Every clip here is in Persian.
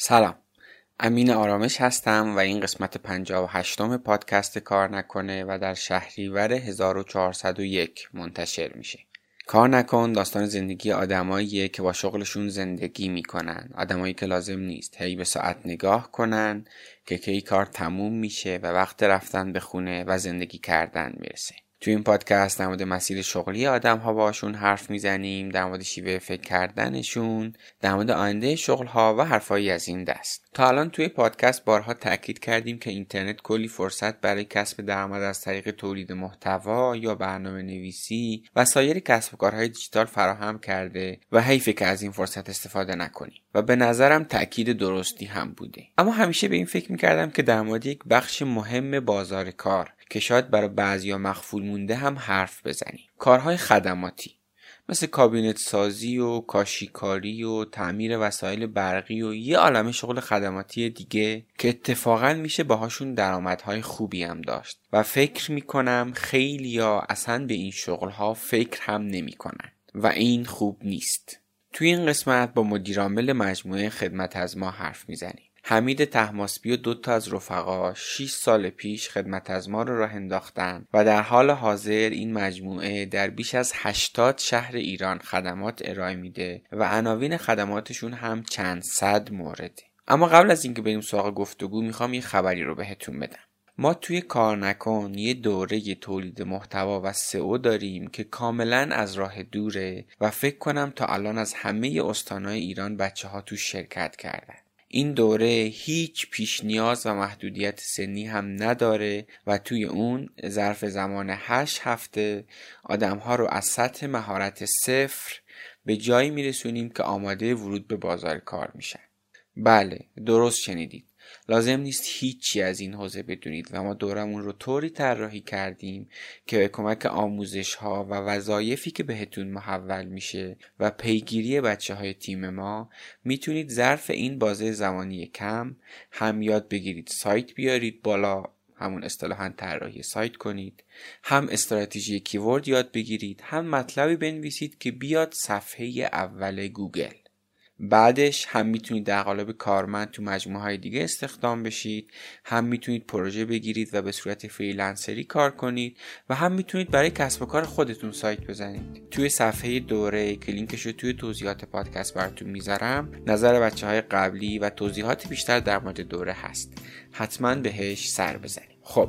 سلام. امین آرامش هستم و این قسمت 58 م پادکست کار نکنه و در شهریور 1401 منتشر میشه. کار نکن داستان زندگی آدماییه که با شغلشون زندگی می‌کنن. آدمایی که لازم نیست. هی به ساعت نگاه کنن که کی کار تموم میشه و وقت رفتن به خونه و زندگی کردن می‌رسه. تو این پادکست در مورد مسیر شغلی آدم ها باشون حرف می‌زنیم در مورد شیوه فکر کردنشون در مورد آینده شغل ها و حرفایی از این دست. تا الان توی پادکست بارها تاکید کردیم که اینترنت کلی فرصت برای کسب درآمد از طریق تولید محتوا یا برنامه نویسی و سایر کسب و کارهای دیجیتال فراهم کرده و حیفه که از این فرصت استفاده نکنیم. و به نظرم تاکید درستی هم بوده. اما همیشه به این فکر می‌کردم که در مورد یک بخش مهم بازار کار که شاید برای بعضیا مخفول مونده هم حرف بزنیم. کارهای خدماتی مثل کابینت سازی و کاشیکاری و تعمیر وسایل برقی و یه عالم شغل خدماتی دیگه که اتفاقا میشه باهاشون درآمدهای خوبی هم داشت. و فکر می‌کنم خیلی یا اصلا به این شغلها فکر هم نمی‌کنن و این خوب نیست. توی این قسمت با مدیرعامل مجموعه خدمت از ما حرف می‌زنیم. حمید تحماسبی و دو تا از رفقا 6 سال پیش خدمت از ما رو راه انداختن و در حال حاضر این مجموعه در بیش از 80 شهر ایران خدمات ارائه میده و عناوین خدماتشون هم چند صد مورده. اما قبل از اینکه بریم سراغ گفتگو می‌خوام یه خبری رو بهتون بدم. ما توی کار نکن یه دوره تولید محتوا و سئو داریم که کاملا از راه دوره و فکر کنم تا الان از همه استانهای ایران بچه ها تو شرکت کردن. این دوره هیچ پیش نیاز و محدودیت سنی هم نداره و توی اون ظرف زمان هشت هفته آدمها رو از سطح مهارت صفر به جایی میرسونیم که آماده ورود به بازار کار میشن. بله درست شنیدید. لازم نیست هیچی از این حوزه بدونید و ما دورمون رو طوری طراحی کردیم که به کمک آموزش ها و وظایفی که بهتون محول میشه و پیگیری بچه های تیم ما می‌تونید ظرف این بازه زمانی کم هم یاد بگیرید. سایت بیارید بالا همون اصطلاحا طراحی سایت کنید. هم استراتژی keyword یاد بگیرید. هم مطلبی بنویسید که بیاد صفحه اول گوگل. بعدش هم می‌تونید در قالب کارمند تو مجموعه های دیگه استخدام بشید هم می‌تونید پروژه بگیرید و به صورت freelancer ی کار کنید و هم می‌تونید برای کسب و کار خودتون سایت بزنید. توی صفحه دوره که لینکش رو توی توضیحات پادکست براتون می‌ذارم نظر بچه های قبلی و توضیحات بیشتر در مورد دوره هست. حتما بهش سر بزنید. خب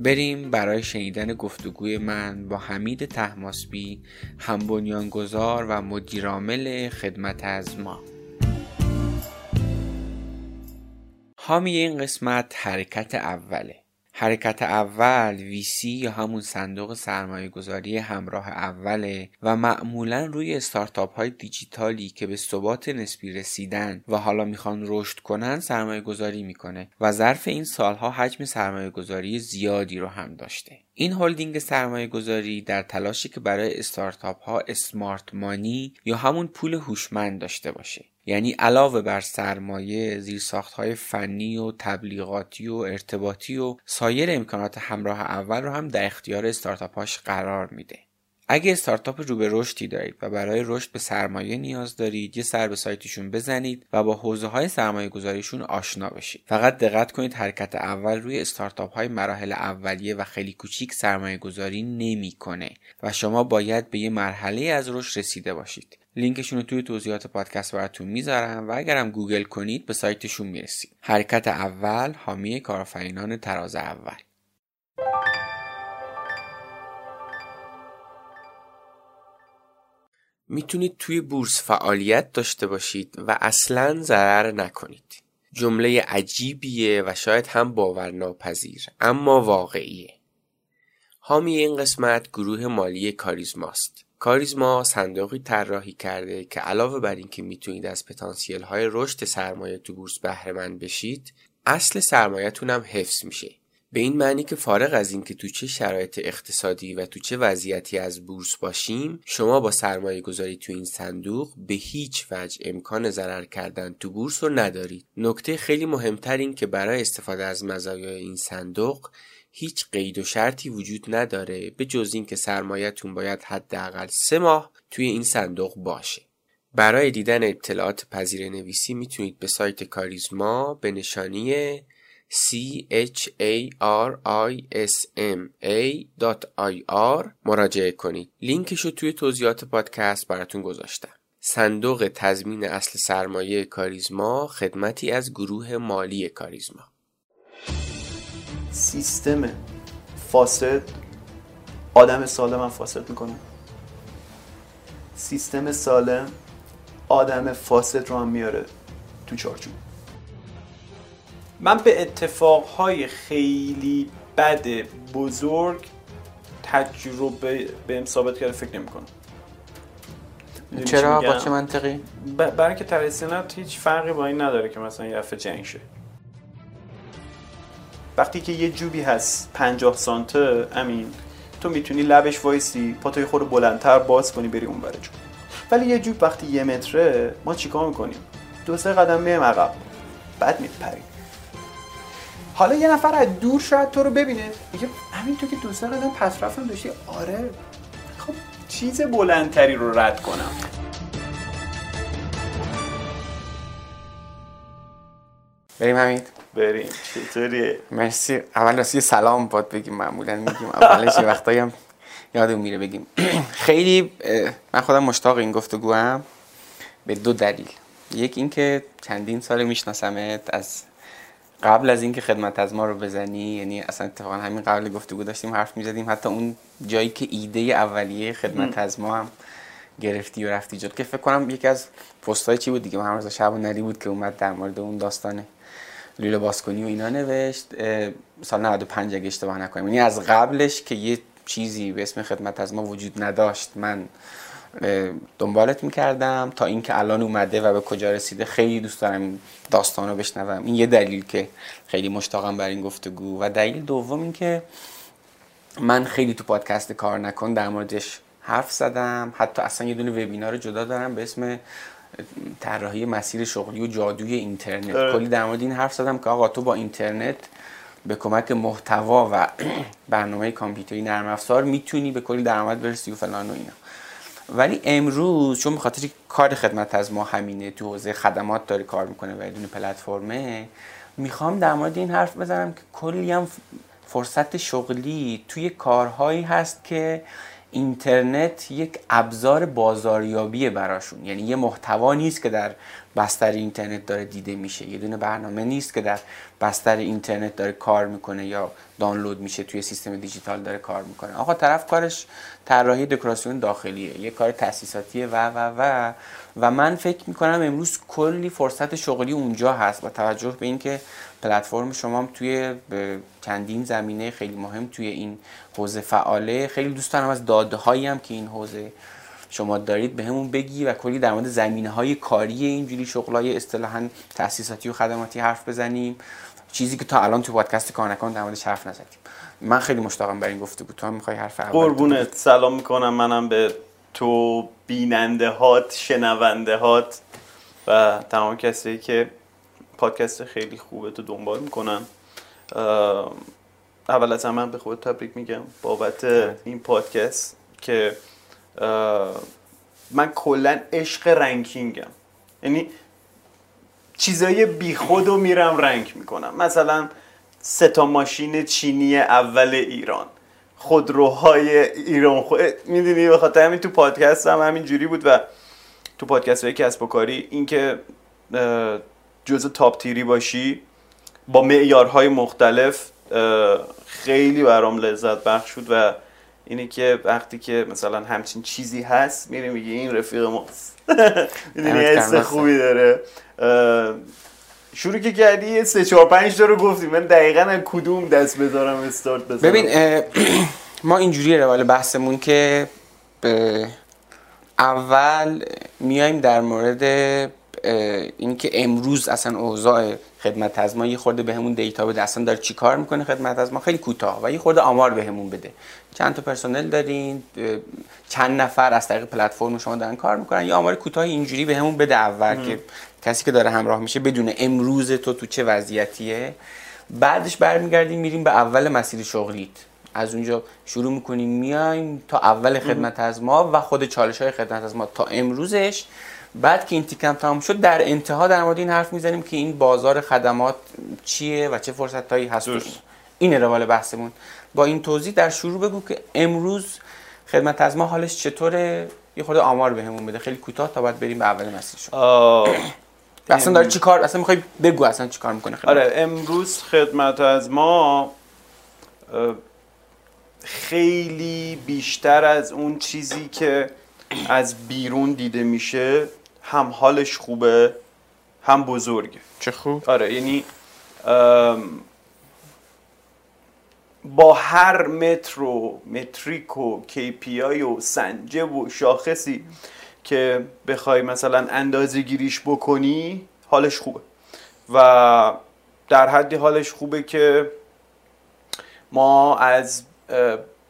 بریم برای شنیدن گفتگوی من با حمید تحماسبی هم بنیانگذار و مدیرعامل خدمت از ما. حامی این قسمت حرکت اوله. حرکت اول ویسی یا همون صندوق سرمایه گذاری همراه اوله و معمولا روی استارتاپ های دیجیتالی که به ثبات نسبی رسیدن و حالا می‌خوان رشد کنن سرمایه گذاری می‌کنه و ظرف این سالها حجم سرمایه گذاری زیادی رو هم داشته. این هلدینگ سرمایه گذاری در تلاشی که برای استارتاپ ها اسمارت مانی یا همون پول هوشمند داشته باشه. یعنی علاوه بر سرمایه های فنی و تبلیغاتی و ارتباطی و سایر امکانات همراه اول رو هم در اختیار استارتاپ هاش قرار میده. اگه استارتاپ رو به رشدی دارید و برای رشد به سرمایه نیاز دارید یه سر به سایتشون بزنید و با حوزه های سرمایه گذاریشون آشنا بشید. فقط دقت کنید حرکت اول روی استارتاپ های مراحل اولیه و خیلی کوچیک سرمایه گذاری نمی‌کنه و شما باید به یه مرحله از رشد رسیده باشید. لینکشون رو توی توضیحات پادکست براتون می‌ذارم و اگرم گوگل کنید به سایتشون می‌رسید. حرکت اول حامی کارآفرینان تراز اول. می‌تونید توی بورس فعالیت داشته باشید و اصلا ضرر نکنید. جمله عجیبیه و شاید هم باورناپذیر اما واقعیه. حامی این قسمت گروه مالی کاریزماست. کاریزما صندوقی طراحی کرده که علاوه بر اینکه می‌تونید از پتانسیل های رشد سرمایه تو بورس بهره بشید اصل سرمایهتون هم حفظ میشه. به این معنی که فارغ از اینکه تو چه شرایط اقتصادی و تو چه وضعیتی از بورس باشیم شما با سرمایه گذاری تو این صندوق به هیچ وجه امکان ضرر کردن تو بورس رو ندارید. نکته خیلی مهمتر این که برای استفاده از مزایای این صندوق هیچ قید و شرطی وجود نداره به جز اینکه سرمایهتون باید حداقل سه ماه توی این صندوق باشه. برای دیدن اطلاعات پذیر نویسی می‌تونید به سایت کاریزما به نشانی c h a r i s m a مراجعه کنید. لینکش رو توی توضیحات پادکست براتون گذاشتم. صندوق تضمین اصل سرمایه کاریزما خدمتی از گروه مالی کاریزما. سیستم فاسد آدم سالم هم فاسد می‌کنه. سیستم سالم آدم فاسد رو هم میاره تو چارچوب. من به اتفاقهای خیلی بد بزرگ تجربه به ثابت کرده فکر نمی کنم چرا؟ با چه منطقی؟ برای اینکه ترسینات هیچ فرقی با این نداره که مثلا یه دفعه جنگ شه. وقتی که یه جوبی هست 50 سانته امین تو می‌تونی لبش وایسی پاتوی خود بلندتر باز کنی بری اون برجون ولی یه جوب وقتی یه متره ما چیکار می‌کنیم؟ دو سه قدم میایم عقب. بعد میپریم. حالا یه نفر از دور شاید تو رو ببینه. میگه همین تو که دو سه قدم پس رفتم داشتی. آره. خب چیز بلندتری رو رد کنم. بریم همین بریم. چطوری مرسی. اول راستی سلام باد بگیم معمولا میگیم. اولش یه وقتایی هم یادم میره بگیم. خیلی من خودم مشتاق این گفتگو هم به دو دلیل. یک اینکه چندین سال میشناسمت از قبل از اینکه خدمت از ما رو بزنی یعنی اصلا اتفاقا همین قبل گفتگو داشتیم حرف می‌زدیم. حتی اون جایی که ایده اولیه خدمت از ما هم گرفتی و رفتی جد که فکر کنم یکی از پستای چی بود دیگه؟ محمد شب و نلی بود که اومد در مورد اون داستان لوله بازکنی و اینا نوشت. سال 95 اگه اشتباه نکنم. یعنی از قبلش که یه چیزی به اسم خدمت از ما وجود نداشت من دنبالت می‌کردم تا اینکه الان اومده و به کجا رسیده. خیلی دوست دارم این داستان رو بشنوم. این یه دلیل که خیلی مشتاقم بر این گفتگو. و دلیل دوم این که من خیلی تو پادکست کار نکن در موردش حرف زدم. حتی اصلا یه دونه وبینار جدا دارم به اسم طراحی مسیر شغلی و جادوی اینترنت. کلی در مورد این حرف زدم که آقا تو با اینترنت به کمک محتوا و برنامه کامپیوتری نرم افزار می‌تونی به کلی درآمد برسی و فلان و اینا. ولی امروز چون بخاطر کار خدمت از ما همینه تو حوزه خدمات داره کار می‌کنه و بدون پلتفرمه می‌خوام در مورد این حرف بزنم که کلی هم فرصت شغلی توی کارهایی هست که اینترنت یک ابزار بازاریابی براشون. یعنی یه محتوا نیست که در بستر اینترنت داره دیده میشه. یه دونه برنامه نیست که در بستر اینترنت داره کار می‌کنه یا دانلود میشه توی سیستم دیجیتال داره کار می‌کنه. آقا طرف کارش طراحی دکوراسیون داخلیه. یه کار تاسیساتیه و و و. و من فکر می‌کنم امروز کلی فرصت شغلی اونجا هست. با توجه به اینکه پلتفرم شما هم توی چندین زمینه خیلی مهم توی این حوزه فعاله. خیلی دوست دارم از داده هایی هم که این حوزه شما دارید به همون بگی و کلی در مورد زمینه های کاری اینجوری شغلای اصطلاحا تاسیساتی و خدماتی حرف بزنیم. چیزی که تا الان تو پادکست کار نکن در موردش حرف نزدیم. من خیلی مشتاقم برای این گفته بود. تو هم می‌خوای حرف اول قربونت. سلام می‌کنم. منم به تو بیننده هات شنونده هات و تمام کسی که پادکست خیلی خوبه تو دنبال می‌کنن. اول از همه به خود تبریک میگم. بابت این پادکست که من کلا عشق رنکینگم. یعنی چیزای بیخود رو میرم رنگ می‌کنم. مثلا سه تا ماشین چینی اول ایران. خودروهای ایران. خود می‌دونی به خاطر همین تو پادکست هم همین جوری بود و تو پادکست های کسب و کاری اینکه جزء تاپ تیری باشی با معیارهای مختلف خیلی برام لذت بخش شد و اینه که وقتی که مثلا همچین چیزی هست میره میگه این رفیق ماست. می‌دونی حس خوبی داره. شروع که کردی سه چهار پنج تا رو گفتی. من دقیقا کدوم دست بذارم استارت بزنم ببین ما اینجوری روال بحثمون که اول میایم در مورد اینکه امروز اصلا اوضاع خدمت از ما یه خورده بهمون به دیتا بده. اصلا داره چی کار می‌کنه خدمت از ما؟ خیلی کوتاه و یه خورده آمار بهمون بده. چند تا پرسنل دارین چند نفر از طریق پلتفرم شما دارن کار می‌کنن. یا آمار کوتاه اینجوری بهمون بده اول که کسی که داره همراه میشه بدون امروز تو تو چه وضعیتیه. بعدش برمیگردیم میریم به اول مسیر شغلیت. از اونجا شروع می‌کنیم میایم تا اول خدمت از ما و خود چالش های خدمت از ما. تا امروزش بعد که این تیکم تمام شد در انتها در مورد این حرف می‌زنیم که این بازار خدمات چیه و چه فرصت هایی هست. این روال بحثمون. با این توضیح در شروع بگو که امروز خدمت از ما حالش چطوره؟ یه خورده آمار بهمون بده. خیلی کوتاه تا بعد بریم به اول مسیر اصلا داره چی کار اصلا می‌خوای بگو اصلا چی کار می‌کنه خدمت. آره امروز خدمت از ما خیلی بیشتر از اون چیزی که از بیرون دیده میشه هم حالش خوبه هم بزرگه. چه خوب. آره یعنی با هر متر و متریک و KPI و سنجه و شاخصی که بخوای مثلا اندازه گیریش بکنی حالش خوبه. و در حدی حالش خوبه که ما از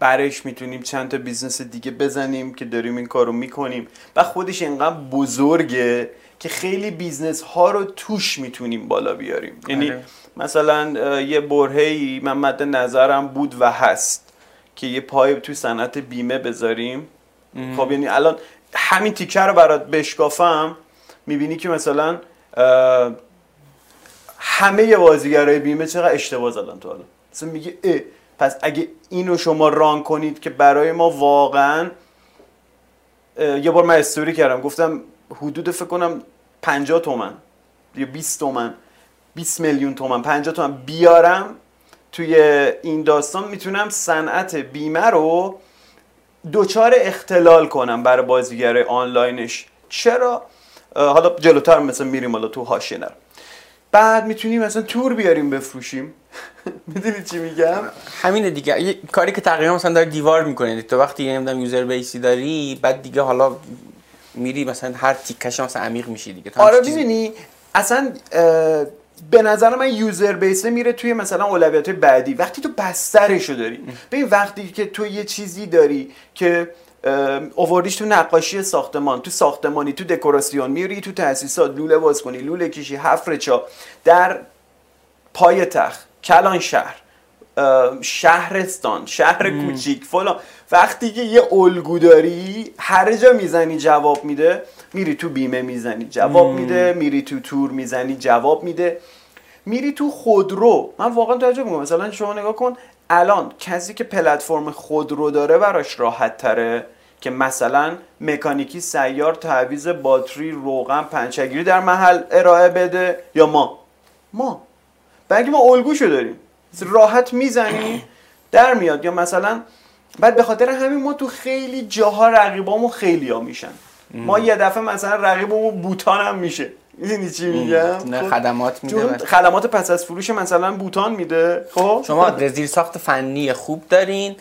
برش می‌تونیم چند تا business دیگه بزنیم که داریم این کارو می‌کنیم. و خودش اینقدر بزرگه که خیلی business ها رو توش می‌تونیم بالا بیاریم. یعنی آره. مثلا اه، یه برهه‌ای من مد نظرم بود و هست که یه پای تو صنعت بیمه بذاریم. خب یعنی الان همین تیکه رو برات بشکافم می‌بینی که مثلا همه بازیگرای بیمه چقدر اشتباه زدن تو حالا. مثلا میگه پس اگه اینو شما ران کنید که برای ما واقعا یه بار من استوری کردم گفتم حدود فکر کنم 50 تومن یا 20 تومن 20 میلیون تومن 50 تومن بیارم توی این داستان می‌تونم صنعت بیمه رو دوچار اختلال کنم برای بازیگر آنلاینش. چرا؟ حالا جلوتر مثلا میریم حالا تو حاشیه نرم. بعد می‌تونیم مثلا تور بیاریم بفروشیم. می‌دونی چی میگم؟ همینه دیگه. یه کاری که تقریبا مثلا داره دیوار می‌کنه. تو وقتی یه نمی‌دونم یوزر بیسی داری بعد دیگه حالا میری مثلا هر تیکش مثلا عمیق میشی دیگه. آره می‌بینی؟ اصلا به نظر من یوزر بیسه میره توی مثلا اولویت بعدی. وقتی تو بسترشو داری. ببین وقتی که تو یه چیزی داری که اه، آوردیش تو نقاشی ساختمان. تو ساختمانی تو دکوراسیون میری تو تاسیسات لوله باز کنی لوله کشی حفر چا در پای تخت کلان شهر شهرستان شهر کوچیک فلان. وقتی که یه الگو داری هر جا می‌زنی جواب میده. میری تو بیمه می‌زنی جواب میده. میری تو تور می‌زنی جواب میده. میری تو خودرو. من واقعا تعجب می‌کنم. مثلا شما نگاه کن الان کسی که پلتفرم خودرو داره براش راحت تره که مثلا مکانیکی سیار تعویض باتری روغن پنچگیری در محل ارائه بده یا ما؟ ما. بلکه ما الگوشو داریم. راحت می‌زنی در میاد. یا مثلا بعد به خاطر همین ما تو خیلی جاها رقیبامون خیلی ها میشن. ما یه دفعه مثلا رقیبمون بوتان هم میشه. می‌دونی چی میگم؟ نه خب، خدمات میده. خدمات پس از فروش مثلا بوتان میده. خب؟ شما زیر ساخت فنی خوب دارین.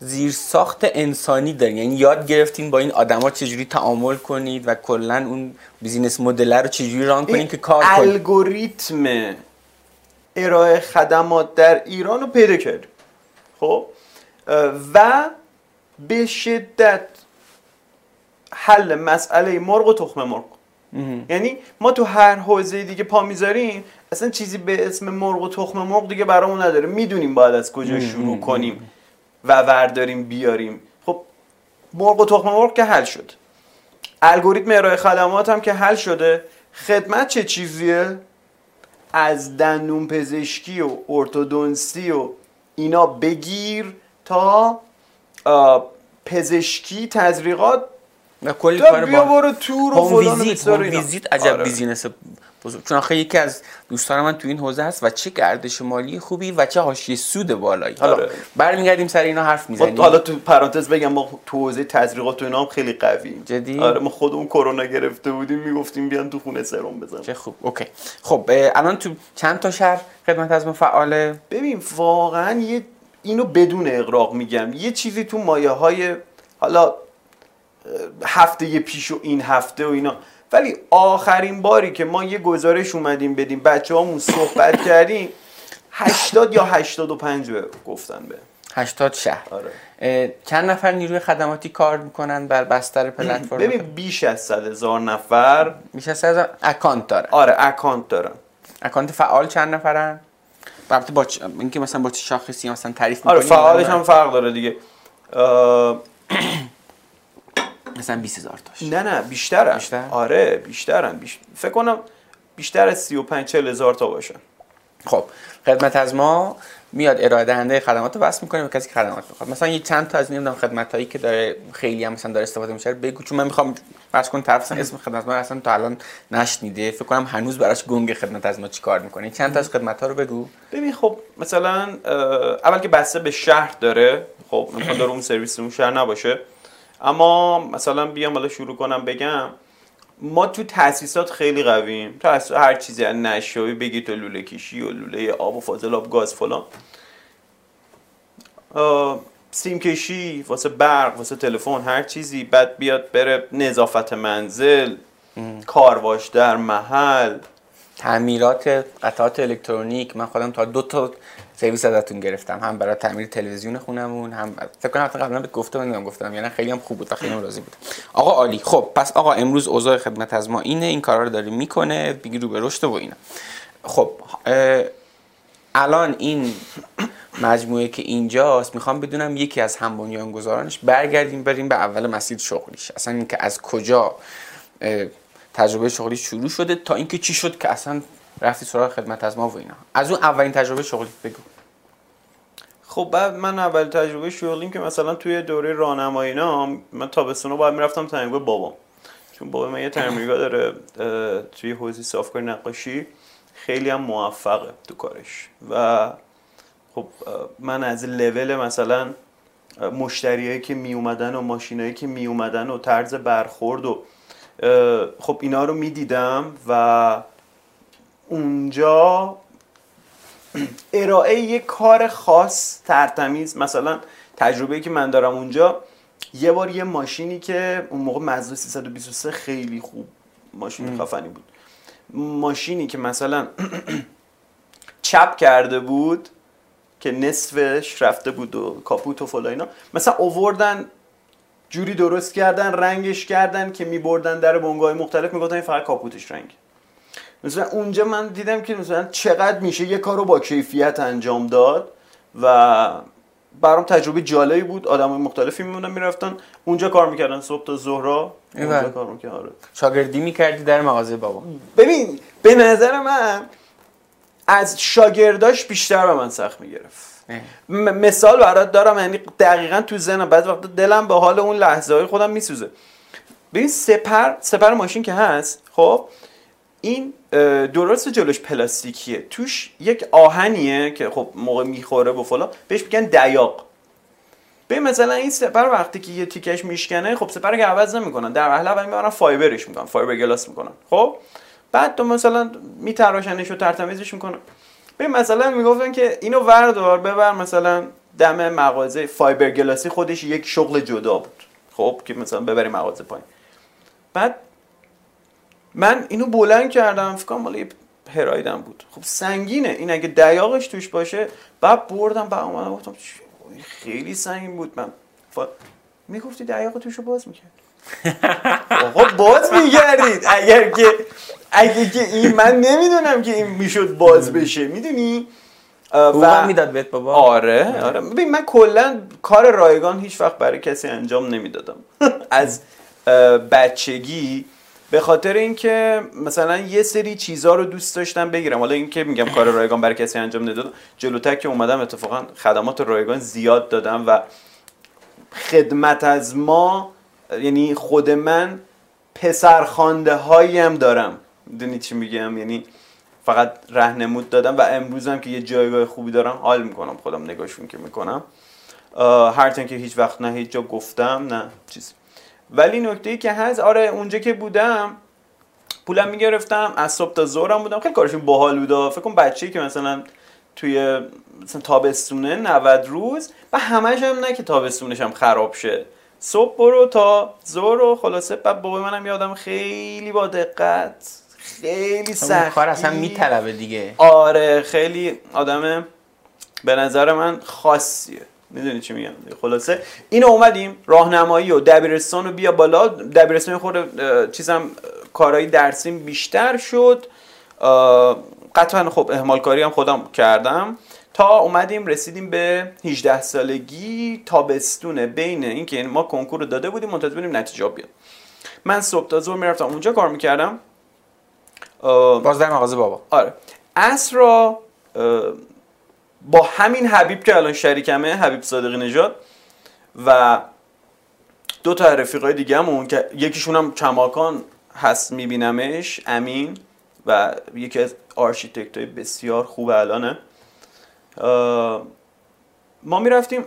زیر ساخت انسانی دارین. یعنی یاد گرفتین با این آدما چجوری تعامل کنید و کلا اون بیزینس مدل رو چجوری ران این که کار کنید الگوریتم ارائه خدمات در ایران رو پیدا کردیم خب؟ و به شدت حل مسئله مرغ و تخم مرغ. یعنی ما تو هر حوزه دیگه پا می‌ذاریم اصلا چیزی به اسم مرغ و تخم مرغ دیگه برامون نداره. می‌دونیم باید از کجا شروع کنیم. و ورداریم بیاریم. خب مرغ و تخم مرغ که حل شد. الگوریتم ارائه خدمات هم که حل شده. خدمت چه چیزیه؟ از دندون پزشکی و ارتودنسی و اینا بگیر تا پزشکی تزریقات. و کلی کار بیا با برو تور و فلان ویزیت. ویزیت عجب آره. business بزرگ. چون آخه یکی از دوستان من تو این حوزه هست و چه گردش مالی خوبی و چه حاشیه سود بالایی. حالا آره. برمیگردیم سر اینا حرف می‌زنیم. حالا تو پرانتز بگم ما تو حوزه تزریقات و اینا هم خیلی قوی. جدی؟ آره ما خودمون کرونا گرفته بودیم می‌گفتیم بیان تو خونه سرم بزن چه خوب. OK. خب الان تو چند تا شهر خدمت از ما فعاله؟ ببین واقعا یه اینو بدون اقراق میگم. یه چیزی تو مایه های حالا هفته پیش و این هفته و اینا. ولی آخرین باری که ما یه گزارش اومدیم بدیم بچه هامون صحبت کردیم 80 یا 85 به گفتن به. 80 شهر. آره. چند نفر نیروی خدماتی کار می‌کنن بر بستر پلتفرم؟ ببین بیش از 100 هزار نفر. میشه از اکانت دارن. آره اکانت دارن. اکانت فعال چند نفرن؟ البته با چ... اینکه مثلا با چه شاخصی مثلا تعریف آره می‌کنی؟ فعالش هم فرق داره دیگه. اه، مثلا 20000 تاش. نه نه بیشترن. بیشتر؟ آره بیشترن. بیش... فکر کنم بیشتر از 35 40 هزار تا باشن خب خدمت از ما میاد ارائه دهنده خدمات رو وصل می‌کنه به کسی که خدمات می‌خواد. مثلا یه چند تا از نمی‌دونم خدمت هایی که داره خیلی هم مثلا داره استفاده میشه بگو چون من می‌خوام فرض کن طرف اسم خدمت ما اصلا تا الان نشنیده. فکر کنم هنوز براش گنگ خدمت از ما چیکار می‌کنه. چند تا از خدمت ها رو بگو. ببین خب مثلا اول که بسته به شهر داره خب امکان داره اون سرویس اون شهر نباشه. اما مثلا بیام حالا شروع کنم بگم ما تو تاسیسات خیلی قویم. تاسیس هر چیزی از نشوی بگی تو لوله کشی و لوله آب و فاضل آب گاز فلان. سیم کشی واسه برق واسه تلفن هر چیزی. بعد بیاد بره نظافت منزل کارواش در محل. تعمیرات قطعات الکترونیک. من خودم تا دو تا سرویس ازتون گرفتم. هم برای تعمیر تلویزیون خونمون هم فکر کنم قبلا بهت گفتم نمی‌دونم گفتم. یعنی خیلی هم خوب بود و خیلی هم راضی بودم آقا عالی. خب پس آقا امروز اوضاع خدمت از ما اینه. این کارا رو داره می‌کنه بگی رو به رشد و اینا. خب الان این مجموعه که اینجاست می‌خوام بدونم یکی از هم بنیانگذارانش برگردیم بریم به اول مسیر شغلیش. اصلا اینکه از کجا تجربه شغلی شروع شده تا اینکه چی شد که اصلا رفتی سراغ خدمت از ما و اینا. از اون اولین تجربه شغلی بگو. خب بعد من اول تجربه شغلیم که مثلا توی دوره راهنمایی اینا من تابستونا باید می‌رفتم تعمیرگاه بابام. چون بابا من یه تعمیرگاه داره توی حوزه صافکاری نقاشی خیلی هم موفقه تو کارش. و خب من از لول مثلا مشتریایی که می اومدن و ماشینایی که می اومدن و طرز برخورد و خب اینا رو می‌دیدم و اونجا ارائه یک کار خاص ترتمیز مثلا تجربه که من دارم اونجا یه بار یه ماشینی که اون موقع مزدا 323 خیلی خوب ماشین خفنی بود. ماشینی که مثلا چپ کرده بود که نصفش رفته بود و کاپوت و فلا اینا مثلا اووردن جوری درست کردن رنگش کردن که میبردن در بنگاه مختلف می‌گفتن این فقط کاپوتش رنگ مثلا اونجا من دیدم که مثلا چقدر میشه یه کار رو با کیفیت انجام داد و برام تجربه جالبی بود. آدم مختلفی میمونن می‌رفتن. اونجا کار می‌کردن صبح تا ظهرا. اونجا ایول. کار می‌کردن آره. شاگردی می‌کردی در مغازه بابا. ببین به نظر من از شاگرداش بیشتر به من سخت می‌گرفت. م- مثال برات دارم یعنی دقیقا تو ذهنم بعض وقتا دلم به حال اون لحظه های خودم میسوزه. ببین سپر سپر ماشین که هست خب؟ این درست جلوش پلاستیکیه. توش یک آهنیه که خب موقع می‌خوره و فلان بهش میگن دیاق به مثلا این سپر وقتی که یه تیکش میشکنه خب سپر که عوض نمی‌کنن. در اول می‌برن fiber ش می‌کنن fiberglass می‌کنن. خب؟ بعد تو مثلا میتراشنش و ترتمیزش می‌کنن. به مثلا می‌گفتن که اینو وردار ببر مثلا دم مغازه fiberglass ی خودش یک شغل جدا بود. خب؟ که مثلا ببری مغازه پایین. بعد من اینو بلند کردم فکر کنم مال یه پرایدم بود. خب سنگینه. این اگه دیاقش توش باشه بعد بردم بعد اومدم گفتم خیلی سنگین بود. من ف... می‌گفتی دیاق توشو باز می‌کرد. آقا باز میگردید. اگر که اگه که این من نمی‌دونم که این می‌شد باز بشه. می‌دونی؟ هم می‌داد بهت بابا. آره آره. ببین من کلا کار رایگان هیچ وقت برای کسی انجام نمی‌دادم. از بچگی به خاطر اینکه مثلا یه سری چیزا رو دوست داشتم بگیرم. حالا اینکه میگم کار رایگان برای کسی انجام ندادم جلوتر که اومدم اتفاقا خدمات رایگان زیاد دادم و خدمت از ما یعنی خود من پسرخوانده هایی هم دارم. می‌دونی چی میگم؟ یعنی فقط رهنمود دادم و امروزم که یه جایگاه خوبی دارم حال می‌کنم خودم نگاهشون که می‌کنم. هرچند که هیچ وقت نه هیچ جا گفتم نه چیز ولی نکته ای که هست آره اونجا که بودم پولم می‌گرفتم از صبح تا ظهرم بودم. خیلی کارشون باحال بود فکر کن بچه‌ای که مثلا توی مثلا تابستونه 90 روز و همش هم نه که تابستونش هم خراب شه. صبح برو تا ظهر و خلاصه بعد بابا منم یادم خیلی با دقت خیلی سختی کار اصلا میطلبه دیگه. آره خیلی آدم به نظر من خاصیه. می‌دونی چی میگم؟ خلاصه. اینو اومدیم راهنمایی و دبیرستان رو بیا بالا. دبیرستان خود چیزم کارهای درسیم بیشتر شد. قطعا خب اهمال کاری هم خودم کردم. تا اومدیم رسیدیم به 18 سالگی تابستونه بین اینکه ما کنکور رو داده بودیم منتظر بودیم نتیجه بیاد. من صبح تا ظهر می‌رفتم اونجا کار می‌کردم. باز در مغازه بابا. آره. اصر را با همین حبیب که الان شریکمه حبیب صادقی نژاد و دو تا رفیقای دیگه همون که یکیشون هم کماکان هست میبینمش امین و یکی از آرشیتکت های بسیار خوب الانه. ما می‌رفتیم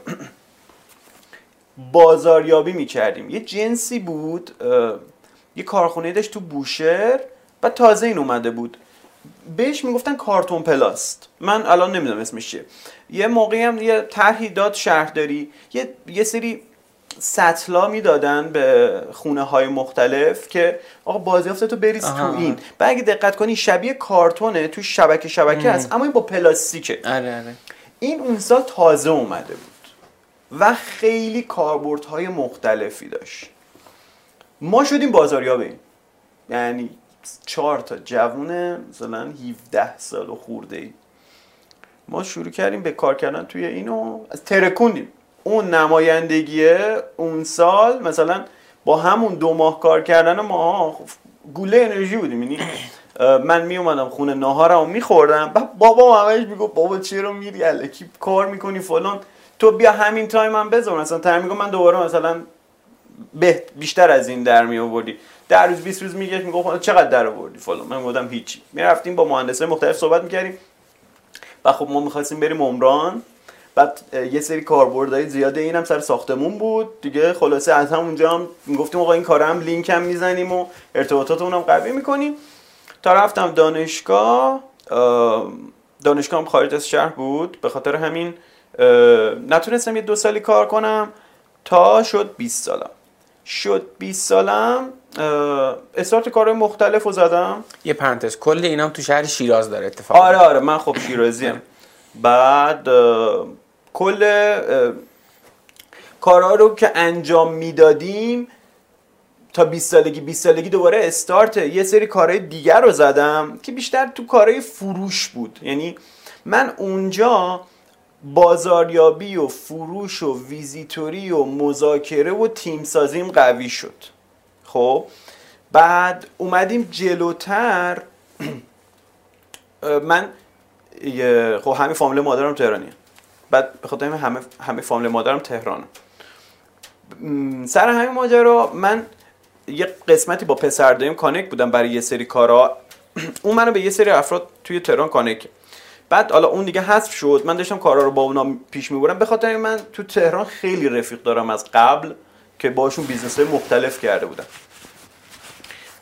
بازاریابی می‌کردیم. یه جنسی بود یه کارخونه داشت تو بوشهر و تازه این اومده بود. بهش می‌گفتن کارتون پلاست. من الان نمی‌دونم اسمش چیه. یه موقعی هم یه طرحی داد شهرداری. یه یه سری سطلا می‌دادن به خونه های مختلف که آقا بازیافت تو بریز تو این. و اگه دقت کنی شبیه کارتونه تو شبکه شبکه هست اما این با پلاستیکه. آره آره. این اون سال تازه اومده بود و خیلی کاربردهای مختلفی داشت. ما شدیم بازاریابه. این یعنی چهار تا جوونه مثلا 17 سال و خورده ای. ما شروع کردیم به کار کردن توی اینو. از ترکوندیم. اون نمایندگیه اون سال مثلا با همون دو ماه کار کردن ما گوله انرژی بودیم. یعنی من می اومدم خونه ناهارمو میخوردم. بابا همش میگو بابا چرا میری؟ الکی کار می‌کنی فلان. تو بیا همین تایم هم بذار. مثلا تر میگو من دوباره مثلا بیشتر از این در می آوردی در روز 20 روز میگه میگه چقدر در آوردی فلان. من گفتم هیچی. می‌رفتیم با مهندسای مختلف صحبت می‌کردیم. و خب ما می‌خواستیم بریم عمران. بعد یه سری کاربردهای زیاده اینم سر ساختمون بود. دیگه خلاصه از همونجا هم می‌گفتیم آقا این کارم هم لینک هم می‌زنیم و ارتباطاتمون هم قوی می‌کنیم. تا رفتم دانشگاه دانشگاه هم خارج از شهر بود. به خاطر همین نتونستم یه دو سالی کار کنم. تا شد 20 سالم. شد 20 سالم استارت کارهای مختلف رو زدم. یه پرانتز کل اینام تو شهر شیراز داره اتفاق آره آره من خب شیرازیم بعد کل کارها رو که انجام می‌دادیم تا 20 سالگی 20 سالگی دوباره استارت یه سری کارهای دیگر رو زدم که بیشتر تو کارهای فروش بود. یعنی من اونجا بازاریابی و فروش و ویزیتوری و مذاکره و تیم سازیم قوی شد. خب بعد اومدیم جلوتر. من خب همه فامیل مادرم تهرانیه. بعد به خاطر همه همه فامیل مادرم تهرانه. سر همین ماجرا من یه قسمتی با پسر داریم کانک بودم برای یه سری کارا. اون منو به یه سری افراد توی تهران کانک بعد حالا اون دیگه حذف شد. من داشتم کارا رو با اونا پیش می‌برم به خاطر من تو تهران خیلی رفیق دارم از قبل. که باشون business های مختلف کرده بودم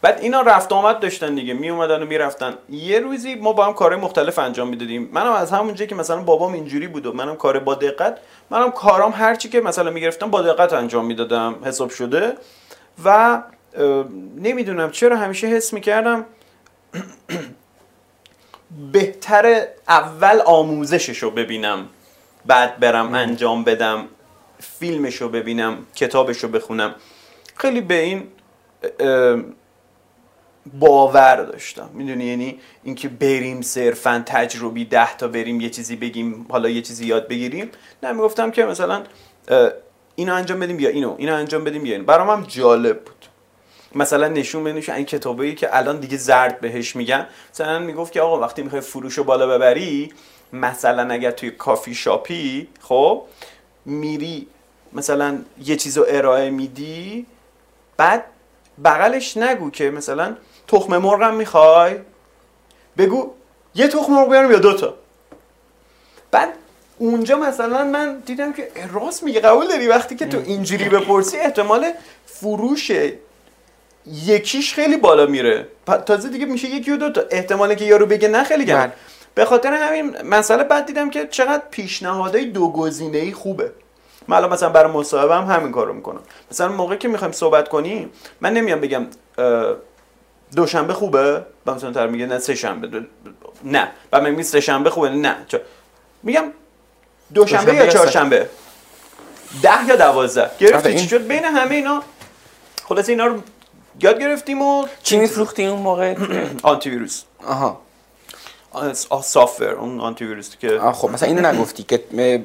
بعد اینا رفت آمد داشتن دیگه می اومدن و می‌رفتن. یه روزی ما با هم کارهای مختلف انجام می‌دادیم. منم از همونجایی که مثلا بابام اینجوری بود و منم کار با دقت منم کارام هرچی که مثلا می‌گرفتم با دقت انجام می‌دادم حساب شده. و نمی‌دونم چرا همیشه حس می‌کردم بهتر اول آموزشش رو ببینم بعد برم انجام بدم. فیلمش رو ببینم کتابش رو بخونم. خیلی به این باور داشتم. می‌دونی؟ یعنی اینکه بریم صرفا تجربی ده تا بریم یه چیزی بگیم حالا یه چیزی یاد بگیریم. نه می‌گفتم که مثلا اینو انجام بدیم یا اینو اینو انجام بدیم یا اینو. برام هم جالب بود. مثلا نشون بنوش این کتابایی که الان دیگه زرد بهش میگن مثلا می‌گفت که آقا وقتی می‌خوای فروش رو بالا ببری مثلا اگر توی کافی شاپی خب میری مثلا یه چیز رو ارائه میدی بعد بغلش نگو که مثلا تخم مرغم می‌خوای. بگو یه تخم مرغ بیارم یا دوتا بعد اونجا مثلا من دیدم که راست میگه قبول داری؟ وقتی که تو اینجوری بپرسی احتمال فروش یکیش خیلی بالا میره. تازه دیگه میشه یکی و دوتا احتمالی که یارو بگه نه خیلی گرم. بله. به خاطر همین مسئله بعد دیدم که چقدر پیشنهادهای دو گزینه ای خوبه. من الان مثلا برای مصاحبه هم همین کارو می‌کنم. مثلا موقعی که می‌خوایم صحبت کنیم من نمیام بگم دوشنبه خوبه؟ با مثلا تر میگه نه سه شنبه. نه. و من میگم سه شنبه خوبه؟ نه. میگم دوشنبه یا چهارشنبه؟ ده یا دوازده. گرفتی؟ چی شد؟ بین همه اینا خلاص اینا رو یاد گرفتیم و چی میفروختی اون موقع؟ آنتی ویروس آها. سافر اون آنتی ویروسی که آه خب مثلا اینو نگفتی که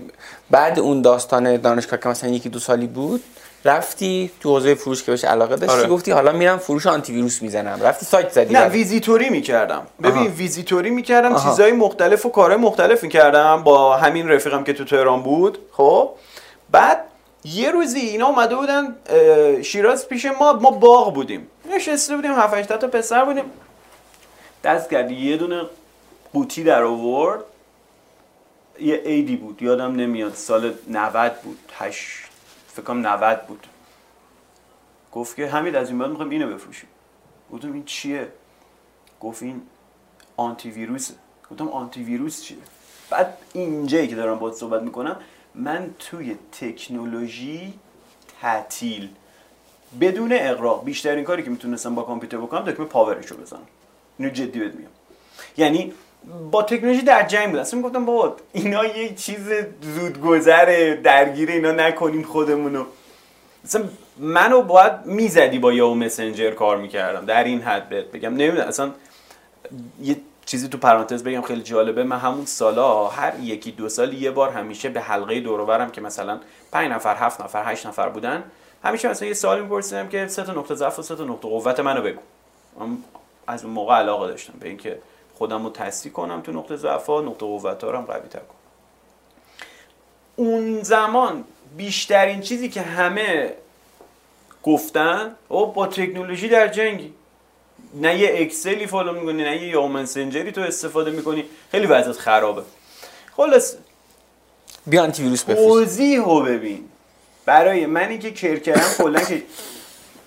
بعد اون داستان دانشگاه که مثلا یکی دو سالی بود رفتی تو حوزه فروش که بهش علاقه داشتی آره. گفتی حالا میرم فروش آنتی ویروس می‌زنم رفتی سایت زدی نه. ویزیتوری می‌کردم ببین آها. ویزیتوری می‌کردم آها. چیزهای مختلف و کارهای مختلف می‌کردم با همین رفیقم که تو تهران بود خب بعد یه روزی اینا اومده بودن شیراز پیش ما ما باغ بودیم نشسته بودیم 7 8 تا پسر بودیم دست کرد یه دونه قوطی در آورد. یه عیدی بود یادم نمیاد سال 90 بود 8 فکر کنم 90 بود. گفت که حمید از این بعد می‌خوایم اینو بفروشیم. گفتم این چیه؟ گفت این آنتی ویروسه گفتم آنتی ویروس چیه؟ بعد اینجایی که دارم باهات صحبت می‌کنم من توی تکنولوژی تعطیل بدون اقراق بیشترین کاری که می‌تونستم با کامپیوتر بکنم دکمه پاورشو بزنم. اینو جدی بهت میگم. یعنی با تکنولوژی در جنگ بود. اصلا می‌گفتم بابا اینا یه چیز زودگذره درگیر اینا نکنیم خودمونو. اصلا منو باید می‌زدی با یاهو مسنجر کار می‌کردم در این حد بهت بگم. نمی‌دونم اصلا یه چیزی تو پرانتز بگم خیلی جالبه. من همون سالا هر یکی دو سال یه بار همیشه به حلقه دوروبرم که مثلا پنج نفر هفت نفر هشت نفر بودن همیشه مثلا یه سوالی میپرسیدم که سه تا نقطه ضعف و سه تا نقطه قوت منو بگو. از اون موقع علاقه داشتم به اینکه خودم رو تصدیق کنم تو نقطه ضعف ها نقطه قوت ها رو هم قوی تر کنم. اون زمان بیشترین چیزی که همه گفتن او با تکنولوژی در جنگی نه یه Excel ی follow می‌کنی نه یه Yahoo Messenger ی تو استفاده می‌کنی. خیلی وضعیت خرابه. خلاص. بیا آنتی ویروس توضیح رو ببین. برای منی که کاربرم کلا که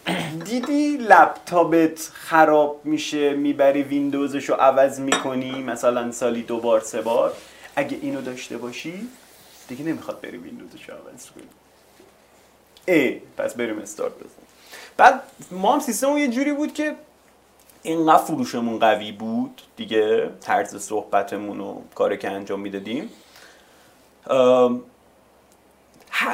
دیدی لپتاپت خراب میشه می‌بری ویندوزش رو عوض می‌کنی؟ مثلا سالی دو بار سه بار. اگه اینو داشته باشی دیگه نمی‌خواد بری ویندوزش رو عوض کنی. ای پس بریم استارت بزن بعد ما هم سیستم یه جوری بود که اینقدر فروشمون قوی بود دیگه طرز صحبتمون و کاری که انجام می‌دادیم.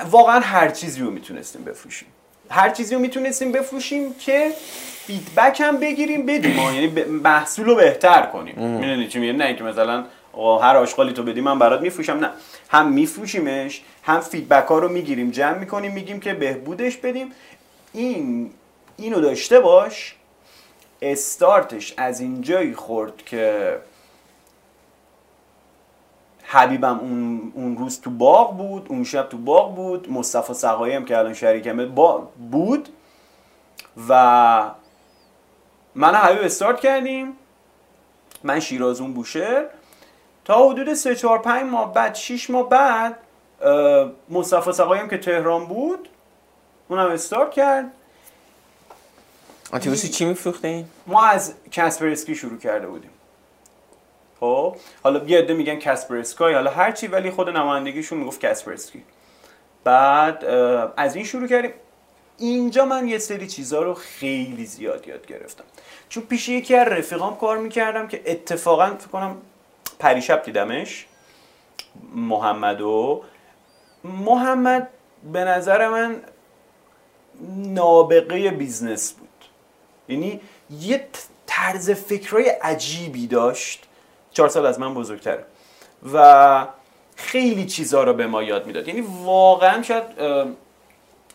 واقعا هر چیزی رو می‌تونستیم بفروشیم. هر چیزی رو می‌تونستیم بفروشیم که فیدبک هم بگیریم بدیم. یعنی محصول رو بهتر کنیم. می‌دونی چی میگم؟ نه اینکه مثلا هر آشغالی تو بدی من برات میفروشم. نه. هم میفروشیمش هم فیدبک ها رو می‌گیریم. جمع می‌کنیم میگیم که بهبودش بدیم. این اینو داشته باش. استارتش از اینجایی خورد که حبیبم اون, اون روز تو باغ بود اون شب تو باغ بود مصطفی سقایی هم که الان شریکمه با بود. و من حبیب استارت کردیم. من شیرازون بوشهر تا حدود 3 4 5 ماه بعد 6 ماه بعد مصطفی سقایی هم که تهران بود اونم استارت کرد. ویروس چی میفروختین؟ ما از کسپرسکی شروع کرده بودیم. خب حالا یه عده میگن کسپرسکای حالا هرچی ولی خود نمایندگیشون می‌گفت کسپرسکی بعد از این شروع کردیم. اینجا من یه سری چیزها رو خیلی زیاد یاد گرفتم. چون پیش یکی از رفیقام کار می‌کردم که اتفاقا فکر کنم پریشب دیدمش محمدو. محمد به نظر من نابغه business بود. یعنی یه طرز فکرهای عجیبی داشت. چهار سال از من بزرگتره. و خیلی چیزها رو به ما یاد می‌داد. یعنی واقعا شاید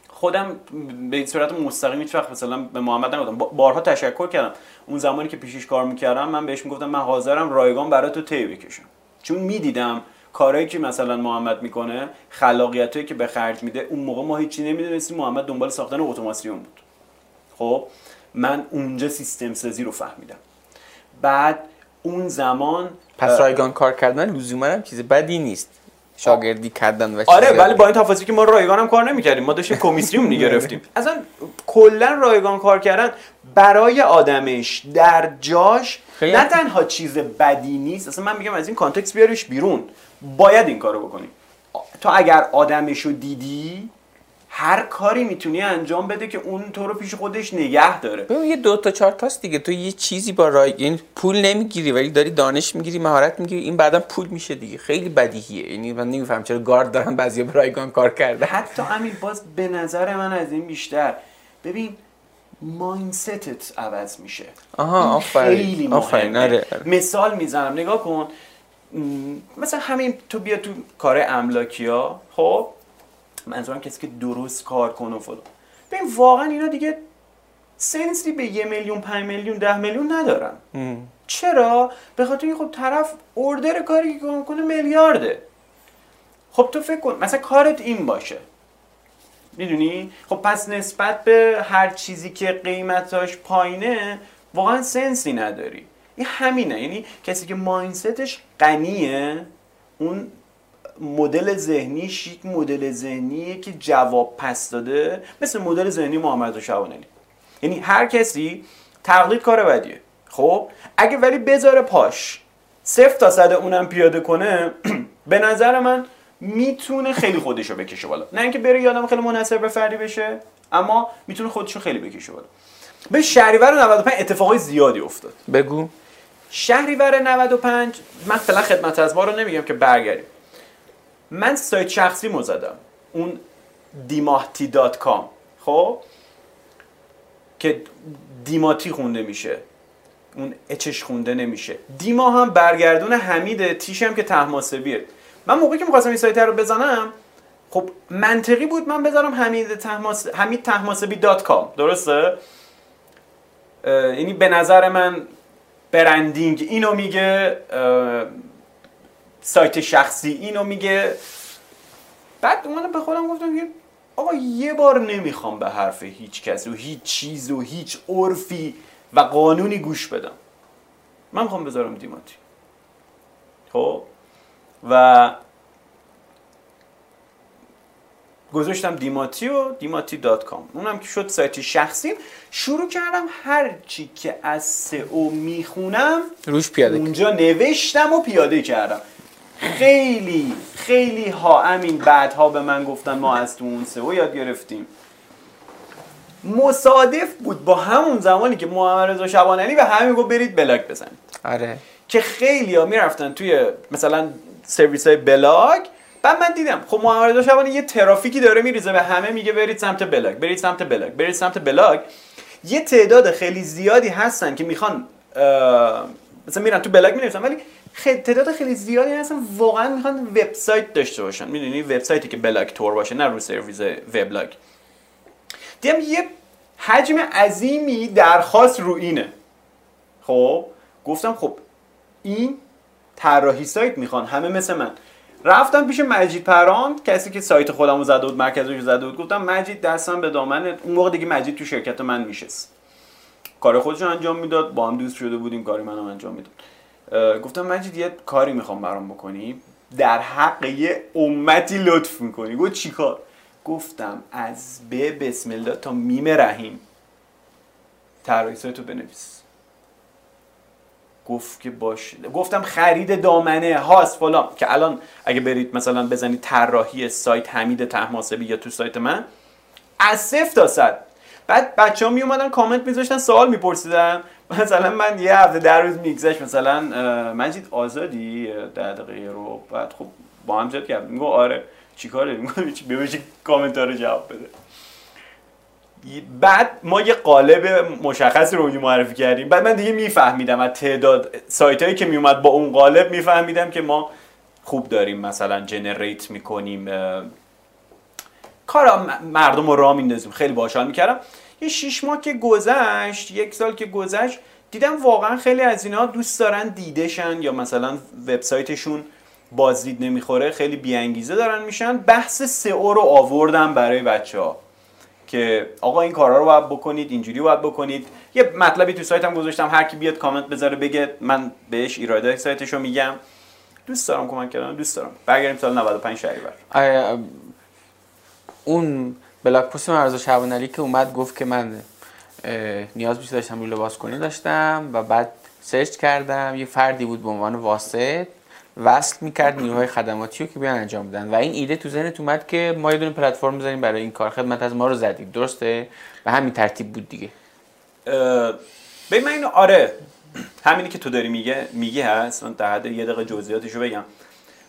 خودم به صورت مستقیم هیچ وقت مثلا به محمد نگفتم. با- بارها تشکر کردم. اون زمانی که پیشش کار می‌کردم من بهش می‌گفتم من حاضرم رایگان برای تو تی بکشم. چون می‌دیدم کارهایی که مثلا محمد می‌کنه خلاقیتایی که به خرج میده اون موقع ما هیچی نمی‌دونستیم محمد دنبال ساختن اتوماسیون بود. خب من اونجا سیستم سازی رو فهمیدم. بعد اون زمان پس رایگان کار کردن لزوما هم چیز بدی نیست. شاگردی کردن و آره ولی با این تفاصیلی که ما رایگان هم کار نمی‌کردیم ما داشتیم کمیسیون می‌گرفتیم. اصلا کلا رایگان کار کردن برای آدمش در جاش نه تنها چیز بدی نیست اصلا من میگم از این context بیاریش بیرون. باید این کارو بکنی. تو اگر آدمش رو دیدی هر کاری می‌تونی انجام بده که اون تو رو پیش خودش نگه داره. ببین یه دو تا چهار تاست دیگه. تو یه چیزی با رای یعنی پول نمی‌گیری ولی داری دانش می‌گیری مهارت می‌گیری. این بعدا پول میشه دیگه. خیلی بدیهیه. یعنی من نمیفهم چرا گارد دارن بعضیا به رایگان کار کردن حتی امیر باز به نظر من از این بیشتر. ببین ماینستت عوض میشه. آها آفرین. خیلی آفرین، مهمه آره. مثال می‌زنم. نگاه کن. مثلا همین تو بیا تو کار املاکی ها خب؟ منظورم کسی که درست کار کنه و فلان. ببین واقعا اینا دیگه سنسی به یه میلیون پنج میلیون ده میلیون ندارن. چرا؟ به خاطر اینکه خب طرف اوردر کاری که کنه میلیارده. خب تو فکر کن مثلا کارت این باشه. می‌دونی؟ خب پس نسبت به هر چیزی که قیمتاش پایینه واقعا سنسی نداری. این همینه. یعنی کسی که ماینستش غنیه اون مدل ذهنیش یک مدل ذهنیه که جواب پس داده مثل مدل ذهنی محمد شعبانی یعنی هر کسی تقلید کار بدیه. خب؟ اگه ولی بذاره پاش صفر تا صد اونم پیاده کنه به نظر من می‌تونه خیلی خودشو بکشه بالا. نه اینکه بره یادم خیلی منحصر به فردی بشه اما می‌تونه خودشو خیلی بکشه بالا. به شهریور 95 اتفاقای زیادی افتاد. بگو. شهریور 95 من فعلا خدمت از ما رو نمیگم که برگردیم. من سایت شخصی مو زدم. اون دیماهتی دات کام. خب؟ که دیماتی خونده میشه. اون اچش خونده نمیشه. دیما هم برگردون حمیده تیش هم که تحماسبیه. من موقعی که می‌خواستم این سایت رو بزنم خب منطقی بود من بذارم حمید تحماس حمید تحماسبی دات کام. درسته؟ یعنی به نظر من برندینگ اینو میگه سایت شخصی اینو میگه. بعد اومدم به خودم گفتم که آقا یه بار نمی‌خوام به حرف هیچ کسی و هیچ چیز و هیچ عرفی و قانونی گوش بدم. من می‌خوام بذارم دیماتی خب؟ و گذاشتم دیماتی و دیماتی دات کام. اونم که شد سایت شخصیم. شروع کردم هر چی که از سئو می‌خونم روش پیاده. اونجا نوشتم و پیاده کردم. خیلی خیلی ها همین بعدها به من گفتن ما از تو اون سئو یاد گرفتیم. مصادف بود با همون زمانی که محمد رضا شعبانعلی به همین گفت برید بلاگ بزنید. آره. که خیلی ها می‌رفتن توی مثلا سرویس های بلاگ. بعد من دیدم خب محمد رضا شعبانعلی یه ترافیکی داره میریزه به همه میگه برید سمت بلاگ برید سمت بلاگ برید سمت بلاگ. یه تعداد خیلی زیادی هستن که می‌خوان مثلا میرن تو بلاگ می‌نویسن ولی تعداد خیلی زیادی هستن واقعا می‌خوان وبسایت داشته باشن. می‌دونی؟ وبسایتی که بلاگ تور باشه نه رو سرویس وبلاگ دیدم یه حجم عظیمی درخواست رو اینه. خب؟ گفتم خب این طراحی سایت می‌خوان همه مثل من. رفتم پیش مجید پران کسی که سایت خودمو زده بود مرکزش زده بود گفتم مجید دستم به دامنت اون موقع دیگه مجید تو شرکت من میشست. کار خودش انجام می‌داد با هم دوست شده بودیم کاری منم انجام می‌داد. گفتم مجید یه کاری می‌خوام برام بکنی؟ در حق یه امتی لطف می‌کنی. گفت چیکار گفتم از به بسم الله تا میم رحیم. رو بنویس. گفت که باشه. گفتم خرید دامنه هاست فلان. که الان اگه برید مثلا بزنید طراحی سایت حمید تحماسبی یا تو سایت من از صفر تا صد. بعد بچه ها می اومدن کامنت میذاشتن سوال میپرسیدن. مثلا من یه هفته در روز میگذشت مثلا مجید آزادی ده دقیقه رو بعد خب با هم جد کرد میگو آره چیکاره؟ میگو ببینید کامنت رو جواب بده. بعد ما یه قالب مشخصی رو معرفی کردیم. بعد من دیگه میفهمیدم از تعداد سایت هایی که میومد با اون قالب میفهمیدم که ما خوب داریم مثلا جنریت می‌کنیم کارا م- مردم رو راه میندازیم. خیلی باحال می‌کردم. یه شیش ماه که گذشت یک سال که گذشت دیدم واقعا خیلی از اینا دوست دارن دیدشن یا مثلا وبسایتشون بازدید نمی‌خوره خیلی بیانگیزه دارن میشن. بحث سئو رو آوردم برای بچه ها که آقا این کارا رو باید بکنید اینجوری باید بکنید. یه مطلبی تو سایتم گذاشتم هر کی بیاد کامنت بذاره بگه من بهش ایرادای سایتش رو میگم. دوست دارم کمک کردن دوست دارم. برگردیم سال 95 شهریور. اون بلاک پست مرزا شعبان علی که اومد گفت که من نیاز بیشتر داشتم روی لباس کنی داشتم و بعد سرچ کردم یه فردی بود به عنوان واسط وصل می‌کرد نیروهای خدماتی رو که بیان انجام بدن. و این ایده تو ذهنت اومد که ما یه دونه پلتفرم بزنیم برای این کار. خدمت از ما رو زدید. درسته؟ و همین ترتیب بود دیگه. ببین من اینو آره همینی که تو داری میگه میگه هست. من در حد یه دقیقه جزئیاتش رو بگم.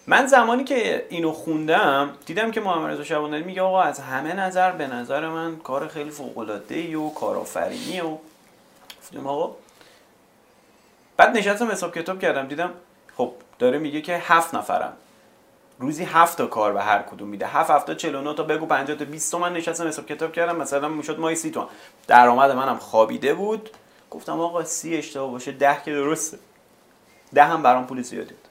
من زمانی که اینو خوندم دیدم که محمد رضا شبانانی میگه آقا از همه نظر به نظر من کار خیلی فوق العاده ای و کارآفرینی و گفتم آقا. بعد نشستم حساب کتاب کردم دیدم خب داره میگه که هفت نفرم. روزی هفت تا کار به هر کدوم میده. هفت هفته 49 تا بگو 50 تا 20 تومن نشستم حساب کتاب کردم مثلا می‌شد ماهی 30 تومن. درآمد منم خوابیده بود. گفتم آقا سی اشتباه باشه ده که درسته. ده هم برام پول زیادی بود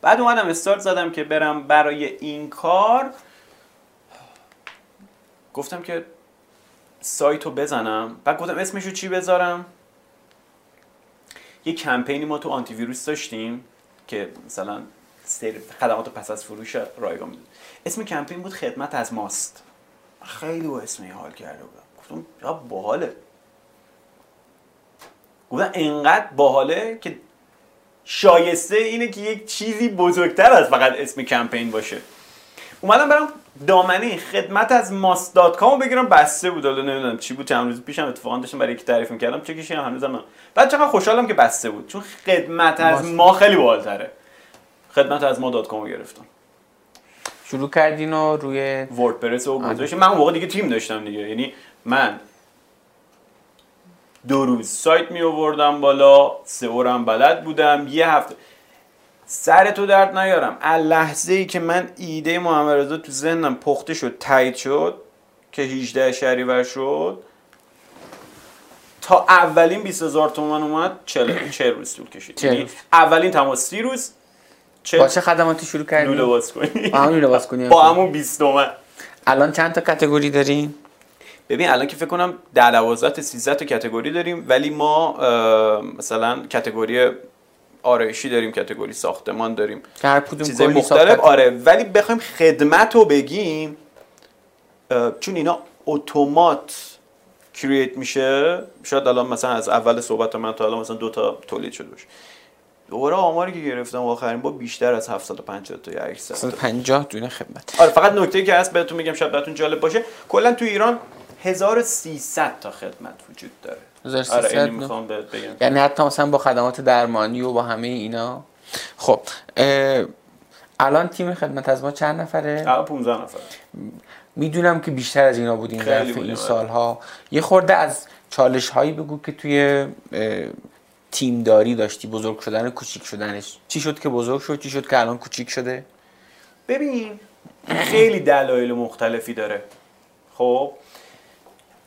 بعد اومدم استارت زدم که برم برای این کار. گفتم که سایت بزنم. بعد گفتم اسمشو چی بذارم؟ یه کمپینی ما تو آنتی ویروس داشتیم که مثلا خدمات پس از فروش رایگان بود. اسم کمپین بود خدمت از ماست. خیلی با اسم حال کرده بودم. گفتم یا باحاله. گفتم انقدر باحاله که شایسته اینه که یک چیزی بزرگتر از فقط اسم کمپین باشه. اومدم برم دامنه خدمت از ماست دات کام بگیرم. بسته بود. حالا نمی‌دونم چی بود. چند روز پیشم اتفاقا داشتم برای یکی تعریف می‌کردم. چه کشی هنوزم بعد چقدر خوشحالم که بسته بود. چون خدمت از ما خیلی بالتره خدمت از ما دات کام گرفتم. شروع کردین و روی وردپرس و گذاشت من اون موقع دیگه تیم داشتم دیگه. یعنی من دو روز سایت می آوردم بالا هم بلد بودم. یه هفته سر تو درد نیارم. از لحظه ای که من ایده محمد رضا تو ذهنم پخته شد تایید شد که 18 شهریور شد تا اولین 20 هزار تومن اومد 40 40 روز طول کشید. یعنی اولین تماس 30 روز چه با چه خدماتی شروع کردی؟ لوله باز کنی. با همون باز کنی. با همون 20 تومن الان چند تا کاتگوری دارین؟ ببین الان که فکر کنم 10 12 تا 13 تا کاتگوری داریم ولی ما مثلا کاتگوری آرایشی داریم کاتگوری ساختمان داریم. هر کدوم چیزای مختلف آره. ولی بخوایم خدمت رو بگیم چون اینا اتومات کرییت میشه شاید الان مثلا از اول صحبت من تا الان مثلا دو تا تولید شده باشه. دوباره آماری که گرفتم آخرین با بیشتر از 750 تا یا 800 50 دونه خدمت. آره فقط نکته که هست بهتون میگم شاید بهتون جالب باشه. کلا تو ایران 1300 تا خدمت وجود داره. 1300 آره می‌خوام بگم. یعنی حتی مثلا با خدمات درمانی و با همه اینا. خب الان تیم خدمت از ما چند نفره؟ الان 15 نفر. می‌دونم که بیشتر از اینا بودین در این آره. سالها. یه خورده از چالش هایی بگو که توی تیمداری داشتی. بزرگ شدن کوچیک شدنش. چی شد که بزرگ شد؟ چی شد که الان کوچیک شده؟ ببین خیلی دلایل مختلفی داره. خب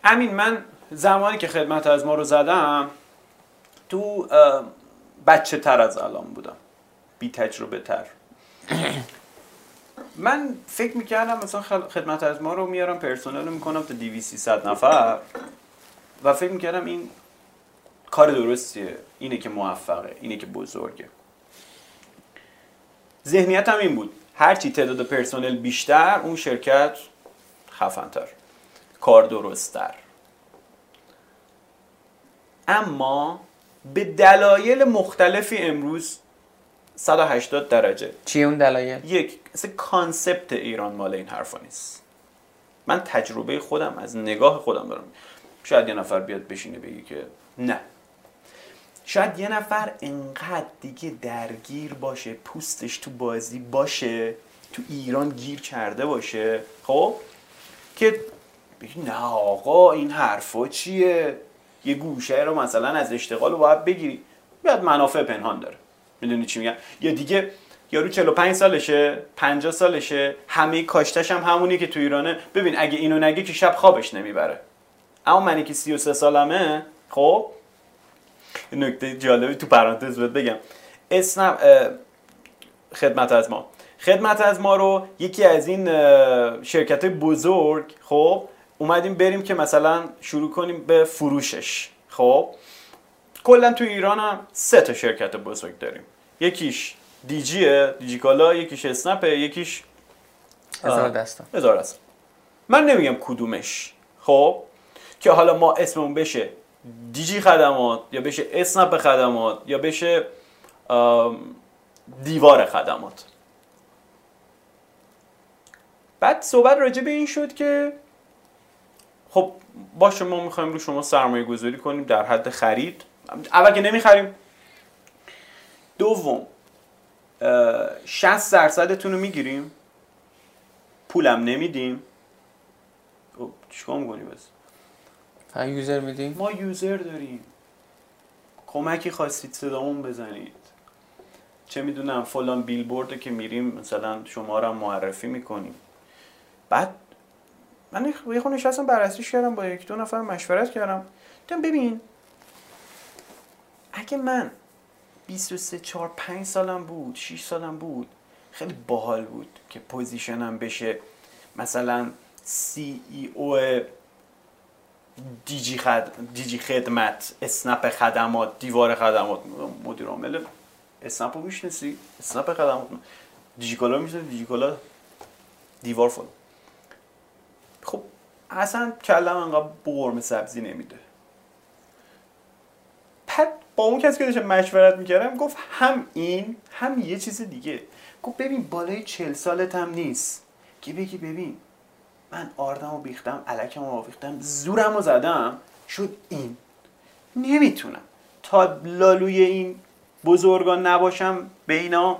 امین من زمانی که خدمت از ما رو زدم تو بچه تر از الان بودم. بی تجربه تر. من فکر می‌کردم مثلا خدمت از ما رو میارم پرسنل رو می‌کنم تا دیوی سی نفر. و فکر می‌کردم این کار درستیه. اینه که موفقه. اینه که بزرگه. ذهنیت هم این بود. هرچی تعداد پرسنل بیشتر اون شرکت خفنتر. کار درستتر. اما به دلایل مختلفی امروز 180 درجه. چی اون دلایل؟ یک مثل کانسپت ایران مال این حرفا نیست. من تجربه خودم از نگاه خودم دارم. شاید یه نفر بیاد بشینه بگی که نه. شاید یه نفر انقدر دیگه درگیر باشه پوستش تو بازی باشه تو ایران گیر کرده باشه خب؟ که بگی نه آقا این حرفا چیه؟ یه گوشه رو مثلا از اشتغال رو باید بگیری. بیاد منافع پنهان داره. می‌دونی چی میگم؟ یا دیگه یارو 45 سالشه 50 سالشه همه کاشتش هم همونی که تو ایرانه. ببین اگه اینو نگه که شب خوابش نمی‌بره. اما منی که 33 سالمه خب؟ نکته جالبی تو پرانتز بهت بگم. اسم خدمت از ما. خدمت از ما رو یکی از این شرکت بزرگ خب؟ اومدیم بریم که مثلا شروع کنیم به فروشش. خب؟ کلا تو ایران هم سه تا شرکت بزرگ داریم. یکیش دیجیه دیجیکالا یکیش اسنپه یکیش هزار دستان هزار دستان من نمیگم کدومش. خب؟ که حالا ما اسممون بشه دیجی خدمات یا بشه اسنپ خدمات یا بشه دیوار خدمات. بعد صحبت راجع به این شد که خب باشه ما می‌خوایم رو شما سرمایه گذاری کنیم در حد خرید. اول که نمی‌خریم. دوم 60 درصدتون رو می‌گیریم. پولم نمیدیم. خب چیکار می‌کنی بس؟ فقط یوزر میدیم؟ ما یوزر داریم. کمکی خواستید صدامون بزنید. چه می‌دونم فلان بیلبورد که میریم مثلا شما رو معرفی می‌کنیم. بعد من یه خود نشستم بررسیش کردم با یک دو نفر مشورت کردم. دیدم ببین اگه من 23 4 5 سالم بود 6 سالم بود خیلی باحال بود که position م بشه. مثلا CEO دیجی, خد... دیجی خدمت اسنپ خدمات دیوار خدمات مدیر عامل اسنپ رو میشناسی اسنپ خدمات. دیجیکالا میشنسی دیجیکالا دیوار فل خب اصلا کلم انقدر برم سبزی نمیده. پد با اون کسی که داشتم مشورت می‌کردم گفت هم این هم یه چیز دیگه. گفت ببین بالای چل سالت هم نیست. که بگی ببین من آردم و بیختم علکم و بیختم زورم و زدم. شد این. نمی‌تونم. تا لالوی این بزرگان نباشم به اینا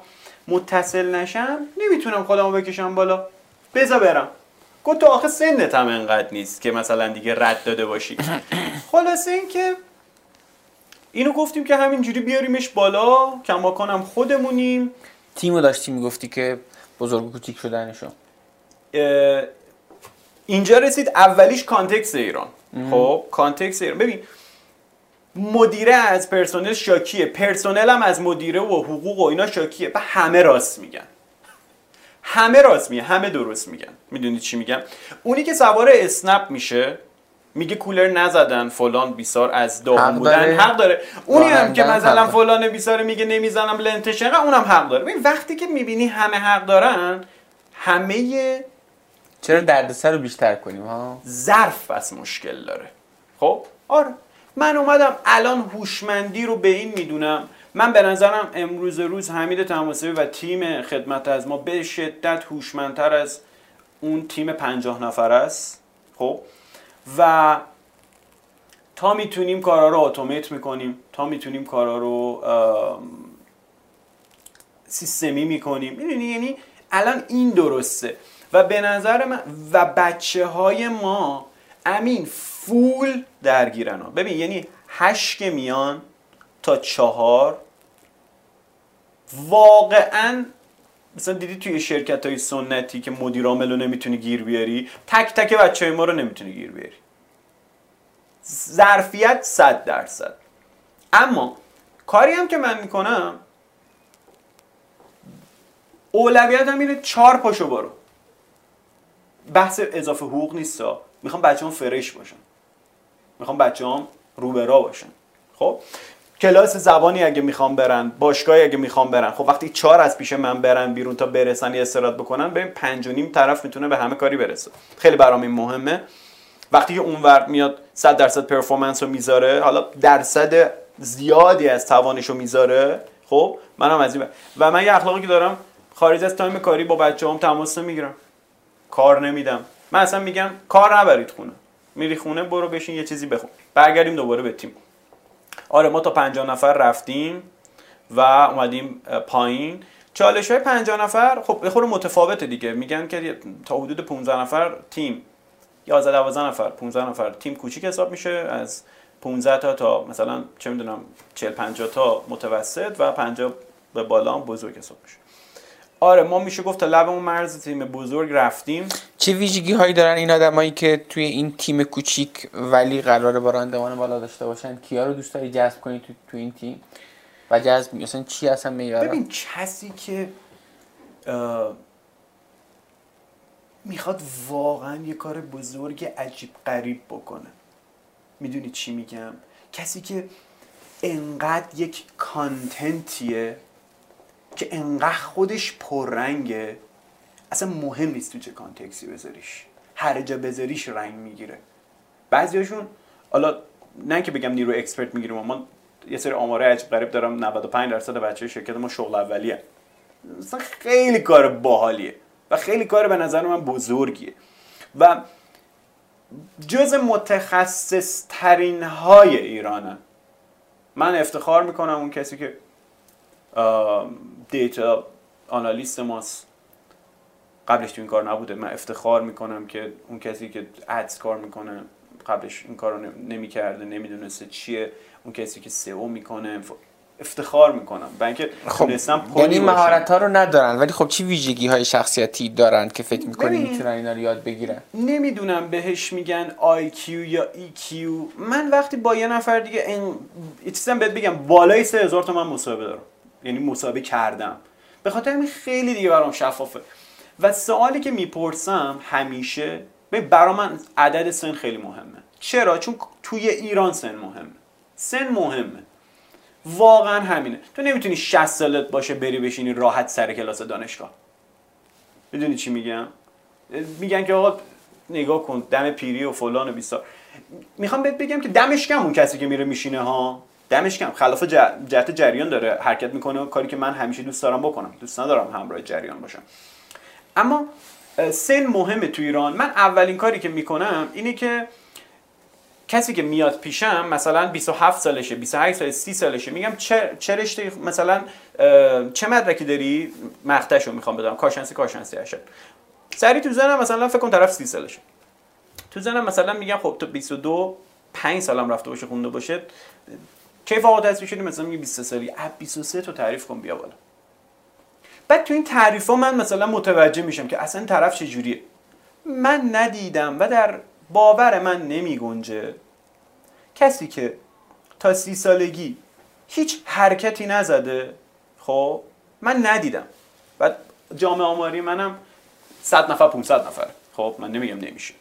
متصل نشم نمی‌تونم خودمو بکشم بالا. بزا برم. گفت تو آخه سنت هم انقدر نیست که مثلا دیگه رد داده باشی. خلاصه این که اینو گفتیم که همینجوری بیاریمش بالا کماکانم خودمونیم. تیمو داشتی می‌گفتی که بزرگ کوچیک شدنشو. اینجا رسید اولیش context ایران. خب context ایران. ببین مدیره از پرسنل شاکیه. پرسنل هم از مدیره و حقوق و اینا شاکیه. و همه راست میگن. همه راست میگن همه درست میگن. می‌دونی چی میگم؟ اونی که سوار اسنپ میشه میگه کولر نزدن فلان بیسار از داغون بودن حق داره. اونی هم که مثلا فلان بیسار میگه نمی‌زنم لنتش اونم حق داره. ببین وقتی که می‌بینی همه حق دارن همه چرا دردسر رو بیشتر کنیم ها؟ ظرف بس مشکل داره. خب؟ آره. من اومدم الان هوشمندی رو به این می‌دونم من به نظرم امروز روز حمید تماسبی و تیم خدمت از ما به شدت هوشمندتر از اون تیم پنجاه نفر است. خب؟ و تا می‌تونیم کارا رو اتومات می‌کنیم تا می‌تونیم کارا رو سیستمی می‌کنیم. می‌دونی؟ یعنی الان این درسته. و به نظر من و بچه های ما امین فول درگیرن. ها ببین یعنی هشت که میان تا چهار. واقعا مثلا دیدی توی شرکت های سنتی که مدیر عامل رو نمی‌تونی گیر بیاری؟ تک تک بچه های ما رو نمی‌تونی گیر بیاری. ظرفیت صد درصد. اما کاری هم که من می‌کنم اولویت هم اینه چهار پاشو برو. بحث اضافه حقوق نیست می‌خوام بچه هم فرش باشن. می‌خوام بچه هم روبرا باشن. خب؟ کلاس زبانی اگه می‌خوام برن باشگاهی اگه می‌خوام برن. خب وقتی چهار از پیش من برن بیرون تا برسن یه استراد بکنن ببین پنج و نیم طرف می‌تونه به همه کاری برسه. خیلی برام این مهمه. وقتی که اونور میاد 100 درصد پرفورمنس رو می‌ذاره حالا درصد زیادی از توانش رو می‌ذاره خب منم از این و من یه اخلاقی که دارم خارج از تایم کاری با بچه هم تماس نمی‌گیرم. کار نمیدم. من اصلا میگم کار نبرید خونه. میری خونه برو بشین یه چیزی بخون. برگردیم دوباره به تیم. آره ما تا 50 نفر رفتیم و اومدیم پایین. چالش های 50 نفر خب خود متفاوته دیگه. میگن که تا حدود 15 نفر تیم. 11 12 نفر 15 نفر تیم کوچیک حساب میشه. از 15 تا تا مثلا چه می‌دونم 40 50 تا متوسط و 50 به بالا هم بزرگ حساب میشه. آره ما میشه گفت تا لب اون مرز تیم بزرگ رفتیم. چه ویژگی هایی دارن این آدمایی که توی این تیم کوچیک ولی قرار با راندمان بالا داشته باشن؟ کیا رو دوست داری جذب کنی تو, تو این تیم؟ و جذب مثلا چی هستن میاره ببین کسی که می‌خواد واقعا یه کار بزرگ عجیب غریب بکنه. می‌دونی چی میگم؟ کسی که انقدر یک content یه که انقدر خودش پررنگه اصلا مهم نیست تو چه context ی بذاریش. هر جا بذاریش رنگ می‌گیره. بعضیاشون حالا نه که بگم نیرو expert می‌گیریم اما یه سری آماره عجب غریب دارم. 95 درصد بچه شرکت ما شغل اولیه. مثلا خیلی کار باحالیه و خیلی کار به نظر من بزرگیه. و جز متخصص ترین های ایرانن من افتخار می‌کنم اون کسی که دیتا آنالیست ماست. قبلش تو این کار نبوده. من افتخار می‌کنم که اون کسی که ادز کار می‌کنه قبلش این کار رو نمی‌کرده نمی‌دونسته چیه. اون کسی که سئو می‌کنه افتخار می‌کنم. و اینکه خب یعنی مهارت ها رو ندارن. ولی خب چی ویژگی های شخصیتی دارن که فکر می‌کنی می‌تونن اینا رو یاد بگیرن؟ نمی‌دونم بهش میگن IQ یا EQ من وقتی با یه نفر دیگه این بهت بگم بالای 3000 تا من مصاحبه دارم. یعنی مصاحبه کردم. به خاطر این خیلی دیگه برام شفافه. و سوالی که می‌پرسم همیشه برا من عدد سن خیلی مهمه. چرا؟ چون توی ایران سن مهمه. سن مهمه. واقعا همینه. تو نمی‌تونی 60 سالت باشه بری بشینی راحت سر کلاس دانشگاه. می‌دونی چی میگم؟ میگن که آقا نگاه کن دم پیری و فلان و بیسار. می‌خوام بهت بگم که دمش کم اون کسی که میره میشینه ها؟ دمش کم خلاف جهت جریان داره. حرکت می‌کنه کاری که من همیشه دوست دارم بکنم. دوست ندارم همراه جریان باشم. اما سن مهمه تو ایران. من اولین کاری که می‌کنم اینه که کسی که میاد پیشم مثلا 27 سالشه 28 سالشه 30 سالشه میگم چه چه رشته مثلا چه مدرکی داری؟ مقطعشو می‌خوام بدم. کارشناسی کارشناسی ارشد سری تو زنم مثلا فکر کن طرف 30 سالشه. تو زنم مثلا میگم خب تو 22 5 سالم رفته باشه خونده باشه. کی فوق تحصیل شدی مثلا میگه 23 سالی 23 تو تعریف کن بیا بالا. بعد تو این تعریف ها من مثلا متوجه میشم که اصلا طرف چجوریه من ندیدم و در باور من نمی گنجه کسی که تا سی سالگی هیچ حرکتی نزده خب من ندیدم. و جامعه آماری منم 100 نفر 500 نفر خب من نمیگم نمیشه.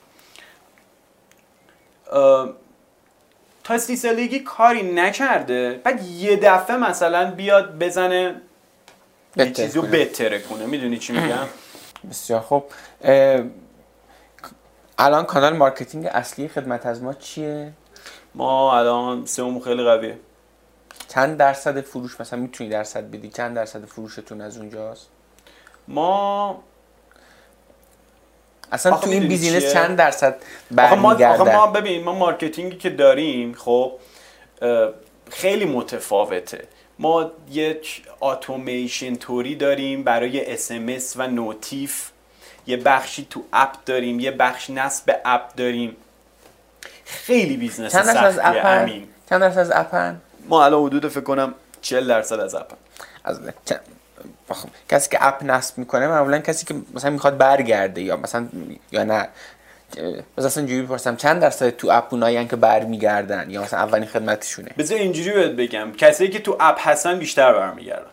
تا سی سالگی کاری نکرده. بعد یه دفعه مثلا بیاد بزنه یه چیزی رو بهتره کنه. می‌دونی چی میگم؟ بسیار خوب. الان کانال marketing اصلی خدمت از ما چیه؟ ما الان SEO خیلی قویه. چند درصد فروش مثلا می‌تونی درصد بدی؟ چند درصد فروشتون از اونجاست؟ ما اصلا تو این business چند درصد برمیگرده آخه ما ببین ما marketing ی که داریم خب خیلی متفاوته. ما یک اتوماسیون توری داریم برای اس و نوتیف. یه بخشی تو اپ داریم یه بخش نصب اپ داریم. خیلی بیزنس چند از اپن؟ چند درصد از اپن؟ ما الان حدود فکر کنم 40 درصد از اپن. از کسی که اپ نصب می‌کنه معمولا کسی که مثلا می‌خواد برگرده یا مثلا یا نه بذار اصلا اینجوری بپرسم چند درصد تو app اونایی که برمیگردن یا مثلا اولین خدمتشونه؟ بذار اینجوری بهت بگم کسایی که تو app هستن بیشتر برمیگردن.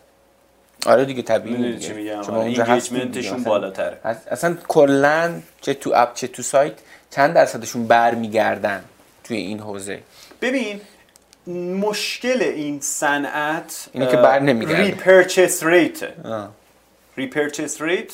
آره دیگه طبیعی دیگه. چی میگم؟ چون engagement شون بالاتره. اصلا کلا چه تو app چه تو سایت چند درصدشون برمیگردن توی این حوزه؟ ببین مشکل این صنعت اینه که بر نمیگرده. repurchase rate repurchase rate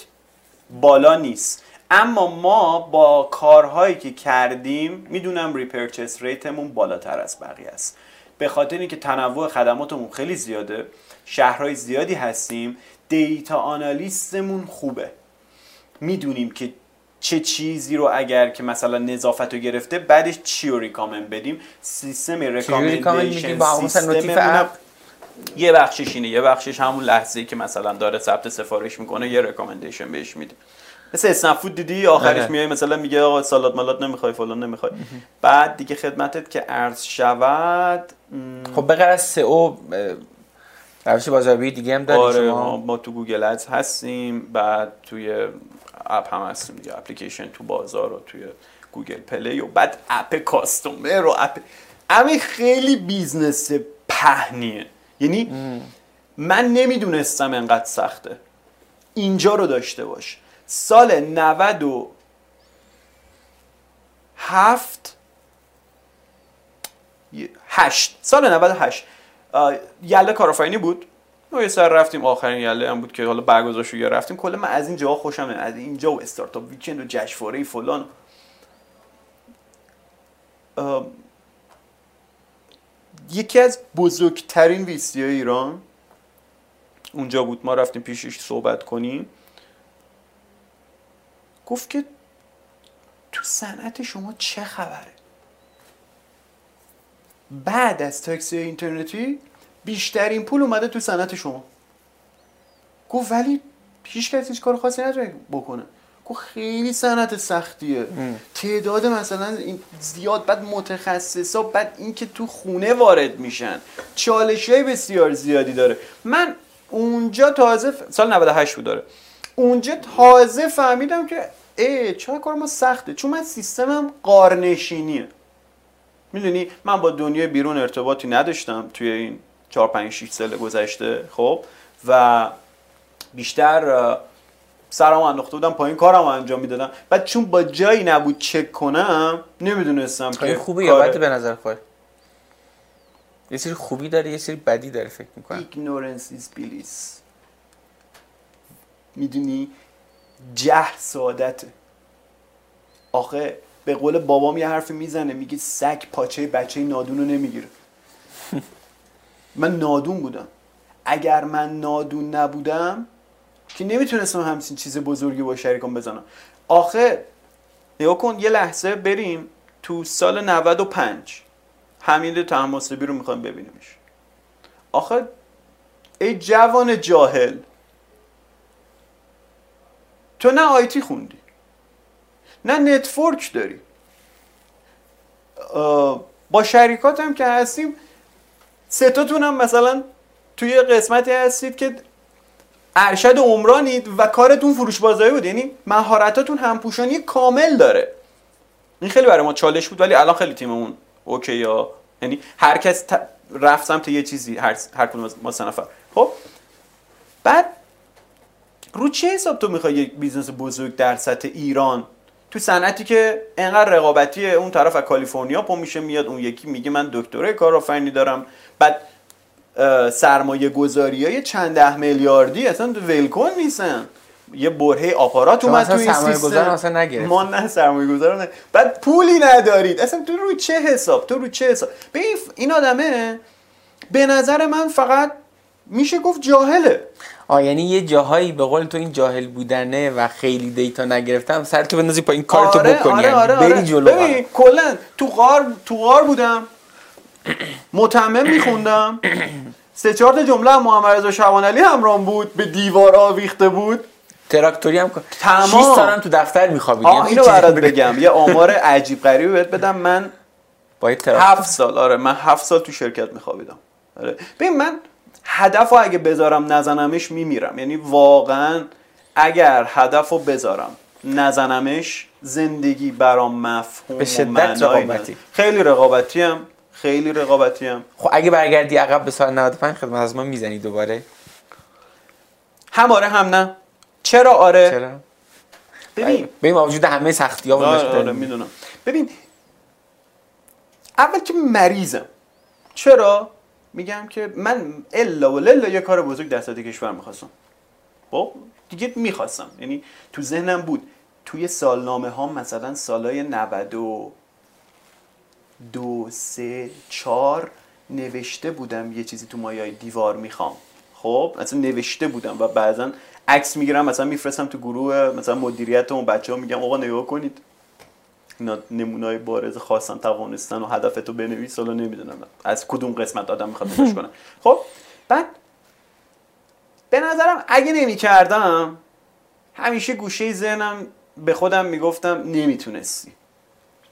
بالا نیست. اما ما با کارهایی که کردیم می‌دونم repurchase rate مون بالاتر از بقیه است. به خاطر اینکه تنوع خدماتمون خیلی زیاده شهرهای زیادی هستیم data analyst مون خوبه. می‌دونیم که چه چیزی رو اگر که مثلا نظافت رو گرفته بعدش چی رو recommend بدیم؟ سیستم recommendation system یه بخشش اینه یه بخشش همون لحظه که مثلا داره ثبت سفارش می‌کنه یه recommendation بهش میده. مثل اسنپ فود دیدی؟ آخرش آره. میای مثلا میگه آقا سالاد مالات نمی‌خوای فلان نمی‌خوای. بعد دیگه خدمتت که عرض شود خب بغیر از SEO روش بازاریابی دیگه هم داریم آره شما. ما تو Google Ads هستیم بعد توی app هم هستیم دیگه. اپلیکیشن تو بازار و توی Google Play و بعد app customer و app همین خیلی business پهنیه. یعنی من نمی‌دونستم انقدر سخته. اینجا رو داشته باش. سال 97 هشت. سال 98 یله کارآفرینی بود. ما یه سر رفتیم آخرین یله هم بود که حالا برگزارش رو رفتیم. کل من از این جاها خوشم از اینجا و استارتاپ ویکند و جشنواره فلان. یکی از بزرگترین ویسی ایران اونجا بود. ما رفتیم پیشش صحبت کنیم. گفت که تو صنعت شما چه خبره؟ بعد از تاکسی اینترنتی بیشترین پول اومده تو صنعت شما. گفت ولی هیچ کسی هیچ کار خاصی نداره بکنه. گفت خیلی صنعت سختیه. تعداد مثلا این زیاد بعد متخصصا بعد اینکه تو خونه وارد میشن. چالش های بسیار زیادی داره. من اونجا تازه ف- سال 98 بود داره. اونجا تازه فهمیدم که ای چرا کار ما سخته؟ چون من سیستمم قارنشینیه. می‌دونی؟ من با دنیای بیرون ارتباطی نداشتم توی این 4 5 6 سال گذشته خب. و بیشتر سرم انداخته بودم پایین کارم انجام می‌دادم. بعد چون با جایی نبود چک کنم نمی‌دونستم که خوبه یا بده به نظر خود. یه سری خوبی داره یه سری بدی داره فکر می‌کنم. Ignorance is bliss. می‌دونی؟ جه سعادته. آخه به قول بابام یه حرفی می‌زنه میگه سگ پاچه بچه نادون رو نمی‌گیره. من نادون بودم. اگر من نادون نبودم که نمی‌تونستم همچین چیز بزرگی با شریکم بزنم. آخه نگاه کن یه لحظه بریم تو سال 95 حمید تحماسبی رو می‌خوایم ببینیمش. آخه ای جوان جاهل تو نه آیتی خوندی نه نتورک داری. با شریکات هم که هستیم ستاتون هم مثلا توی قسمتی هستید که ارشد عمرانید و کارتون فروش بازاری بود. یعنی مهارتاتون همپوشانی کامل داره. این خیلی برای ما چالش بود ولی الان خیلی تیممون اوکی یا یعنی هر کس ت- رفت سمت یه چیزی هر, هر کدوم ما سه نفر. خب؟ بعد رو چه حساب تو می‌خوای یک بیزنس بزرگ در سطح ایران تو صنعتی که انقدر رقابتیه اون طرف از کالیفرنیا پا میشه میاد اون یکی میگه من دکترای کارآفرینی دارم. بعد سرمایه گذاری های چند ده میلیاردی اصلا ولکن نیستن. یه برهه آپارات اومد تو اصلا این سرمایه سیستم. گذار اصلا نگرفتید. ما نه سرمایه گذار نه. بعد پولی ندارید. اصلا تو رو چه حساب؟ تو رو چه حساب؟ ببین این آدمه به نظر من فقط میشه گفت جاهله. آه یعنی یه جاهایی به قول تو این جاهل بودنه و خیلی دیتا نگرفتم سر تو بندازی پایین کارتو بکنی یعنی بری جلو ببین کلا تو غار تو غار بودم. متمم میخوندم. سه چهار تا جمله محمد رضا شعبان علی همراه بود به دیوار آویخته بود. تراکتوری هم تمام. 6 سالم تو دفتر میخوابیدی آه اینو برات بگم. یه آمار عجیب غریبی بهت بدم. من با هفت سال آره من هفت سال تو شرکت میخوابیدم. آره. ببین من هدف رو اگه بذارم نزنمش میمیرم. یعنی واقعا اگر هدف رو بذارم نزنمش زندگی برام مفهوم به شدت رقابتی. خیلی رقابتی هم خیلی رقابتی هم خب اگه برگردی عقب به سال 95 خدمت از ما می‌زنی دوباره؟ هم آره هم نه. چرا آره؟ چرا؟ ببین. ببین با وجود همه سختی ها آره. آره می‌دونم. ببین اول که مریضم. چرا؟ میگم که من الا و للا یه کار بزرگ در سطح کشور می‌خواستم. خب دیگه می‌خواستم. یعنی تو ذهنم بود توی سالنامه ها مثلا سالای 92 دو سه چهار نوشته بودم یه چیزی تو مایای دیوار می‌خوام. خب مثلا نوشته بودم و بعضا عکس می‌گیرم مثلا میفرستم تو گروه مثلا مدیریت اون بچه ها میگم آقا نگاه کنید. اینا نمونای بارز خواستن توانستن و هدفتو بنویس حالا نمی‌دونم. از کدوم قسمت آدم می‌خواد نگاش کنه. خب بعد به نظرم اگه نمی کردم همیشه گوشه ذهنم به خودم می‌گفتم نمی‌تونستی.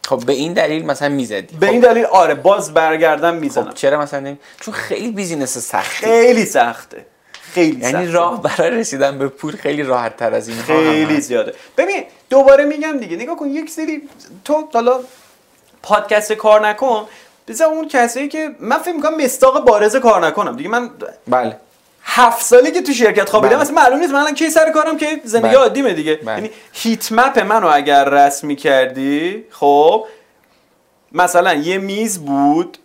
خب به این دلیل مثلا می‌زدی. به این دلیل آره باز برگردم می‌زنم. خب چرا مثلا نمی... چون خیلی بیزینس سختی خیلی سخته. خیلی یعنی سخته. راه برای رسیدن به پول خیلی راحت تر از این خیلی. زیاده. ببین دوباره میگم دیگه. نگاه کن یک سری تو حالا پادکست کار نکن. بذار اون کسایی که من فکر می‌کنم مستاق بارز کار نکنم. دیگه من بله. هفت سالی که تو شرکت خوابیدم بله. مثلا معلوم نیست. من الان کی سر کارم که زندگی بله. عادیمه دیگه. بله. یعنی هیت مپ منو اگر رسم کردی خب مثلا یه میز بود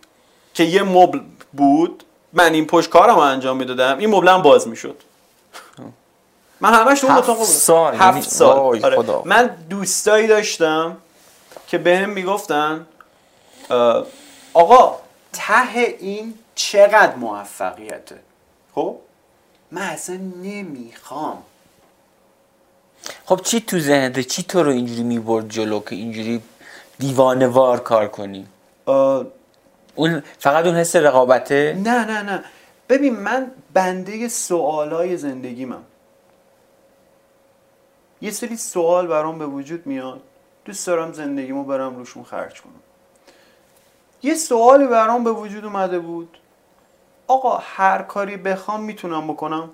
که یه مبل بود. من این پشت کارم انجام می‌دادم. این مبل هم باز می‌شد. من همش تو اون اتاق بودم. سال، یعنی- هفت سال. آره. خدا. من دوستایی داشتم که بهم می‌گفتن آقا ته این چقدر موفقیته؟ خب؟ من اصلا نمی‌خوام. خب چی تو ذهنت؟ چی تو رو اینجوری می‌برد جلو که اینجوری دیوانه وار کار کنی؟ اون فقط اون حس رقابته؟ نه نه نه. ببین من بنده سوالای زندگیمم. یه سری سوال برام به وجود میاد. دوست دارم زندگیمو برم روشون خرج کنم. یه سوالی برام به وجود اومده بود. آقا هر کاری بخوام می‌تونم بکنم؟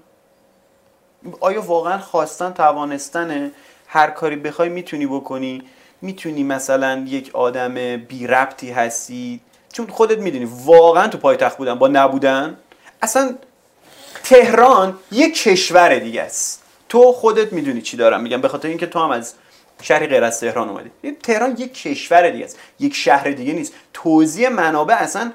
آیا واقعا خواستن توانستنه هر کاری بخوای می‌تونی بکنی؟ می‌تونی مثلا یک آدم بی ربطی هستی؟ چون خودت می‌دونی واقعا تو پایتخت بودن با نبودن. اصلا تهران یک کشور دیگه است. تو خودت می‌دونی چی دارم میگم به خاطر اینکه تو هم از شهری غیر از تهران اومدی. تهران یک کشور دیگه است یک شهر دیگه نیست. توزیع منابع اصلا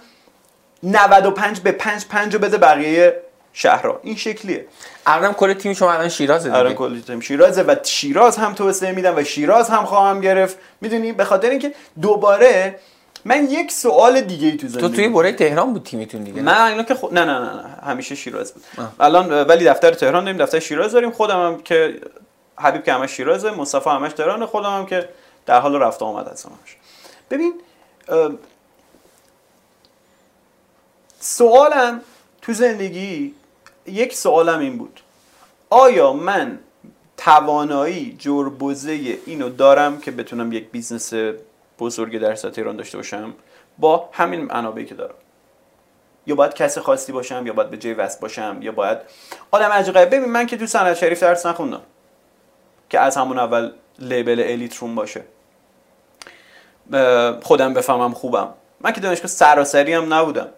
95 به 5 5 رو بده بقیه شهرها. این شکلیه. الان کل تیم شما الان شیرازه الان کل تیم شیرازه و شیراز هم توسعه میدم و شیراز هم خواهم گرفت. می‌دونی؟ به خاطر اینکه دوباره من یک سوال دیگه ای تو زندگی تو توی بره تهران بود تیمتون دیگه من الان که نه نه نه, نه. همیشه شیراز بود. آه. الان ولی دفتر تهران داریم دفتر شیراز داریم. خودم هم که حبیب که همش شیرازه مصطفی همش تهران خودم هم که در حال رفت آمد هستم همش. ببین سوالم تو زندگی یک سوالم این بود. آیا من توانایی جربوزه اینو دارم که بتونم یک business بزرگ در سطح ایران داشته باشم با همین منابعی که دارم. یا باید کس خاصی باشم یا باید به جای وست باشم یا باید آدم عجیبه ببین من که تو صنعت شریف درس نخوندم که از همون اول لیبل الیت روم باشه. خودم بفهمم خوبم. من که دانشگاه سراسری هم نبودم.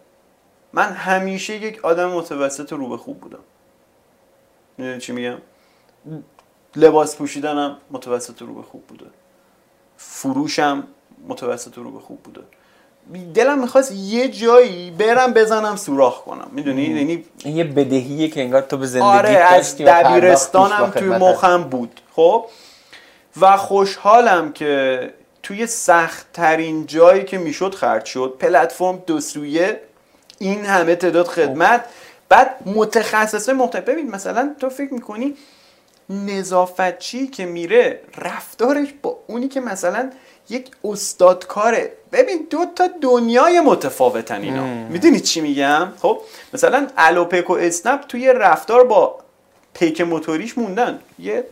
من همیشه یک آدم متوسط رو به خوب بودم. چی میگم؟ لباس پوشیدنم متوسط رو به خوب بوده. فروشم متوسط رو به خوب بوده. دلم می‌خواست یه جایی برم بزنم سوراخ کنم. می‌دونی؟ یعنی یه بدهیه که انگار تو به زندگی آره از دبیرستانم توی مخم بود. خب؟ و خوشحالم که توی سخت ترین جایی که می‌شد خرج شد. پلتفرم دو سویه این همه تعداد خدمت. بعد متخصصه محتوی ببین مثلا تو فکر می‌کنی نظافتچی که میره رفتارش با اونی که مثلا یک استادکاره. ببین دو تا دنیای متفاوتن اینا. می‌دونی چی میگم؟ خب مثلا الوپک و اسنپ توی رفتار با پیک موتوریش موندن. یه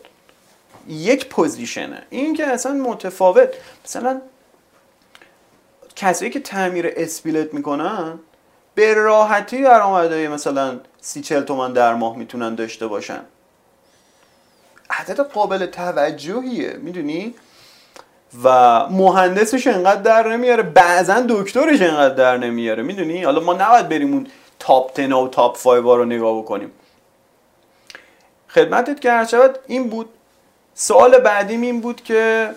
یک پوزیشنه. این که اصلا متفاوت. مثلا کسایی که تعمیر اسپیلت می‌کنن به راحتی درآمدهای مثلا سی چل تومن در ماه می‌تونن داشته باشن. عدد قابل توجهیه. می‌دونی؟ و مهندسش انقدر در نمیاره بعضا دکترش انقدر در نمیاره. می‌دونی؟ حالا ما نباید بریم اون تاپ 10 و تاپ 5 رو نگاه بکنیم. خدمتت که شود این بود. سوال بعدیم این بود که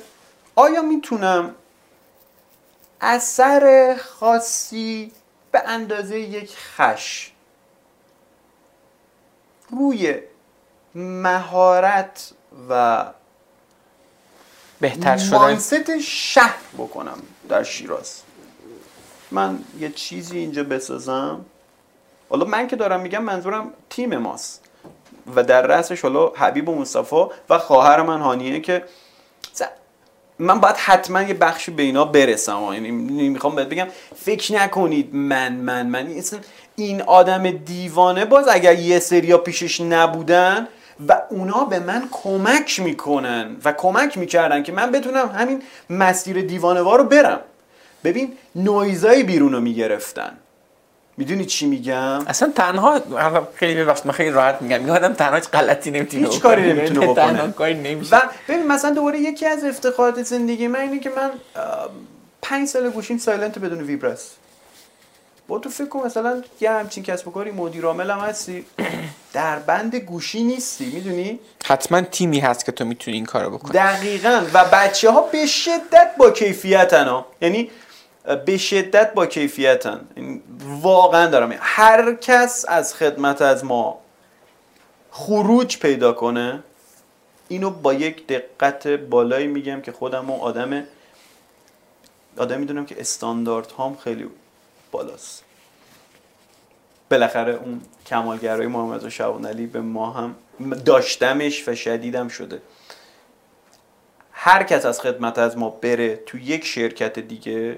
آیا می‌تونم اثر خاصی به اندازه یک خش روی مهارت و بهتر شدن. مانست شهر بکنم در شیراز. من یه چیزی اینجا بسازم. حالا من که دارم میگم منظورم تیم ماست. و در رأسش حالا حبیب و مصطفی و خواهر من هانیه که من باید حتما یه بخشی به اینا برسم. یعنی می‌خوام بهت بگم فکر نکنید من من من. این آدم دیوانه باز اگر یه سریا پیشش نبودن و اونا به من کمک می‌کنن و کمک می‌کردن که من بتونم همین مسیر دیوانوار رو برم. ببین نویزای بیرون رو می‌گرفتن. می‌دونی چی میگم؟ اصلا تنها خیلی وقت من خیلی راحت میگم. یه آدم تنها غلطی نمی‌تونه هیچ کاری نمی‌تونه بکنه. کاری نمیشه. و ببین مثلا دوباره یکی از افتخارات زندگی من اینه که من پنج سال گوشیم سایلنت بدون ویبرس با تو فکر کن مثلا یه همچین کسب و کاری مدیر عامل هم هستی. در بند گوشی نیستی می‌دونی؟ حتما تیمی هست که تو می‌تونی این کارو بکنی. دقیقا. و بچه ها به شدت با کیفیتن ها. یعنی به شدت با کیفیتن. واقعا دارم هر کس از خدمت از ما خروج پیدا کنه اینو با یک دقت بالایی میگم که خودم و آدم آدم می‌دونم که استاندارد هام خیلی بالاست. بالاخره اون کمالگرای محمد شعبان علی به ما هم داشتمش و شدیدم شده. هر کس از خدمت از ما بره تو یک شرکت دیگه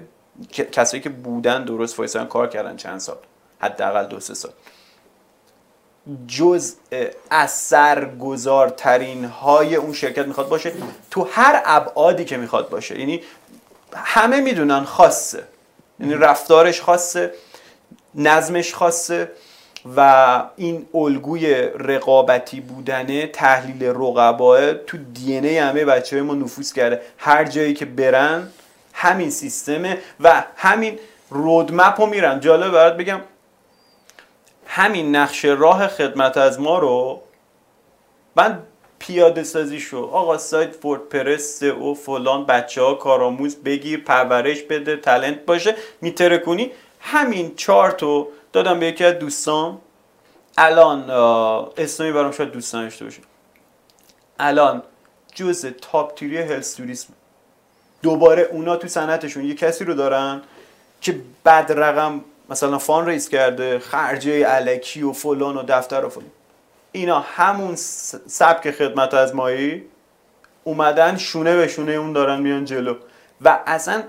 کسایی که بودن درست وایسن کار کردن چند سال حداقل دو سه سال. جز اثرگذارترین های اون شرکت می‌خواد باشه تو هر ابعادی که می‌خواد باشه. یعنی همه می‌دونن خاصه. یعنی رفتارش خاصه نظمش خاصه و این الگوی رقابتی بودنه تحلیل رقباه تو دی ای همه بچه ما نفوذ کرده. هر جایی که برن همین سیستمه و همین رودمپ رو میرن. جالب برات بگم همین نقشه راه خدمت از ما رو من پیاده سازی شو. آقا سایت فورد پرس او فلان بچه ها کارآموز بگیر پرورش بده تلنت باشه. میتره کنی؟ همین چارتو دادم به یکی از دوستان الان اسمی برام شاید دوستان داشته باشه. الان جز تاپ تیری هلس توریسم دوباره اونا تو صنعتشون یه کسی رو دارن که بعد رقم مثلا فان ریس کرده خرجه علکی و فلان و دفتر و فلان. اینا همون سبک خدمت از مایی اومدن شونه به شونه اون دارن میان جلو. و اصلا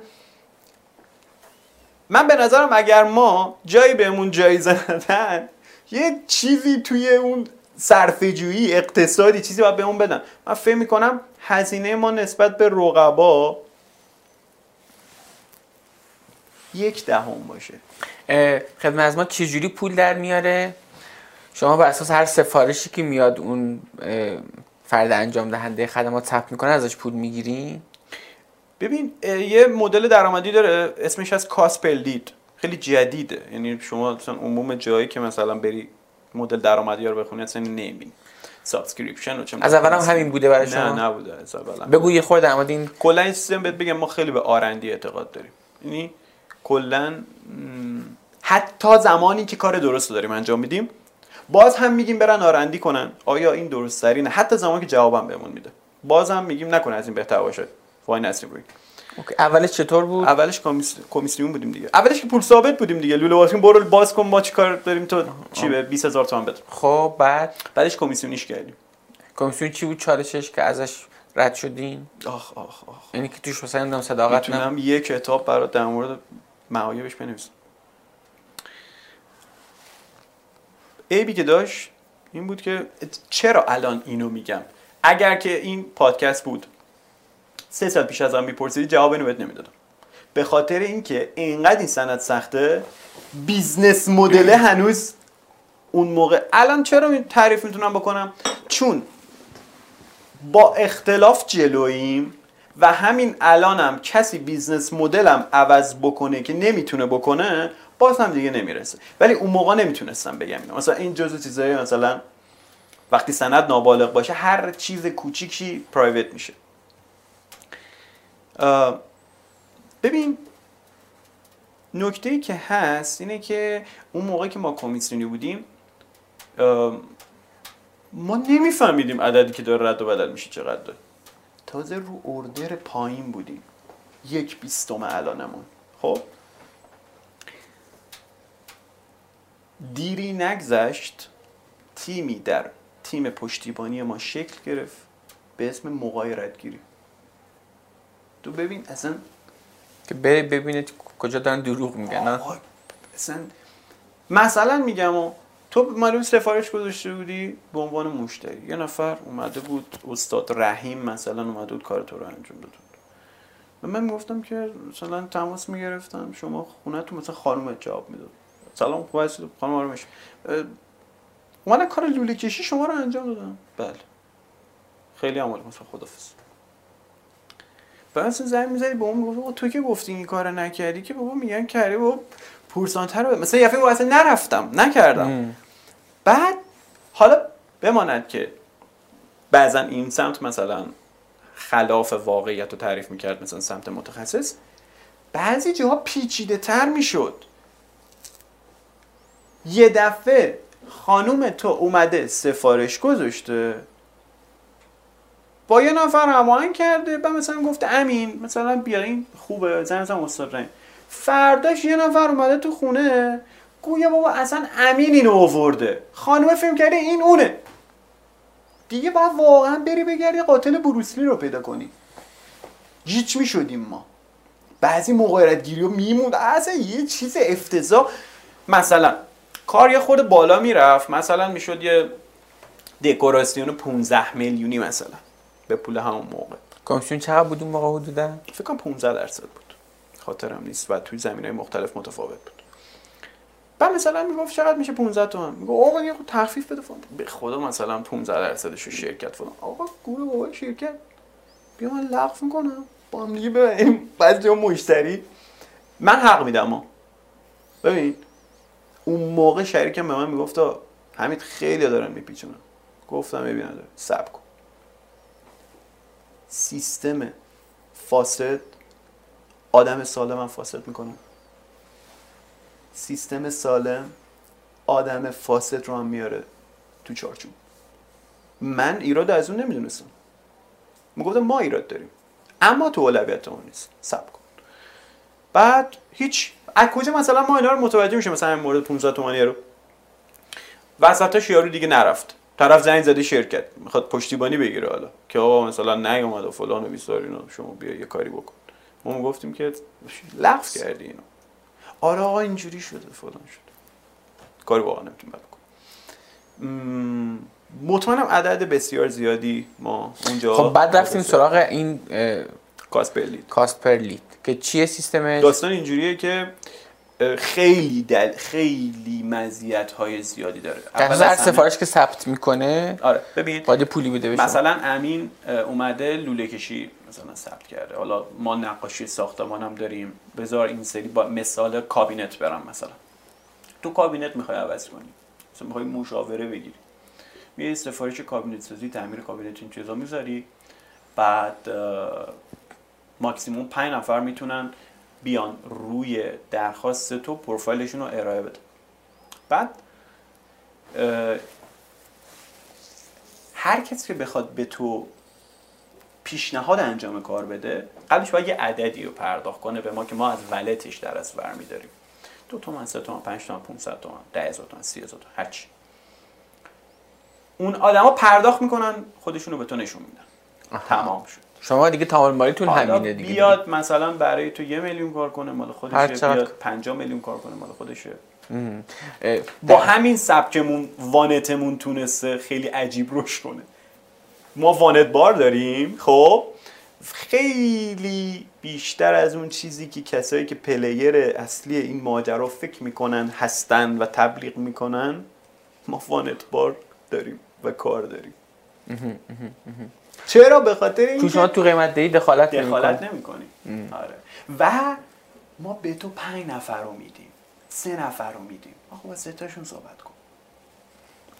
من به نظرم اگر ما جایی بهمون جایزه ندن یه چیزی توی اون صرفه‌جویی اقتصادی چیزی باید بهمون بدن. من فکر می‌کنم هزینه ما نسبت به رقبا یک دهم باشه. خدمت از ما چجوری پول در میاره؟ شما بر اساس هر سفارشی که میاد اون فرد انجام دهنده خدمات ثبت می‌کنه ازش پول می‌گیرین ببین یه مدل درآمدی داره اسمش از کاسپلدید. خیلی جدیده. یعنی شما مثلا عموم جایی که مثلا بری مدل درآمدی رو بخونی اصلا نمی‌بینی. subscription از اول هم همین بوده برای شما؟ نه نبوده از اول بگو یه خورده در این کلا این سیستم بهت بگم ما خیلی به R&D اعتقاد داریم. یعنی کلا حتی زمانی که کار درست رو داریم انجام میدیم باز هم میگیم برن R&D کنن. آیا این درست ترینه حتی زمانی که جوابم بهمون میده. باز هم میگیم نکنه از این بهتر باشه. وای نسیم روی اولش چطور بود؟ اولش کمیسیون بودیم دیگه. اولش که پول ثابت بودیم دیگه. لوله واسه برو باز کن ما چیکار داریم تو؟ چی به 20000 تومان بده. خب بعد؟ بعدش کمیسیونیش کردیم. کمیسیون چی بود؟ چالشش که ازش رد شدین؟ آخ آخ آخ. یعنی که توش مثلا صداقت می‌تونم یه کتاب برات در مورد معایبش بنویسم. عیبی که داشت این بود که چرا الان اینو میگم؟ اگر که این پادکست بود سه سال پیش ازم میپرسیدی جواب اینو بهت نمی‌دادم. به خاطر اینکه اینقدر این صنعت سخته business model هنوز اون موقع الان چرا تعریف می‌تونم بکنم؟ چون با اختلاف جلوییم و همین الانم کسی business model م عوض بکنه که نمی‌تونه بکنه باز هم دیگه نمی‌رسه. ولی اون موقع نمی‌تونستم بگم اینو. مثلا این جزء چیزایی مثلا وقتی سند نابالغ باشه هر چیز کوچیکی پرایوت میشه. ببین نکته ای که هست اینه که اون موقع که ما کمیسیونی بودیم ما نمیفهمیدیم عددی که داره رد و بدل میشه چقدر داره. تازه رو اردر پایین بودیم. یک بیستم الانمون. خب؟ دیری نگذشت تیمی در تیم پشتیبانی ما شکل گرفت به اسم مقایرت گیری تو ببین اصلا که بره ببینه کجا دارن دروغ میگن اصلا مثلا میگم و تو معلوم سفارش گذاشته بودی؟ به عنوان مشتری. یه نفر اومده بود استاد رحیم مثلا اومده بود کار تو رو انجام داد. و من می‌گفتم که مثلا تماس می‌گرفتم شما خونه تو مثلا خانم جواب می‌داد. سلام خوب هستید خانم آرامش. اومدن کار لوله کشی شما رو انجام دادم بله. خیلی عمال مثلا خدافظ. بعد زنگ می‌زدی به اون می‌گفت تو که گفتی این کار نکردی که بابا میگن کردی. بابا پورسانتر رو مثلا یه فکر اصلا نرفتم نکردم. بعد حالا بماند که بعضا این سمت مثلا خلاف واقعیت رو تعریف می‌کرد مثلا سمت متخصص. بعضی جاها پیچیده تر می‌شد. یه دفعه خانوم تو اومده سفارش گذاشته. با یه نفر هماهنگ کرده و مثلا گفته امین مثلا بیارین خوبه زن مثلا استاد فرداش یه نفر اومده تو خونه گویا بابا اصلا امین اینو آورده. خانم فیلم کرده این اونه. دیگه باید واقعا بری بگردی قاتل بروسلی رو پیدا کنی. جیچ می‌شدیم ما. بعضی مقایرت گیری رو میموند. اصلا یه چیز افتضاح. مثلا کار یه خورده بالا می‌رفت. مثلا می‌شد یه دکوراسیون 15 میلیونی مثلا به پول همون موقع. کمیسیون چقدر بود اون موقع حدودا؟ فکر کنم 15 درصد بود. خاطرم نیست و توی زمین های مختلف متفاوت بود. بعد مثلا می‌گفت چقدر میشه 15 تومن می‌گفت آقا یه خود تخفیف بده فلان. به خدا مثلا 15 درصدش رو شرکت فلان. آقا گوره بابا شرکت بیا من لغو می‌کنم. با هم دیگه ببینیم بعد جا مشتری. من حق میدم ها. ببین اون موقع شریکم به من می‌گفت حمید خیلی دارن میپیچونن. گفتم ببین سب کن. سیستم فاسد آدم سالم هم فاسد می‌کنه. سیستم سالم آدم فاسد رو هم میاره تو چارچوب. من ایراد از اون نمی‌دونستم. می‌گفتم ما ایراد داریم. اما تو اولویت ما نیست. سب کن. بعد هیچ از کجا مثلا ما اینا رو متوجه میشه مثلا مورد 500 تومانی رو؟ وسطاش یارو دیگه نرفت. طرف زنگ زده شرکت. می‌خواد پشتیبانی بگیره حالا. که آقا مثلا نیومد و فلان و بیسار اینا شما بیا یه کاری بکن. ما گفتیم که لغو کردی اینو. آره آقا اینجوری شده فلان شده. کاری واقعا نمی‌تونیم بکنیم. م، مطمئنم عدد بسیار زیادی ما اونجا خب بعد رفتیم سراغ این کاست پر لید. که چیه سیستمش داستان اینجوریه که خیلی دل خیلی مزیت های زیادی داره. اول هر سفارش که ثبت می‌کنه آره ببین باید پولی بده بشه. مثلا امین اومده لوله کشی مثلا ثبت کرده. حالا ما نقاشی ساختمان هم داریم. بذار این سری با مثال کابینت برم مثلا. تو کابینت می‌خوای عوض کنی. مثلا می‌خوای مشاوره بگیری. میای سفارش کابینت سازی تعمیر کابینت این چیزا می‌ذاری. بعد ماکسیموم پنج نفر می‌تونن بیان روی درخواست تو پروفایلشون رو ارائه بده بعد هر کسی که بخواد به تو پیشنهاد انجام کار بده قبلش باید یه عددی رو پرداخت کنه به ما که ما از ولتش در از برمیداریم دو تومن سه تومن پنج تومن 500 تومن ده هزار تومن سی هزار تومن هرچی اون آدما پرداخت می‌کنن خودشون رو به تو نشون میدن. تمام شد. شما دیگه تعامل مالیتون همینه دیگه بیاد مثلا برای تو یه میلیون کار کنه مال هر خودشه چقدر- بیاد 5 میلیون کار کنه مال خودشه. با همین سبکمون وانتمون تونسته خیلی عجیب رشد کنه. ما وانت بار داریم خب؟ خیلی بیشتر از اون چیزی که کسایی که player اصلی این ماجرا فکر می‌کنن هستن و تبلیغ می‌کنن ما وانت بار داریم و کار داریم. چرا؟ به خاطر تو اینکه شما تو قیمت دهی دخالت دخالت نمی‌کنی. نمی آره. و ما به تو پنج نفر رو میدیم. سه نفر رو میدیم. آخه با سه تاشون صحبت کن.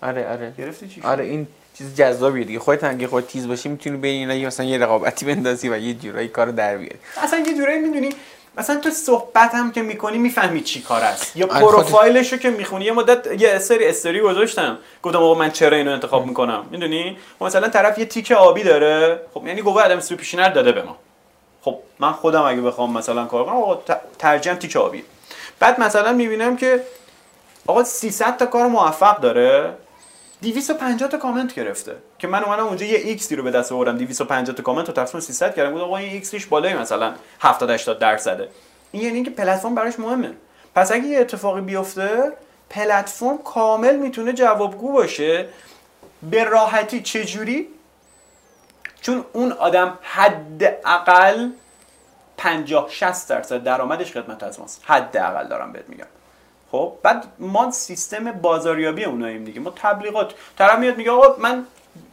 آره آره. گرفتی چی؟ آره این چیز جذابیه دیگه. خودت هم اگه خودت تیز باشی می‌تونی بین اینا مثلا یه رقابتی بندازی و یه جورایی کارو در بیاری. اصلا یه جورایی می‌دونی مثلا تو صحبت هم که می‌کنی می‌فهمی چی کار است. یا پروفایلش رو که می‌خونی. یه مدت یه سری استوری گذاشتم. گفتم آقا من چرا اینو انتخاب می‌کنم؟ می‌دونی؟ مثلا طرف یه تیک آبی داره. خب یعنی گواهی عدم سوء پیشینه داده به ما. خب من خودم اگه بخوام مثلا کار کنم آقا ت- ترجیحاً تیک آبی بعد مثلا می‌بینم که آقا 300 تا کار موفق داره. 250 تا کامنت گرفته. که من اومدم اونجا یه X رو به دست آوردم. 250 تا کامنت رو تقسیم 300 کردم. گفتم آقا این X ش بالای مثلا 70 80 درصده. این یعنی اینکه پلتفرم براش مهمه. پس اگه یه اتفاقی بیفته پلتفرم کامل می‌تونه جوابگو باشه. به راحتی چجوری؟ چون اون آدم حداقل 50 60 درصد درآمدش خدمت از ماست. حداقل دارم بهت میگم. خب بعد ما سیستم بازاریابی اوناییم دیگه. ما تبلیغات طرف میاد میگه آقا من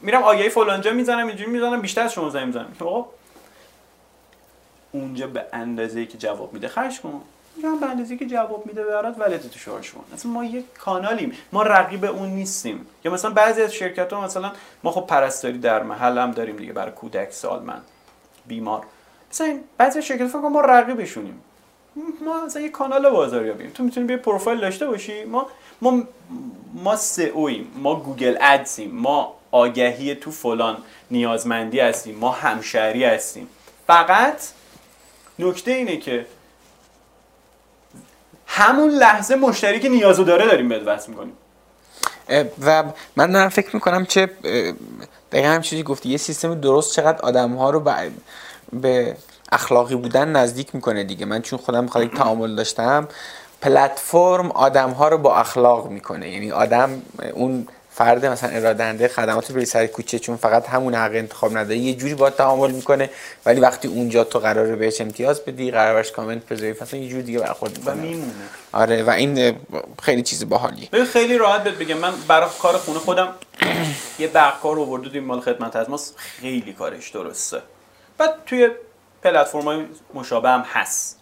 میرم آگهی فلانجا می‌زنم اینجوری می‌زنم بیشتر از شما زنگ می‌زنم. میگم آقا اونجا به اندازه که جواب میده خرج کن. هم به اندازه که جواب میده برات wallet تو شارژ کن اصلا ما یه کانالیم. ما رقیب اون نیستیم. یا مثلا بعضی از شرکت ها مثلا ما خب پرستاری در محل هم داریم دیگه برای کودک سالمند بیمار. مثلا بعضی شرکت کنم ما رقیبشونیم. ما مثلا یه کانال بازاریابیم تو می‌تونی یه پروفایل داشته باشی. ما ما ما SEO یم ما Google Ads یم ما آگهی تو فلان نیازمندی هستیم. ما همشهری هستیم. فقط نکته اینه که همون لحظه مشتری که نیازو داره داریم بهت وصل می‌کنیم. و من دارم فکر می‌کنم چه دقیقا هم چیزی گفتی یه سیستم درست چقدر آدم ها رو به اخلاقی بودن نزدیک می‌کنه دیگه. من چون خودم خیلی تعامل داشتم پلتفرم آدم ها رو با اخلاق می‌کنه. یعنی آدم اون فرد مثلا ارادنده خدمات رو سر کوچه چون فقط همون حق انتخاب نداره یه جوری با تعامل می‌کنه. ولی وقتی اونجا تو قراره بهش امتیاز بدی قرار بهش کامنت بذاری مثلا یه جوری دیگه برخورد و می‌کنه. میمونه. آره و این خیلی چیز باحالیه. خیلی راحت بهت بگم. من برای کار خونه خودم یه برقکار آورده مال خدمت از ماست خیلی کارش درسته. بعد توی پلتفرم های مشابه هم هست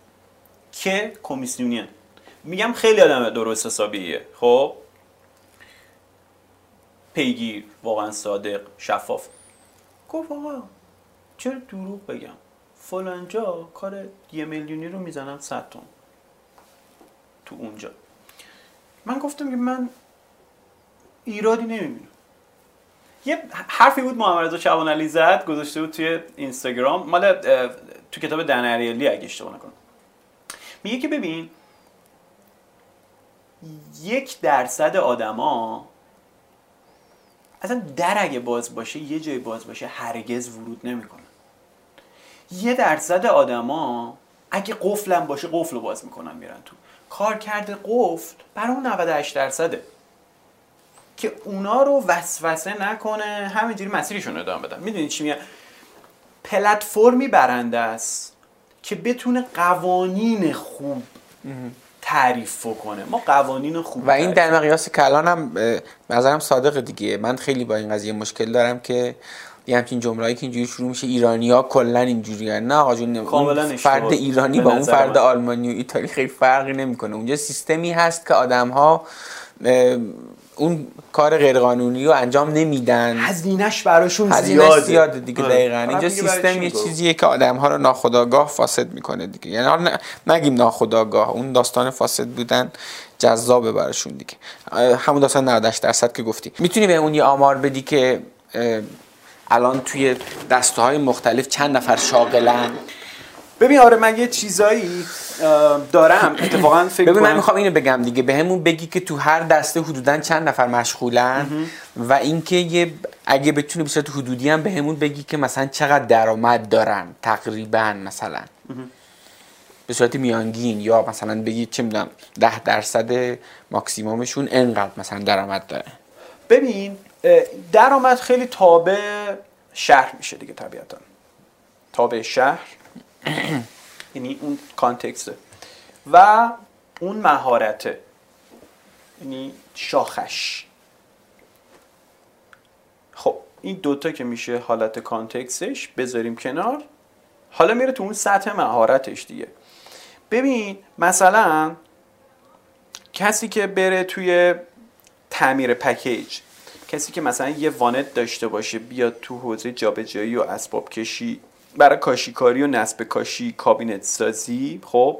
که کمیسیونین میگم خیلی آدم درست حسابیه. خب؟ پیگیر واقعا صادق شفاف. گفت آقا چرا دروغ بگم؟ فلانجا کار یه میلیونی رو می‌زنم 100 تومن تو اونجا. من گفتم که من ایرادی نمی‌بینم. یه حرفی بود محمد رضا شعبان علی زد گذاشته بود توی اینستاگرام. مال تو کتاب دن اریالی اگه اشتباه نکنم. میگه که ببین یک درصد آدما اصلا در اگه باز باشه یه جای باز باشه هرگز ورود نمی‌کنن. یه درصد آدما اگه قفلم باشه قفل رو باز می‌کنن میرن تو. کار کرده قفل برای اون 98 درصده. که اونا رو وسوسه نکنه همینجوری مسیرشون رو ادامه بدن. می‌دونی چی میگم؟ پلتفرمی برنده است که بتونه قوانین خوب تعریف کنه ما قوانین خوب و این در مقیاس کلان هم نظرم صادق دیگه من خیلی با این قضیه مشکل دارم که یه همچین جمله‌ای که اینجوری شروع میشه ایرانی ها کلا اینجوری نه آقا جون. فرد ایرانی با اون فرد. آلمانی و ایتالی خیلی فرقی نمی‌کنه اونجا سیستمی هست که آدم ها اون کار غیرقانونی رو انجام نمیدن. هزینهش براشون هزینه زیاده زیاده دیگه آره. دقیقا. اینجا سیستم یه؟ چیزیه که آدم ها رو ناخداگاه فاسد می‌کنه دیگه. یعنی حالا نگیم ناخداگاه اون داستان فاسد بودن جذابه براشون دیگه. همون داستان 98 درصد که گفتی. می‌تونی به اون یه آمار بدی که الان توی دسته های مختلف چند نفر شاغلن؟ ببین آره من یه چیزایی دارم. اتفاقا فکر ببین من می‌خوام اینو بگم دیگه. بهمون بگی که تو هر دسته حدودا چند نفر مشغولن و اینکه یه اگه بتونی به صورت حدودی هم بهمون بگی که مثلا چقدر درآمد دارن تقریبا مثلا. به صورت میانگین یا مثلا بگی چه می‌دونم ده درصد ماکسیمومشون انقدر مثلا درآمد داره. ببین درآمد خیلی تابع شهر میشه دیگه طبیعتا. تابع شهر. یعنی اون کانتکسته. و اون مهارته. یعنی شاخش. خب این دوتا که میشه حالت کانتکسش بذاریم کنار. حالا میره تو اون سطح مهارتش دیگه. ببین مثلا کسی که بره توی تعمیر پکیج کسی که مثلا یه وانت داشته باشه بیاد تو حوزه جابجایی و اسباب کشی برای کاشیکاری و نصب کاشی کابینت سازی خب.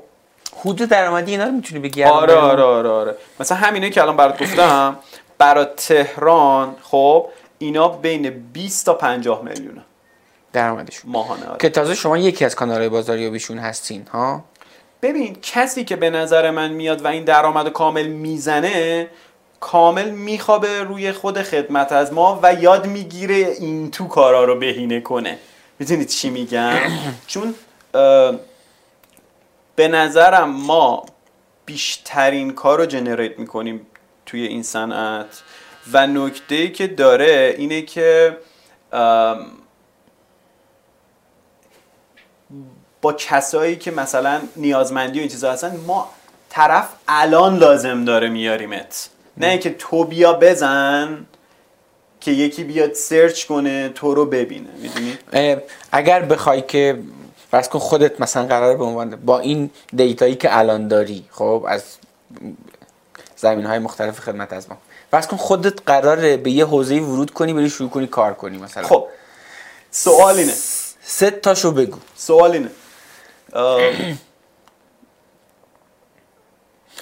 حدود درآمدی اینا رو می‌تونی بگی آره؟ آره آره آره. مثلا همینه که الان برات گفتم برای تهران خب اینا بین 20 تا 50 میلیونه. درآمدشون. ماهانه آره. که تازه شما یکی از کانالهای بازاریابیشون هستین ها؟ ببین کسی که به نظر من میاد و این درآمد کامل می‌زنه کامل میخوابه روی خود خدمت از ما و یاد می‌گیره این تو کارا رو بهینه کنه. می‌دونید چی میگم؟ چون به نظرم ما بیشترین کار رو جنریت می‌کنیم توی این صنعت و نکته ای که داره اینه که با کسایی که مثلا نیازمندی و این چیزا هستن ما طرف الان لازم داره میاریمت. نه اینکه تو بیا بزن که یکی بیاد سرچ کنه تو رو ببینه. می‌دونی؟ اگر بخوای که فرض کن خودت مثلا قرار به عنوان با این data یی که الان داری خب از زمینه های مختلف خدمت از ما. فرض کن خودت قراره به یه حوزه ورود کنی بری شروع کنی کار کنی مثلا. خب. سوال اینه. سه تاشو بگو. سوال اینه.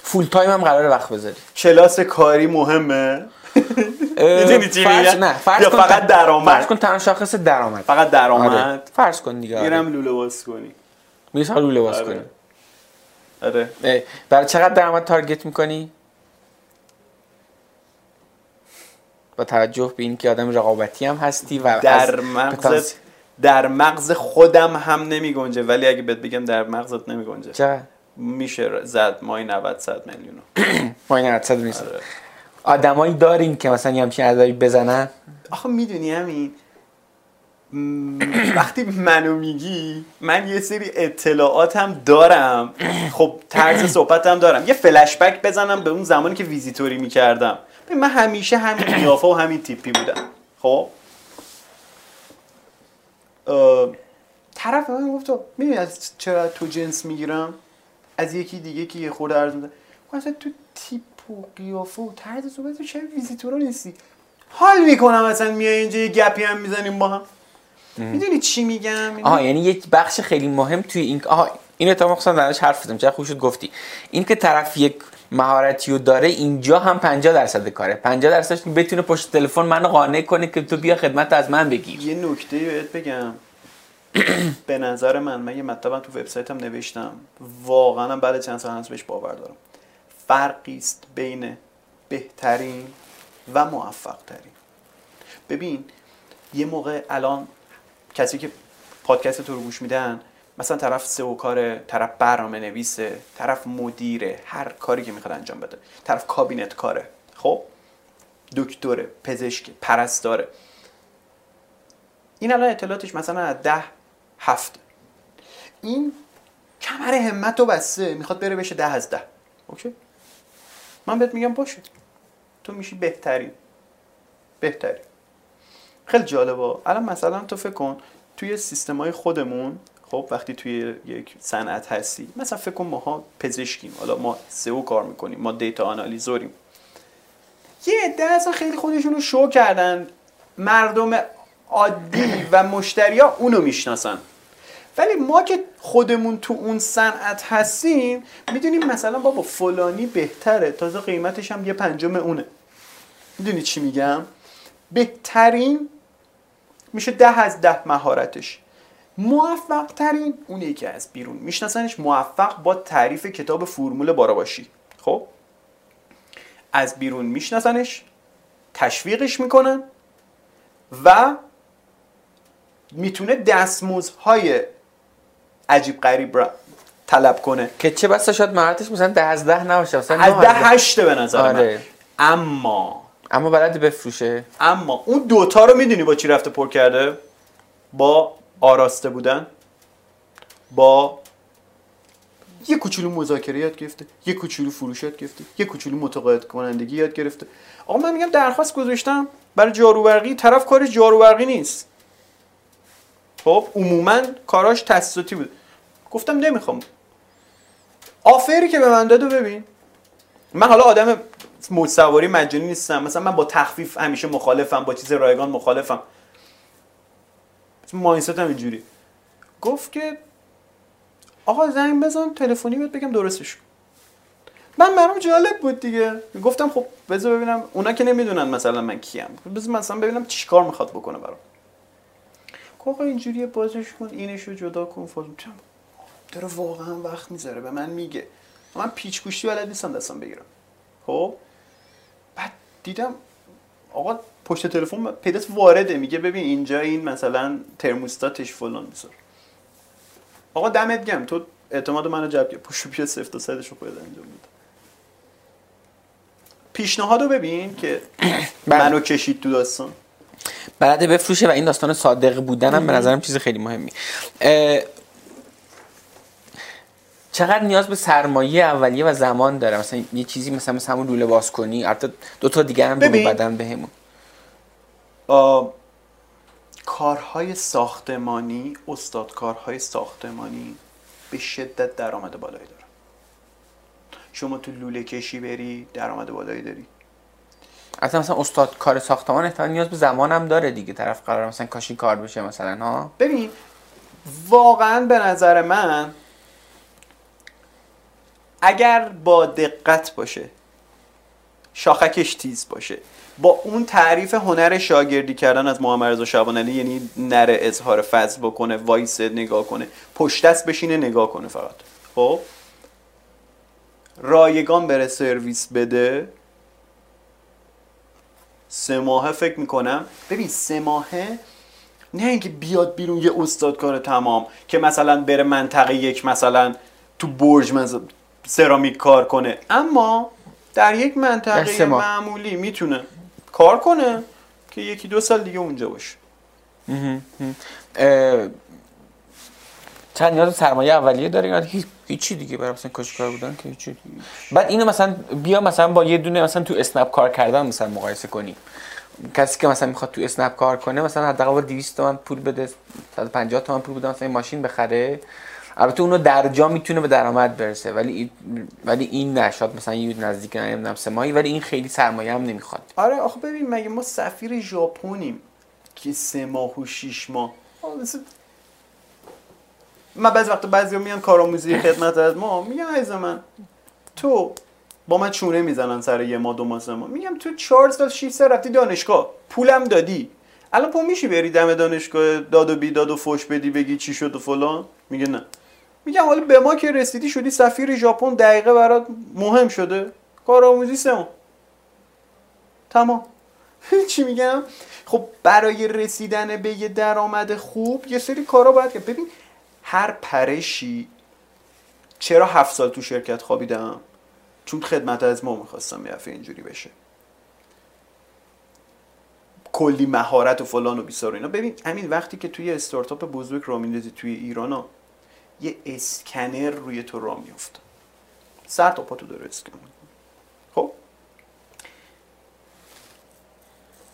full time هم قراره وقت بذاری. کلاس کاری مهمه؟ می‌دونی چی فرض؟ نه فرض کن فقط درآمد؟ فرض کن تنها شاخص درآمد فقط آره. درآمد فرض کن دیگه آره. میرم لوله باز کنی میری سال رو لباس آره. کنی آره برای چقدر درآمد تارگت می‌کنی با توجه به اینکه آدم رقابتی هم هستی و در مغز در مغز خودم هم نمی گنجه ولی اگه بهت بگم در مغزت نمی گنجه چقدر میشه زد مای 90 صد میلیون مای 90 صد نیست آره. آدمایی داریم که مثلا یه همچین عددی بزنن؟ آخه می‌دونی همین؟ وقتی منو میگی من یه سری اطلاعاتم دارم. خب طرز صحبتم دارم. یه فلشبک بزنم به اون زمانی که ویزیتوری می‌کردم. من همیشه همین قیافه و همین تیپی بودم خب؟ طرف من گفت می‌دونی از چرا تو جنس می‌گیرم؟ از یکی دیگه که یه خورده عرض تو تیپ و قیافه و طرز صحبت تو چرا ویزیتورا نیستی؟ حال می‌کنم اصلا میای اینجا یه گپی هم می‌زنیم با هم. می‌دونی چی میگم؟ آها یعنی یک بخش خیلی مهم توی این آها اینو تا مخصوصا درش حرف بزنم چه خوب شد گفتی؟ این که طرف یک مهارتی رو داره اینجا هم 50 درصد کاره. 50 درصدش که بتونه پشت تلفن منو قانع کنه که تو بیا خدمت از من بگیر. یه نکته بهت بگم. به نظر من من یه مطلبم تو وبسایتم نوشتم. واقعا بعد چند سال هنوز بهش باور دارم. فرقی است بین بهترین و موفق ترین ببین یه موقع الان کسی که پادکست تو رو گوش میدن مثلا طرف سئو کاره طرف برنامه نویسه طرف مدیره هر کاری که می‌خواد انجام بده. طرف کابینت کاره. خب؟ دکتره پزشک پرستاره. این الان اطلاعاتش مثلا از ده هفت. این کمر همت رو بسته. می‌خواد بره بشه ده از ده. اوکی؟ من بهت میگم باشه. تو میشی بهترین بهترین خیلی جالبه. الان مثلا تو فکر کن توی سیستم های خودمون خب وقتی توی یک صنعت هستی مثلا فکر کن ماها پزشکیم. حالا ما سئو کار می‌کنیم ما دیتا آنالیزوریم. یه عده اصلا خیلی خودشون رو شو کردن. مردم عادی و مشتریا اونو می‌شناسن. ولی ما که خودمون تو اون صنعت هستیم می‌دونیم مثلا بابا فلانی بهتره. تازه قیمتش هم یه پنجم اونه. می‌دونی چی میگم؟ بهترین میشه ده از ده مهارتش. موفق ترین اونه که از بیرون. میشناسنش موفق با تعریف کتاب فرمول باراباشی. خب؟ از بیرون میشناسنش تشویقش می‌کنن و می‌تونه دستمزدهای عجیب غریب را طلب کنه. که چه بسا شاید مهارتش مثلا ده از ده نباشه مثلا از ده هشته به نظر آره. من اما اما بلد بفروشه. اما اون دوتا رو می‌دونی با چی رفته پر کرده؟ با آراسته بودن با یه کوچولو مذاکره یاد گرفته یه کوچولو فروش یاد گرفته یه کوچولو متقاعد کنندگی یاد گرفته. آقا من میگم درخواست گذاشتم برای جاروبرقی طرف کارش جاروبرقی نیست. خب عموما کاراش تسلیتی بود. گفتم نمی‌خوام. آفری که به من داد ببین. من حالا آدم موج سواری مجانی نیستم. مثلا من با تخفیف همیشه مخالفم با چیز رایگان مخالفم. ماینست هم اینجوری. گفت که آقا زنگ بزن تلفنی بهت بگم درستش کن. من برام جالب بود دیگه. گفتم خب بذار ببینم. اونا که نمی‌دونن مثلا من کیم. بذار مثلا ببینم چیکار می‌خواد بکنه برام. آقا اینجوریه بازش کن اینشو جدا کن فلان. داره واقعا وقت می‌ذاره. به من میگه. من پیچ گوشتی بلد نیستم دستم بگیرم. خب؟ بعد دیدم آقا پشت تلفن پیداست وارده. میگه ببین اینجا این مثلا ترموستاتش فلان میذار آقا دمت گم تو اعتماد منو جلب کرد پشت بیا صفر تا صدش رو خودت انجام بده. پیشنهادو ببین که بله. منو کشید تو داستان. بلده بفروشه و این داستان صادق بودن هم به نظرم چیز خیلی مهمی. چقدر نیاز به سرمایه اولیه و زمان داره؟ مثلا یه چیزی مثلا مثل همون لوله باز کنی البته دو تا دیگه هم ببین. بدن بهمون. آه، کارهای ساختمانی استاد کارهای ساختمانی به شدت درآمد بالایی داره شما تو لوله کشی بری درآمد بالایی داری. اصلا مثلا استاد کار ساختمان احتمال نیاز به زمان هم داره دیگه. طرف قرار مثلا کاشی کار بشه مثلا ها؟ ببین واقعا به نظر من اگر با دقت باشه شاخکش تیز باشه با اون تعریف هنر شاگردی کردن از محمد رضا شعبان یعنی نره اظهار فضل بکنه وایسه نگاه کنه پشت دست بشینه نگاه کنه فقط. خب؟ رایگان بره سرویس بده. سه ماهه فکر می‌کنم. ببین سه ماهه نه اینکه بیاد بیرون یه استاد کار تمام که مثلا بره منطقه یک مثلا تو برج مثلا سرامیک کار کنه. اما در یک منطقه. معمولی می‌تونه کار کنه که یکی دو سال دیگه اونجا باشه. چند نیاز سرمایه اولیه داره یا هیچ هیچی دیگه برای مثلا کاشکار بودن که هیچی. دیگه. بعد اینو مثلا بیا مثلا با یه دونه مثلا تو اسنپ کار کردن مثلا مقایسه کنی. کسی که مثلا می‌خواد تو اسنپ کار کنه مثلا حداقل 200 تومن پول بده 150 تومن پول بده مثلا این ماشین بخره. البته اونو در جا می‌تونه به درآمد برسه ولی ولی این نشاد مثلا یه نزدیک نمی‌دونم سه ماهی ولی این خیلی سرمایه هم نمی‌خواد. آره آخه ببین مگه ما سفیر ژاپنیم که سه ماه و شیش ماه؟ مثل- من بعضی وقتا بعضی میان کارآموزی خدمت از ما میگم عزیز من تو با من چونه می‌زنن سر یه ماه دو ماه سه ماه؟ میگم تو چهار سال شیش سال رفتی دانشگاه پولم دادی. الان پول میشی بری دم دانشگاه داد و بیداد و فوش بدی بگی چی شد و فلان؟ میگه نه. میگم حالا به ما که رسیدی شدی سفیر ژاپن دقیقه برات مهم شده. کارآموزی سه ماه تمام. چی میگم؟ خب برای رسیدن به یه درآمد خوب یه سری کارا باید کرد. ببین هر پرشی چرا هفت سال تو شرکت خوابیدم؟ چون خدمت از ما می‌خواستم یه اینجوری بشه. کلی مهارت و فلان و بیسار اینا. ببین همین وقتی که توی استارتاپ بزرگ را میندازی توی ایران ها یه اسکنر روی تو را میفته سر تا پاتو داره اسکن می‌کنه. خب؟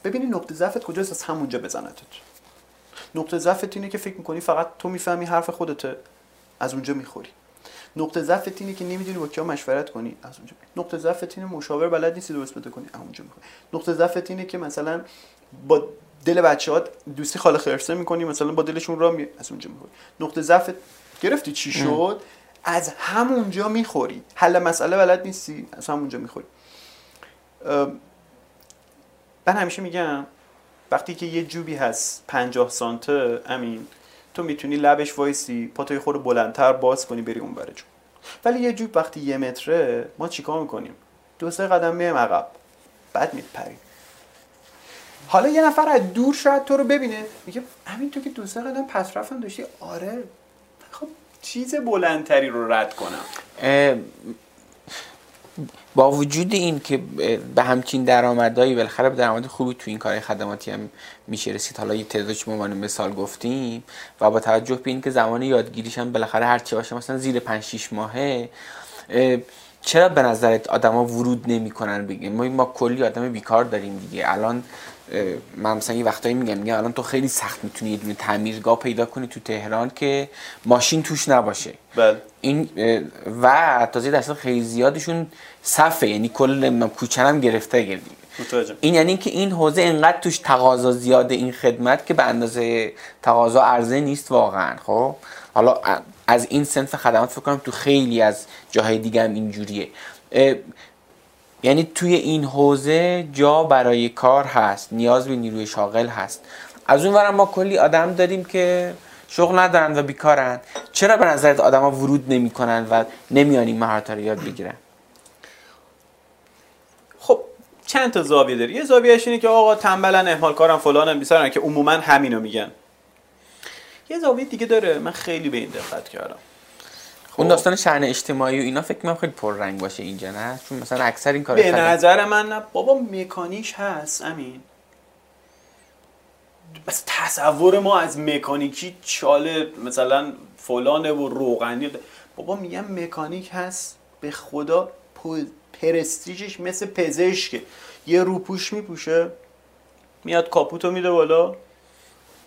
ببینی نقطه ضعفت کجاست از همونجا بزنتت. نقطه ضعفت اینه که فکر می‌کنی فقط تو می‌فهمی حرف خودته از اونجا می‌خوری. نقطه ضعفت اینه که نمی‌دونی با کیا مشورت کنی از اونجا نقطه ضعفت اینه مشاور بلد نیستی درست بده کنی از اونجا می‌خوری. نقطه ضعفت اینه که مثلا با دل بچه دوستی خاله خرسه می‌کنی مثلا با دلشون را می... از اونجا می‌خوری. نقطه ضعفت گرفتی چی شد؟ از همونجا می‌خوری. حل مسئله بلد نیستی؟ از همونجا می‌خوری. من همیشه میگم وقتی که یه جوبی هست 50 سانته امین تو می‌تونی لبش وایسی پاتوی خود بلندتر باز کنی بری اون بره جون ولی یه جوب وقتی یه متره ما چیکار می‌کنیم؟ دو سه قدم میایم عقب. بعد میپریم. حالا یه نفر از دور شاید تو رو ببینه. میگه همین تو که دو سه قدم پس رفتن داشتی آره خب چیز بلندتری رو رد کنم. با وجود این که به همچین درآمدهایی بالاخره به درآمد خوبی تو این کار خدماتی هم میشه رسید. حالا یه تعدادش به عنوان مثال گفتیم و با توجه به این که زمان یادگیریش هم بالاخره هر چی باشه مثلا زیر 5 6 ماهه اه، چرا به نظرت آدما ورود نمی‌کنن؟ بگیم. ما ما کلی آدم بیکار داریم دیگه. الان من مثلا یه وقتایی میگم میگم الان تو خیلی سخت می‌تونی یه دونه تعمیرگاه پیدا کنی تو تهران که ماشین توش نباشه. بله. این و تازه درصد خیلی زیادشون صفه یعنی کل کوچنم گرفته گردی این یعنی که این حوزه انقدر توش تقاضا زیاده این خدمت که به اندازه تقاضا عرضه نیست واقعا خب؟ حالا از این سنف خدمات فکر کنم تو خیلی از جاهای دیگه هم اینجوریه. یعنی توی این حوزه جا برای کار هست نیاز به نیروی شاغل هست. از اون ما کلی آدم داریم که شغل ندارن و بیکارن. چرا به نظرت آدما ورود نمی‌کنن و نمیان این مهارت رو یاد بگیرن؟ خب چند تا زاویه داری. یه زاویهش اینه که آقا تنبلن اهمال کارم فلانم بیسارن که عموما همینو میگن. یه زاویه دیگه داره. من خیلی به این دقت کردم. اون خب. داستان شأن اجتماعی و اینا فکر کنم خیلی پررنگ باشه اینجا نه؟ چون مثلا اکثر این کار به نظر من نه. بابا مکانیش هست امین. بس تصور ما از مکانیکی چاله مثلا فلانه و روغنی. بابا میگم مکانیک هست به خدا پ- پرستیژش مثل پزشکه. یه روپوش میپوشه میاد کاپوتو میده بالا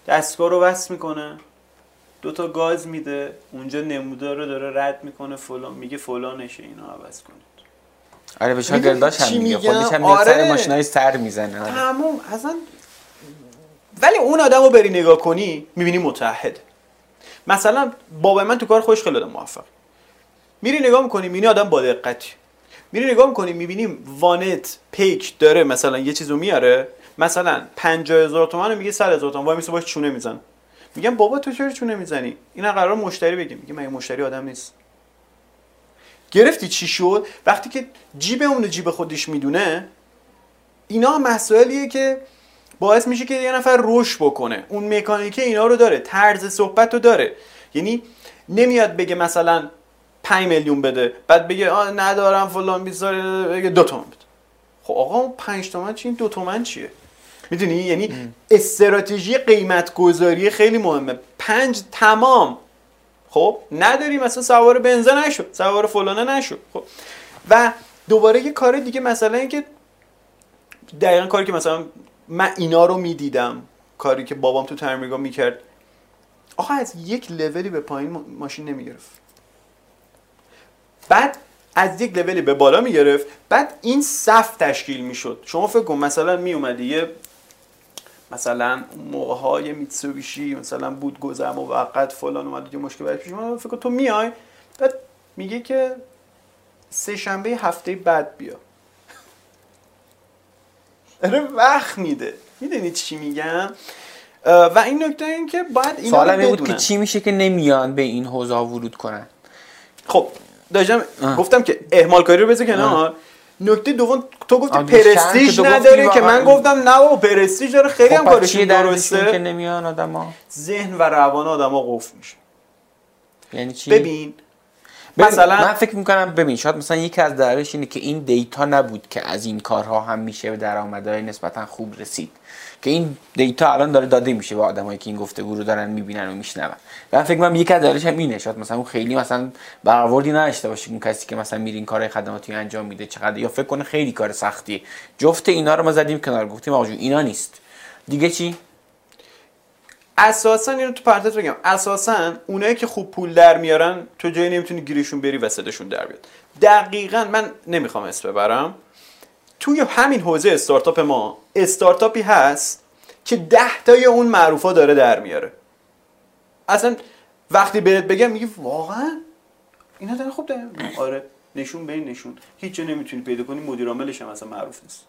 دستگاه رو وصل می‌کنه. دوتا گاز میده اونجا نمودار رو داره رد می‌کنه فلان میگه فلانشه اینو عوض کنید. آره به شاگرداش هم میگه؟ خودش هم میاد سر آره. ماشینای سر می‌زنه. آره. تمام اصلا ولی اون آدم رو بری نگاه کنی می‌بینی متحد مثلا بابا من تو کار خوش خیلی آدم موفق. میری نگاه می‌کنی می‌بینی آدم با دقتی. میری نگاه می‌کنی می‌بینی وانت پیک داره مثلا یه چیزو میاره. مثلا 50 هزار تومن رو میگه 100 هزار تومن. وای میسه باش چونه میزن میگم بابا تو چرا چونه می‌زنی؟ اینا قرار مشتری بگیم میگه مگه مشتری آدم نیست. گرفتی چی شد؟ وقتی که جیب اون جیب خودش می‌دونه اینا مسائلیه که باعث میشه که یه نفر رشد بکنه. اون مکانیکه اینا رو داره. طرز صحبت رو داره. یعنی نمیاد بگه مثلا 5 میلیون بده بعد بگه آه ندارم فلان بیزار بگه دو تومن بده. خب آقا اون 5 تومن چی؟ این دو تومن چیه؟ می‌دونی؟ یعنی استراتژی قیمت گذاری خیلی مهمه. پنج تمام. خب؟ نداری مثلا سوار بنزه نشو. سوار فلانه نشو. خب؟ و دوباره یه کار دیگه مثلا اینکه دقیقا کاری که مثلا من اینا رو می‌دیدم کاری که بابام تو تعمیرگاه می‌کرد. آقا از یک لولی به پایین ما- ماشین نمی‌گرفت. بعد از یک لولی به بالا می‌گرفت. بعد این صف تشکیل می‌شد. شما فکر کن مثلا میومدی یه مثلا موقع های میتسوبیشی مثلا بود گذر موقت فلان اومد یه مشکل برای پیش اومد. فکر تو میای بعد میگه که سه شنبه هفته بعد بیا. داره وقت میده. می‌دونی چی میگم؟ و این نکته این که باید اینا سوالم بود که. چی میشه که نمیان به این حوزه ورود کنن؟ خب داشتم. گفتم که اهمال کاری رو بذار کنار. نکته دوم تو گفتی پرستیژ نداره که من. گفتم نه بابا پرستیژ داره خیلی هم خب پس کارش دردشون که درسته. نمیان آدما؟ ذهن و روان آدما قفل میشه. یعنی چی؟ ببین مثلا من فکر می‌کنم ببین شاید مثلا یکی از دردش اینه که این دیتا نبود که از این کارها هم میشه به درآمدهای نسبتا خوب رسید. که این دیتا الان داره داده میشه به آدمایی که این گفتگو رو دارن می‌بینن و میشنون. من فکر می‌کنم یکی از دردش هم اینه. شاید مثلا اون خیلی مثلا برآوردی نداشته باشه اون کسی که مثلا میره این کارهای خدماتی انجام میده. چقدر یا فکر کنه خیلی کار سختیه. جفت اینا رو ما زدیم کنار. گفتیم آقا اینا نیست. دیگه چی؟ اساسا اینو تو پرانتز بگم. اساسا اونایی که خوب پول در میارن تو جایی نمی‌تونی گیرشون بری و صداشون در بیاد. دقیقا من نمی‌خوام اسم ببرم. توی همین حوزه استارتاپ ما استارتاپی هست که ده تای اون معروفا داره در میاره. اصلا وقتی بهت بگم میگی واقعا؟ اینا دارن خوب در میارن. آره نشون به نشون. هیچ جا نمی‌تونی پیدا کنی مدیر عاملش هم اصلا معروف نیست.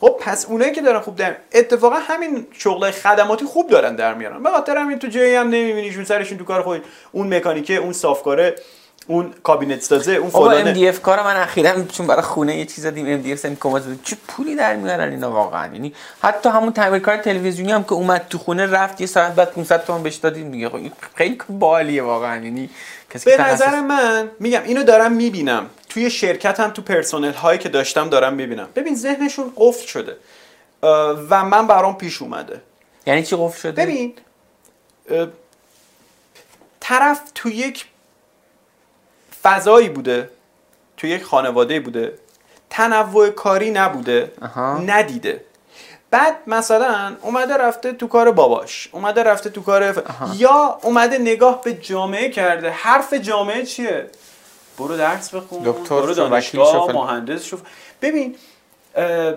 خب پس اونایی که دارن خوب در اتفاقا همین شغل خدماتی خوب دارن در میارن. به خاطر همین تو جایی هم نمیبینیشون سرشون تو کار خود اون مکانیکه اون صافکاره اون کابینت سازه اون بابا ام فلانه دی اف کارو من اخیرا چون برای خونه یه چیز زدیم ام دی اف کمد چه پولی در میارن اینا واقعا؟ یعنی حتی همون تعمیرکار تلویزیونی هم که اومد تو خونه رفت یه ساعت بعد 500 تومن بهش دادیم دیگه. خب خیلی بالاییه واقعا. یعنی کسی به نظر من میگم اینو دارم می‌بینم. توی شرکت هم تو پرسنل هایی که داشتم دارم می‌بینم. ببین ذهنشون قفل شده. و من برام پیش اومده. یعنی چی قفل شده؟ ببین طرف تو یک فضایی بوده. تو یک خانواده بوده. تنوع کاری نبوده. ندیده. بعد مثلا اومده رفته تو کار باباش. اومده رفته تو کار ف... یا اومده نگاه به جامعه کرده. حرف جامعه چیه؟ برو درس بخون. دکتر برو دانشگاه. مهندس شو. ببین اه،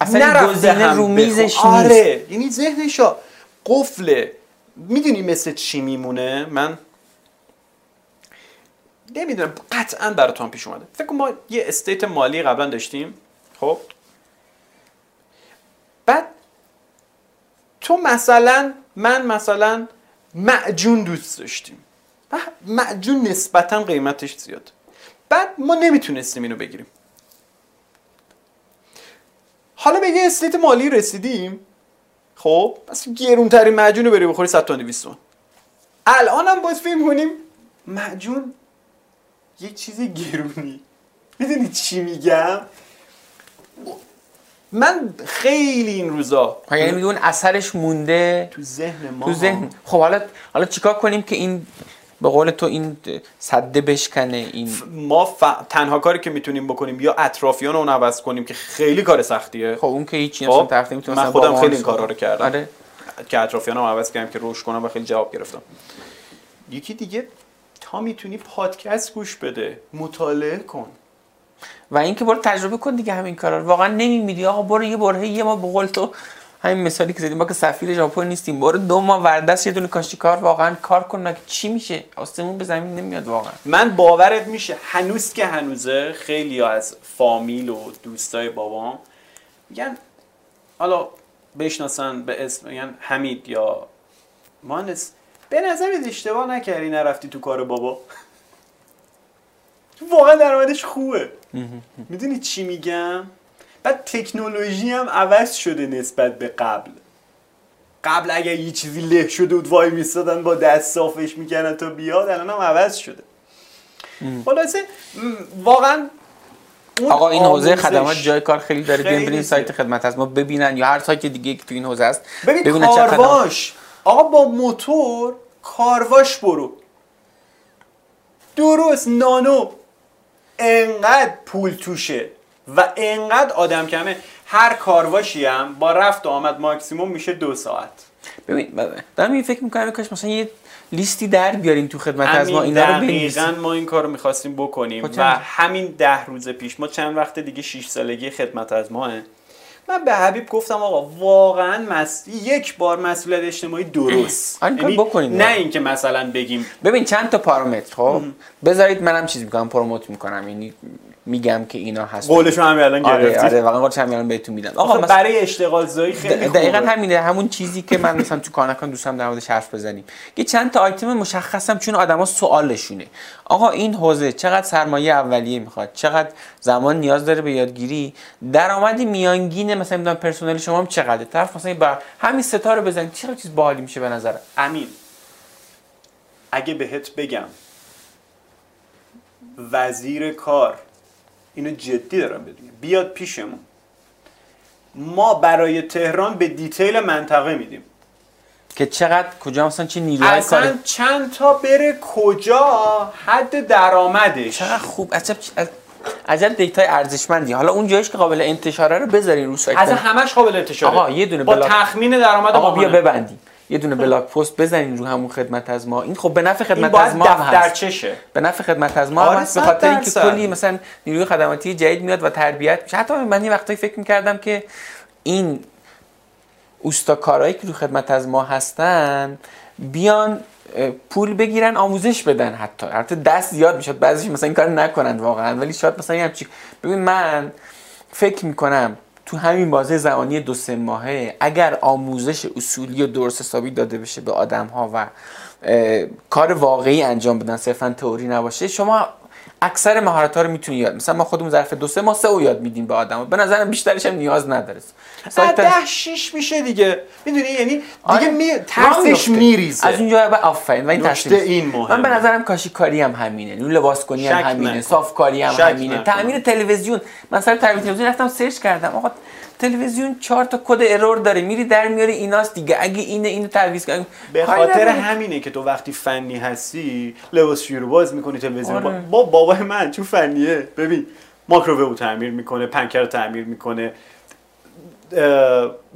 اصلا گزینه هم رو. میزش آره. یعنی ذهنشا قفله. می‌دونی مثل چی میمونه؟ من نمی‌دونم قطعا براتون پیش اومده. فکر ما یه استیت مالی قبلا داشتیم. خب. بعد تو مثلا من مثلا معجون دوست داشتیم. معجون نسبتا قیمتش زیاد. بعد ما نمی‌تونستیم اینو بگیریم. حالا به یه استیت مالی رسیدیم. خب. پس گرونترین معجون رو بری بخوری 100 تا 200 تومن الان هم باز فکر کنیم معجون یه چیزی گرونی. می‌دونی چی میگم؟ من خیلی این روزا یعنی میگه اون اثرش مونده تو ذهن ما. تو ذهن. خب حالا حالا چیکار کنیم که این به قول تو این صده بشکنه این ما ف- تنها کاری که می‌تونیم بکنیم یا اطرافیان رو عوض کنیم که خیلی کار سختیه. خب اون که هیچی خب، اصلا طرف نمی‌تونه من خودم خیلی این کارا رو کردم. آره. که اطرافیانم عوض کردم که روش کنم و خیلی جواب گرفتم. یکی دیگه تا می‌تونی پادکست گوش بده. مطالعه کن. و اینکه برو تجربه کن دیگه همین کارا رو. واقعا نمیمیری. آقا برو یه بره یه ما به قول تو همین مثالی که زدیم. ما که سفیر ژاپن نیستیم. برو دو ماه وردست یه دونه کاشی کار واقعا کار کن. مگه چی میشه؟ آسمون به زمین نمیاد واقعا. من باورت میشه. هنوز که هنوزه خیلی از فامیل و دوستای بابام میگن حالا بشناسن به اسم میگن حمید یا مهندس. به نظرت اشتباه نکردی نرفتی تو کار بابا. واقعا درآمدش خوبه. می‌دونی چی میگم؟ بعد تکنولوژی هم عوض شده نسبت به قبل. قبل اگر یه چیزی له شده بود وای میستادن با دست صافش می‌کردن تا بیاد الان هم عوض شده. خلاصه واقعا آقا این حوزه خدمات جای کار خیلی داره بیان برین سایت خدمت از ما ببینن یا هر سایت دیگه که تو این حوزه است ببین کارواش. آقا با موتور کارواش برو. درست نانو. انقدر پول توشه و انقدر آدم کمه. هر کارواشی هم با رفت و آمد ماکسیموم میشه دو ساعت. ببین دارم این فکر می‌کنم کاش مثلا یه لیستی در بیاریم تو خدمت از ما اینا رو دقیقا ما این کار رو می‌خواستیم بکنیم خب و همین ده روز پیش ما چند وقت دیگه 6 سالگی خدمت از ماه. من به حبیب گفتم آقا واقعا مس... یک بار مسئولیت اجتماعی درست. یعنی بکنیم نه اینکه مثلا بگیم ببین چند تا پارامتر خب؟ بذارید منم چیز می‌کنم پروموت می‌کنم. یعنی میگم که اینا هست قولشو هم الان آره گرفتی. آره واقعا قولش هم الان بهتون میدم. آقا مثلا برای اشتغال زایی خیلی دقیقاً همینه همون چیزی که من مثلا تو کانکان دوستم در موردش حرف بزنیم. که چند تا آیتم مشخصم چون آدما سوالشونه. آقا این حوزه چقدر سرمایه اولیه می‌خواد؟ چقدر زمان نیاز داره به یادگیری؟ درآمد میانگین مثلا می‌دونم پرسنل شما هم چقدره؟ طرف مثلا با همین ستا رو بزنید چقدر چیز باحالی میشه به نظر؟ امین اگه بهت بگم وزیر کار اینو جدی دارم بدونم. بیاد پیشمون. ما برای تهران به دیتیل منطقه میدیم. که چقدر کجا مثلا چه نیروهای اصلا چند تا بره کجا حد درآمدش. چقدر خوب. عجب عجب data ی ارزشمندی. حالا اون جایش که قابل انتشاره رو بذارین رو سایت. از همش قابل انتشاره. آقا یه دونه با تخمین درآمد آقا بیا ببندیم. یه دونه blog post بزنین رو همون خدمت از ما. این خب به نفع خدمت از ما هم هست. چشه به نفع خدمت از ما هم هست. به خاطر اینکه کلی مثلا نیروی خدماتی جدید میاد و تربیت میشه. حتی من یه وقتایی فکر می‌کردم که این اوستاکارایی که رو خدمت از ما هستن بیان پول بگیرن آموزش بدن حتی. حتی دست زیاد می‌شد. بعضیش مثلا این کار نکنن واقعا. ولی شاید مثلا یه همچی ببین من فکر می‌کنم تو همین بازه زمانی دو سه ماهه اگر آموزش اصولی و درست حسابی داده بشه به آدم ها و کار واقعی انجام بدن صرفا تئوری نباشه شما اکثر مهارت ها رو می‌تونی یاد مثلا ما خودمون ظرف دو سه ماه سه او یاد میدیم به آدم به نظرم بیشترش هم نیاز نداره. سایت ده شیش میشه دیگه. می‌دونی؟ یعنی دیگه آره. می... ترسش میریزه. از اونجا به آفرین. و این این مهمه. من به نظرم کاشی کاری هم همینه. نون لباس کنی هم همینه. صاف کاری هم همینه. تامین تلویزیون. مثلا تامین تلویزیون رفتم سرچ کردم. آقا تلویزیون چهار تا کد ارور داره. میری در میاری ایناست دیگه. اگه اینه اینو تعویض کنی به خاطر همینه که تو وقتی فنی هستی لباس رو باز می‌کنی تلویزیون. آره. با بابای من تو فنیه. ببین ماکرووو تعمیر می‌کنه پنکر تعمیر می‌کنه.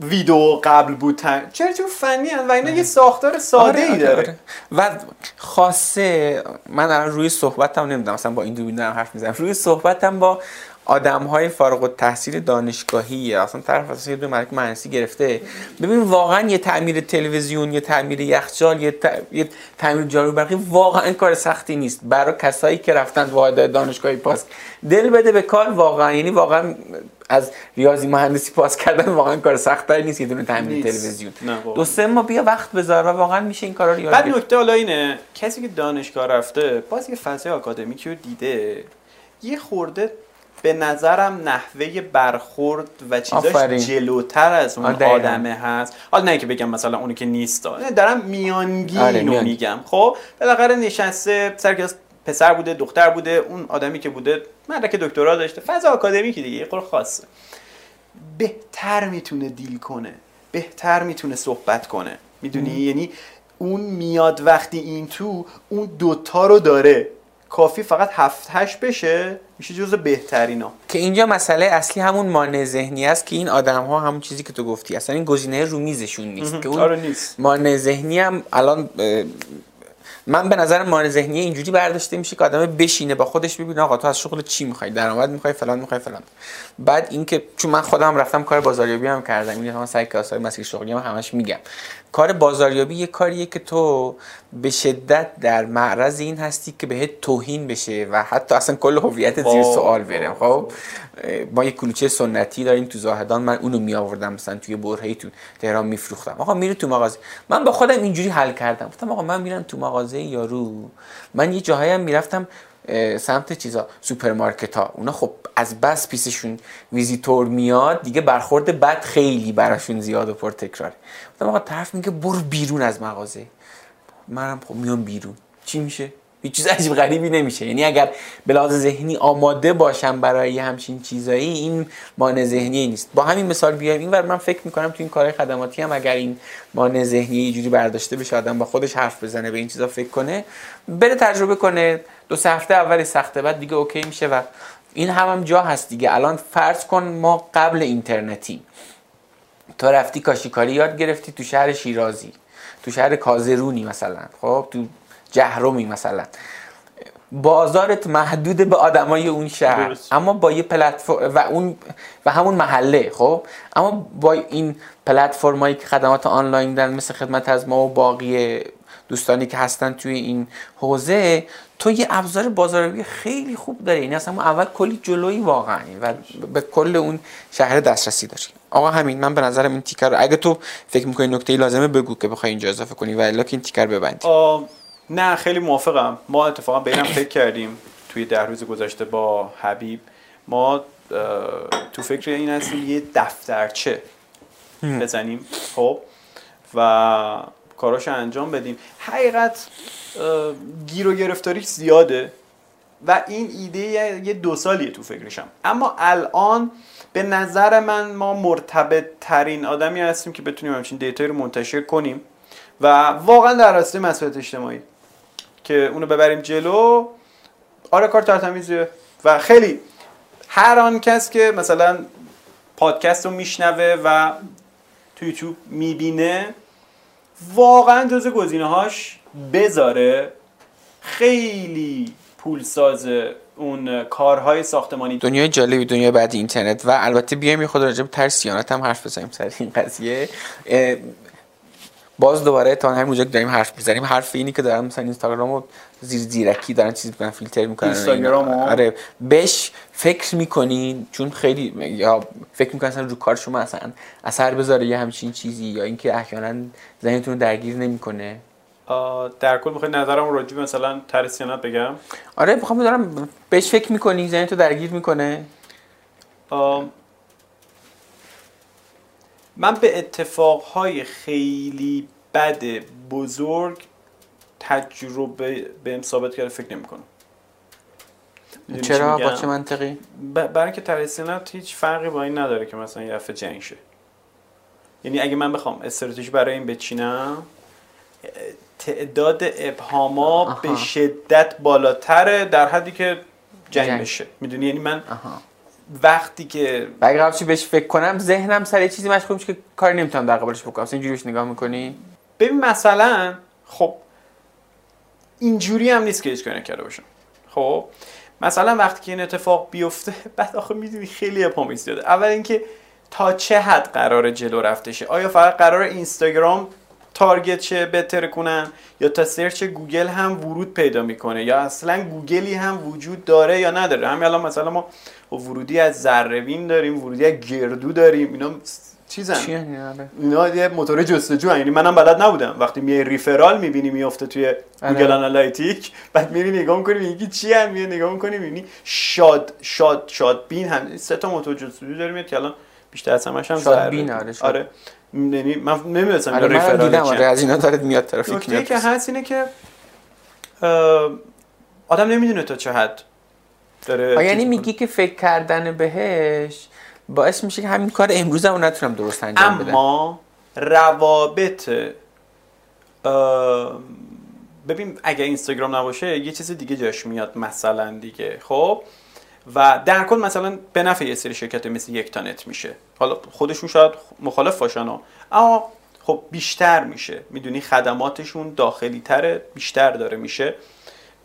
ویدیو قبل بود چرا چون فنی هن و اینا یه ساختار ساده ای آره، داره. آره. و خاصه من الان روی صحبتم نمی‌دونم. مثلا با این دو حرف می‌زنم. روی صحبتم با آدم های فارغ التحصیل دانشگاهی اصلا طرف اصلا یه دو ملک مهندسی گرفته. ببین واقعا یه تعمیر تلویزیون یه تعمیر یخچال یه, یه تعمیر جارو برقی واقعا کار سختی نیست. برای کسایی که رفتن واحد دانشگاهی پاس. دل بده به کار واقعا یعنی واقعا از ریاضی مهندسی پاس کردن واقعا کار سختتر نیست یه دونه تعمیر تلویزیون. دو سه ما بیا وقت بذار و واقعا میشه این کارا رو یاد بعد نکته حالا اینه کسی که دانشگاه رفته باز یه فضای آکادمیکی رو دیده. یه خورده به نظرم نحوه برخورد و چیزاش جلوتر از اون آدمه هست. حالا نه که بگم مثلا اونی که نیست دارم میانگین آره میگم. خب بالاخره نشسته سر پسر بوده دختر بوده اون آدمی که بوده مدرک دکترا داشته. فضا آکادمیکی دیگه یه خاصه. بهتر می‌تونه دیل کنه. بهتر می‌تونه صحبت کنه. می‌دونی؟ یعنی اون میاد وقتی این تو اون دوتا رو داره. کافی فقط هفت هشت بشه میشه جز بهترینا. که اینجا مسئله اصلی همون مانع ذهنی است که این آدم ها همون چیزی که تو گفتی اصلا این گزینه رو میزشون نیست. که اون آره نیست. مانع ذهنی هم الان من به نظر مانع ذهنی اینجوری برداشته میشه که آدم بشینه با خودش ببینه آقا تو از شغل چی می‌خوای؟ درآمد می‌خوای فلان می‌خوای فلان. بعد اینکه چون من خودم رفتم کار بازاریابی هم کردم این هم سعی کاسای مسیر شغلی هم همش میگم. کار بازاریابی یه کاریه که تو به شدت در معرض این هستی که بهت توهین بشه و حتی اصلا کل هویت زیر سوال بره. خب ما یه کلوچه سنتی داریم تو زاهدان من اونو می آوردم مثلا توی برهی تو تهران میفروختم. آقا میره تو مغازه. من با خودم اینجوری حل کردم. گفتم آقا من میرم تو مغازه یارو. من یه جاهایی هم می‌رفتم سمت چیزا سوپرمارکت ها اونا خب از بس پیششون ویزیتور میاد دیگه برخورد بد خیلی براشون زیاد و پر تکراره. گفتم آقا طرف میگه برو بیرون از مغازه. منم خب میام بیرون. چی میشه؟ هیچ چیز عجیب غریبی نمیشه. یعنی اگر به ذهنی آماده باشم برای همچین چیزایی این مانع ذهنی نیست. با همین مثال بیایم. این من فکر می‌کنم تو این کار خدماتی هم اگر این مانع ذهنی یه جوری برداشته بشه آدم با خودش حرف بزنه به این چیزا فکر کنه بره تجربه کنه. دو سه هفته اول سخته بعد دیگه اوکی میشه و این هم, هم جا هست دیگه. الان فرض کن ما قبل اینترنتی. تا رفتی کاشیکاری یاد گرفتی تو شهر شیرازی تو شهر کازرونی مثلا خب؟ تو جهرومی مثلا. بازارت محدود به آدمای اون شهر. اما با یه پلتفرم و اون و همون محله خب؟ اما با این پلتفرمایی که خدمات آنلاین دارن مثل خدمت از ما و باقی دوستانی که هستن توی این حوزه تو یه ابزار بازاریابی خیلی خوب داری. یعنی اصلا اول کلی جلویی واقعا و به کل اون شهر دسترسی داری آقا همین من به نظرم این تیکر رو اگه تو فکر می‌کنی نکته لازمه بگو که بخوای اینجا اضافه کنی و الا که این تیکر ببندی. نه خیلی موافقم. ما اتفاقا بینم فکر کردیم توی ده روز گذشته با حبیب. ما تو فکر این هستیم یه دفترچه بزنیم خب؟ و کاراش انجام بدیم. حقیقت گیر و گرفتاری زیاده و این ایده یه دو سالیه تو فکرشم اما الان به نظر من ما مرتبط ترین آدمی هستیم که بتونیم همچین دیتایی رو منتشر کنیم و واقعا در راسته مسئولیت اجتماعی که اونو ببریم جلو. آره کار ترتمیزیه و خیلی هر آن کس که مثلا پادکست رو میشنوه و تو یوتیوب می‌بینه واقعا جز گزینه هاش بذاره. خیلی پول ساز اون کارهای ساختمانی. دنیای جالبی دنیا بعد اینترنت و البته بیایم یه خود راجع به ترسیانت هم حرف بزنیم سر این قضیه. باز دوباره تا همونجا که داریم حرف می‌زنیم. حرف اینی که دارن مثلا اینستاگرام رو زیر زیرکی دارن چیز می‌کنن فیلتر می‌کنن اینستاگرام آره. بهش فکر می‌کنین چون خیلی یا فکر می‌کنن اصلا رو کار شما اصلا اثر بذاره یه همچین چیزی یا اینکه احیانا ذهنتون رو درگیر نمی‌کنه؟ در کل می‌خوای نظرم راجع مثلا ترسیانت بگم؟ آره می‌خوام بدارم بهش فکر می‌کنی ذهنتو درگیر می‌کنه؟ من به اتفاقهای خیلی بد بزرگ تجربه به ثابت کرده فکر نمی کنم چرا؟ با چه منطقی؟ برای اینکه ترسینت هیچ فرقی با این نداره که مثلا یه جنگ شه. یعنی اگه من بخوام استراتژی برای این بچینم تعداد ابهاما به شدت بالاتره در حدی که جنگ, بشه. می‌دونی؟ یعنی من وقتی که اگه قبلش بهش فکر کنم ذهنم سر یه چیزی مشغول میشه که کاری نمی‌تونم در قبالش بکنم. اینجوری بهش نگاه می‌کنی؟ ببین مثلا خب اینجوری هم نیست که هیچ کاری نکرده باشم. خب مثلا وقتی که این اتفاق بیفته بعد آخه می‌دونی خیلی ابهامی زیاده. اول اینکه تا چه حد قرار جلو رفته شه آیا فقط قرار اینستاگرام target شه فیلتر کنن؟ یا تا search گوگل هم ورود پیدا می‌کنه؟ یا اصلا گوگلی هم وجود داره یا نداره؟ همین الان مثلا ما ورودی از ذره داریم ورودی از گردو داریم. اینا چیزن؟ اینا یه موتور جستجو یعنی منم بلد نبودم. وقتی میای ریفرال می‌بینی میافته توی آره. گوگل آنالیتیک بعد میری نگاه می‌کنی میگی چی هم میای نگاه می‌کنی می‌بینی شاد شاد شاد بین هم سه تا موتور جستجو داریم که الان بیشتر از همش هم شاد بین آره, آره. یعنی من نمی‌دونم آره ریفرال دیدم آره از اینا داره میاد ترافیک میاد. که هست اینه که آدم نمی‌دونه تا چه حد داره یعنی میگی که فکر کردن بهش باعث میشه که همین کار امروز هم نتونم درست انجام بدم. اما روابط ببین اگه اینستاگرام نباشه یه چیز دیگه جاش میاد مثلا دیگه خب؟ و در کل مثلا به نفع یه سری شرکت مثل یک تانت میشه. حالا خودشون شاید مخالف باشن اما خب بیشتر میشه. می‌دونی خدماتشون داخلی تره بیشتر داره میشه.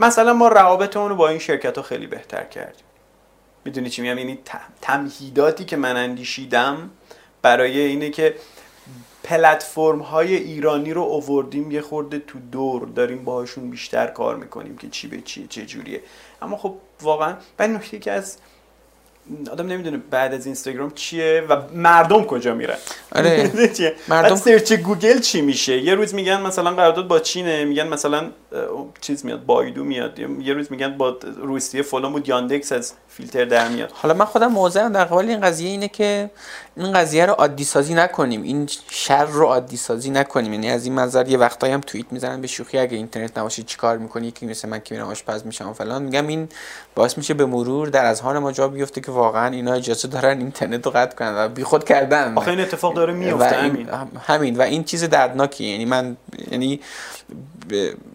مثلا ما روابطمون رو با این شرکت ها خیلی بهتر کردیم. می‌دونی چی میگم؟ یعنی تمهیداتی که من اندیشیدم برای اینه که پلتفرم های ایرانی رو اووردیم یه خورده تو دور. داریم باهاشون بیشتر کار می‌کنیم که چی به چیه چه جوریه. اما خب واقعا بعد نکته که از آدم نمی‌دونه بعد از اینستاگرام چیه و مردم کجا میرن. آره. مردم search گوگل چی میشه؟ یه روز میگن مثلا قرارداد با چینه میگن مثلا چیز میاد بایدو میاد. یه روز میگن با روسیه فلان بود یاندکس از فیلتر در میاد. حالا من خودم موضعم در قبال این قضیه اینه که این قضیه رو عادی سازی نکنیم. این شر رو عادی سازی نکنیم. یعنی از این منظر یه وقتایی هم توییت می‌زنن به شوخی اگه اینترنت نباشه چیکار می‌کنی؟ یکی مثل من که میرم آشپز میشم فلان. میگم این باعث میشه به مرور در اذهان ما جا بیفته که واقعا اینا اجازه دارن اینترنت رو قطع کنن و بیخود کردن. آخه این اتفاق داره میفته همین. همین. و این چیز دردناکیه یعنی من یعنی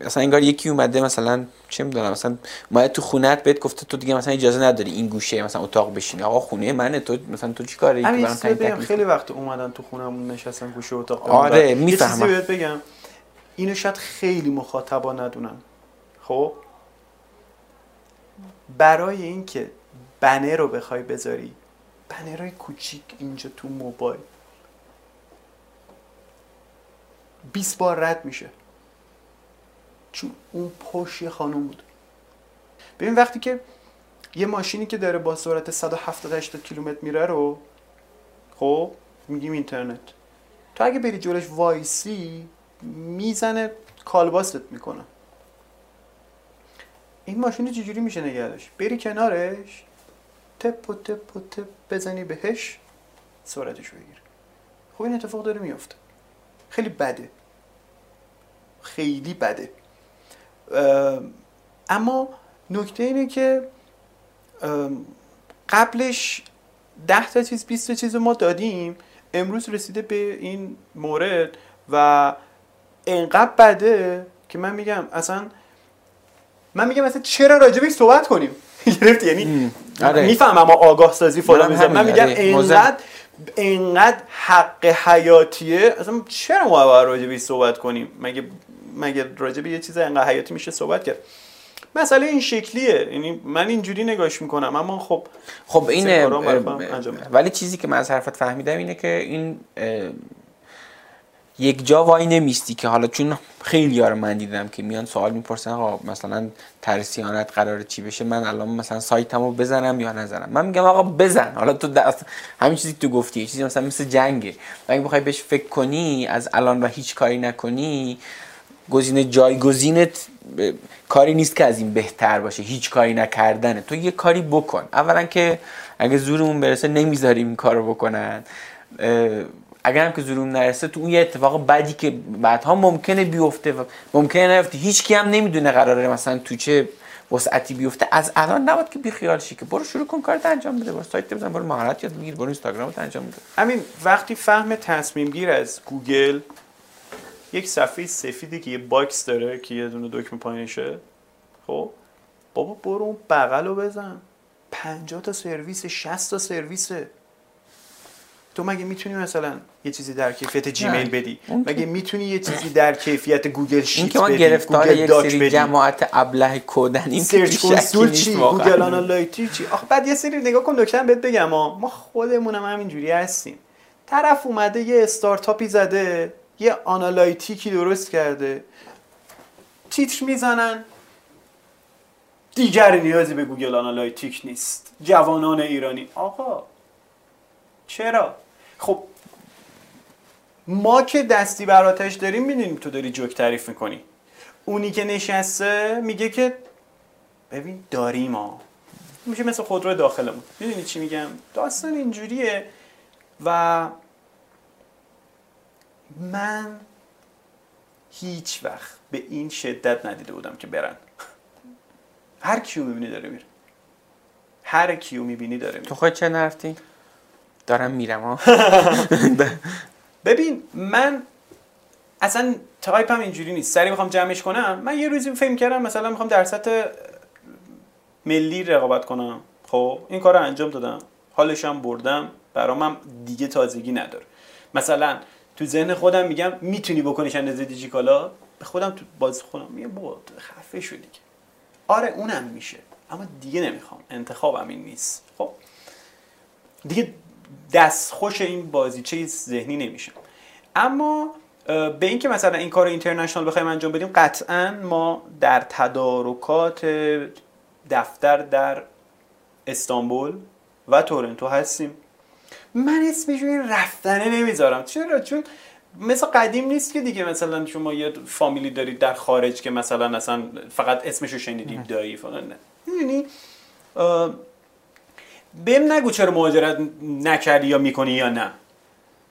مثلا انگار یکی اومده مثلا چه می‌دونم مثلا ما تو خونت بهت گفته تو دیگه مثلا اجازه نداری این گوشه مثلا اتاق بشینی. آقا خونه منه تو مثلا تو چیکاره ای خیلی وقت اومدن تو خونمون نشستن گوشه اتاق. آره می‌فهمم. بهت بگم. اینو شاید خیلی مخاطبا ندونن. خب؟ برای اینکه بنر رو بخوای بذاری. بنرهای کوچیک اینجا تو موبایل. 20 بار رد میشه. چون اون پشت یه خانم بود. ببین وقتی که یه ماشینی که داره با سرعت 170 80 کیلومتر میره رو خب میگیم اینترنت. تو اگه بری جلوش وایسی می‌زنه کالباست می‌کنه. این ماشین چجوری میشه نگهدش بری کنارش. تپ و تپ و تپ بزنی بهش سرعتش بگیر. خب این اتفاق داره میفته خیلی بده. خیلی بده. اما نکته اینه که قبلش ده تا چیز 20 تا چیز ما دادیم امروز رسیده به این مورد و انقدر بده که من میگم اصلا من میگم اصلا چرا راجبش صحبت کنیم؟ گرفتی؟ یعنی آره. می‌فهمم آگاه سازی فلان می‌ذارم. من میگم آره. انقدر انقدر حق حیاتیه. اصلا چرا ما باید راجبش صحبت کنیم؟ مگه مگه راجع به یه چیز انقدر حیاتی میشه صحبت کرد؟ مسئله این شکلیه. یعنی من اینجوری نگاش می‌کنم. اما خب خب این ولی چیزی که من از حرفت فهمیدم اینه که این یک جا وای نمیستی که حالا چون خیلی رو من دیدم که میان سوال می‌پرسن آقا مثلا ترسیانت قرار چی بشه؟ من الان مثلا سایتمو بزنم یا نزنم؟ من میگم آقا بزن. حالا تو دست همین چیزی که تو گفتی چیزی مثلا مثل جنگه. اگه بخوای بهش فکر کنی از الان و هیچ کاری نکنی گزینه جایگزینت کاری نیست که از این بهتر باشه. هیچ کاری نکردنه. تو یه کاری بکن. اولا که اگه زورمون برسه نمی‌ذاریم این کارو بکنن. اگر هم که زورمون نرسه تو اون یه اتفاق بدی که بعدها ممکنه بیفته و ممکنه نیفته. هیچ کی هم نمی‌دونه قراره مثلا تو چه وسعتی بیفته. از الان نباید که بیخیال شی که برو شروع کن کارت انجام بده. برو سایت بزن برو مهارت یاد بگیر برو اینستاگرامت انجام بده. همین وقتی فهم تصمیم گیر از گوگل یک صفحه سفیدی که یه box داره که یه دونه دکمه پایینشه خب؟ بابا برو اون بغل بزن. 50 تا سرویس 60 تا سرویس تو مگه می‌تونی مثلا یه چیزی در کیفیت جیمیل بدی؟ مگه می‌تونی یه چیزی در کیفیت Google Sheet بدی که ما گرفتار یک سری جماعت ابله کودنیم Search Console چی؟ Google Analytic چی؟ آخه بعد یه سری نگاه کن دکتر بهت بگم ما خودمونم همینجوری هستیم. طرف اومده یه استارتاپی زده یه analytic ی درست کرده. تیتر می‌زنن. دیگر نیازی به Google Analytic نیست. جوانان ایرانی. آقا چرا؟ خب ما که دستی براتش داریم می‌دونیم تو داری جوک تعریف می‌کنی. اونی که نشسته میگه که ببین داریم ها. میشه مثل خودرو داخلمون. می‌دونی چی میگم؟ داستان اینجوریه و من هیچ وقت به این شدت ندیده بودم که برن. هر کیو می‌بینی داره میره. هر کیو می‌بینی داره میره. تو خود چه نرفتی؟ دارم میرم ها ببین من اصلا تایپم اینجوری نیست. سری می‌خوام جمعش کنم. من یه روزی فکر کردم مثلا می‌خوام در سطح ملی رقابت کنم. خب این کار رو انجام دادم. حالشم بردم. برام دیگه تازگی نداره. مثلا تو ذهن خودم میگم می‌تونی بکنیش اندازه دیجیکالا به خودم تو باز خودم میگم بابا خفه شدی که آره اونم میشه. اما دیگه نمی‌خوام. انتخابم این نیست. خب؟ دیگه دست خوش این بازی چه ذهنی نمیشه. اما به اینکه مثلا این کار اینترنشنال بخوایم انجام بدیم قطعا ما در تدارکات دفتر در استانبول و تورنتو هستیم. من اسمش این رفتنه نمی‌ذارم. چرا؟ چون مثل قدیم نیست که دیگه مثلا شما یه فامیلی دارید در خارج که مثلا اصلا فقط اسمشو شنیدید دایی فلان. نه. می‌دونی بهم نگو چرا مهاجرت نکردی یا می‌کنی یا نه.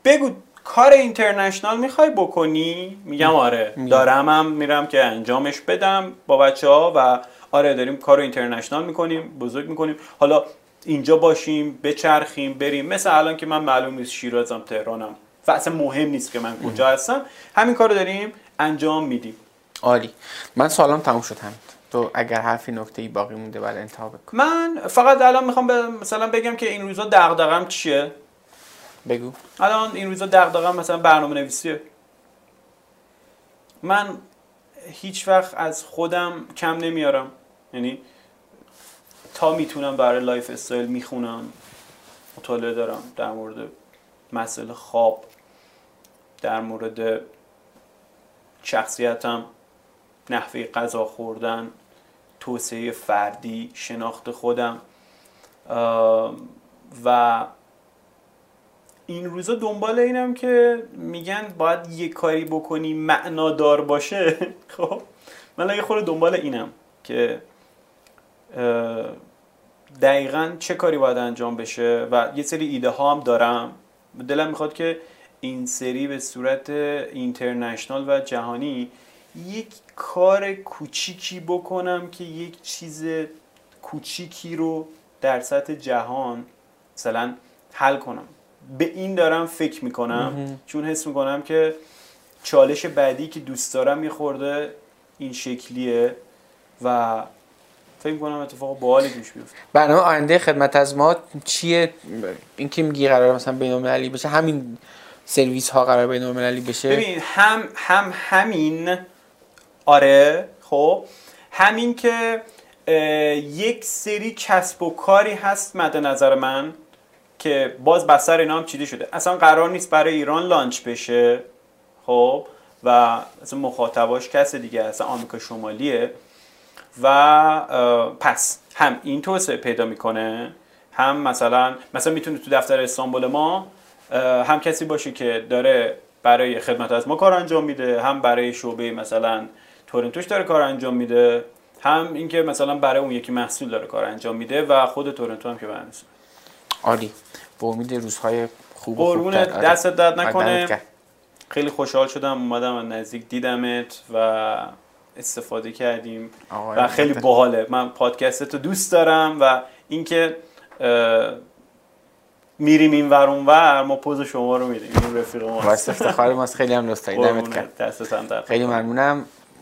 بگو کار اینترنشنال می‌خوای بکنی؟ میگم آره دارم هم میرم که انجامش بدم با بچه ها و آره داریم کار اینترنشنال می‌کنیم بزرگ می‌کنیم. حالا اینجا باشیم بچرخیم بریم. مثل الان که من معلوم نیست شیرازم تهرانم. و اصلا مهم نیست که من کجا هستم. همین کار رو داریم انجام میدیم. عالی. من سوالم تموم شد هم تو اگر حرفی نکته ای باقی مونده بعد انتها بکن من فقط الان می‌خوام مثلا بگم که این روزا دغدغم چیه؟ بگو. الان این روزا دغدغم مثلا برنامه نویسیه من هیچ وقت از خودم کم نمیارم. یعنی تا می‌تونم برای lifestyle می‌خونم مطالعه دارم در مورد مسئله خواب در مورد شخصیتم نحوه غذا خوردن. توسعه فردی شناخت خودم. و این روزا دنبال اینم که میگن باید یه کاری بکنی معنادار باشه. خب من یه خورده دنبال اینم که دقیقا چه کاری باید انجام بشه و یه سری ایده ها هم دارم. دلم می‌خواد که این سری به صورت اینترنشنال و جهانی یک کار کوچیکی بکنم که یک چیز کوچیکی رو در سطح جهان مثلا حل کنم. به این دارم فکر می‌کنم چون حس می‌کنم که چالش بعدی که دوست دارم میخورده این شکلیه و فکر می‌کنم اتفاق باحالی توش بیفته برنامه آینده خدمت از ما چیه؟ این که میگی قرار مثلا بین المللی بشه همین سرویس ها قرار بین المللی بشه. ببین هم هم همین آره خب. همین که یک سری کسب و کاری هست مد نظر من که باز بستر اینا هم چیده شده. اصلا قرار نیست برای ایران لانچ بشه خب. و اصلا مخاطباش کس دیگه اصلا آمریکا شمالیه. و پس هم این توسعه پیدا می‌کنه هم مثلا مثلا می‌تونه تو دفتر استانبول ما هم کسی باشه که داره برای خدمت از ما کار انجام میده هم برای شعبه مثلا تورنتوش داره کار انجام میده هم اینکه مثلا برای اون یکی محصول داره کار انجام میده و خود تورنتو هم که برنامه عالی. با امید روزهای خوب قربون دست درد نکنه. خیلی خوشحال شدم. اومدم و نزدیک دیدمت و استفاده کردیم. و خیلی باحاله. من پادکست تو دوست دارم و اینکه میریم این ور اون ور ما پوز شما رو میدیم. این رفیق ما افتخار ماست. خیلی هم لطفی دمت کرد خیلی ممنونم.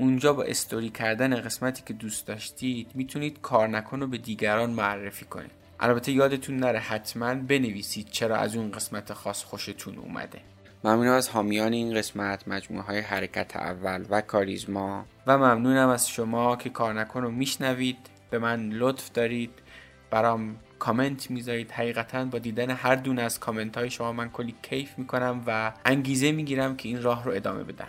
اونجا با استوری کردن قسمتی که دوست داشتید می‌تونید کار نکن رو به دیگران معرفی کنید. البته یادتون نره حتما بنویسید چرا از اون قسمت خاص خوشتون اومده. ممنونم از حامیان این قسمت مجموعه های حرکت اول و کاریزما. و ممنونم از شما که کار نکن رو میشنوید. به من لطف دارید. برام کامنت می‌ذارید. حقیقتا با دیدن هر دونه از کامنت های شما من کلی کیف می‌کنم و انگیزه می‌گیرم که این راه رو ادامه بدم.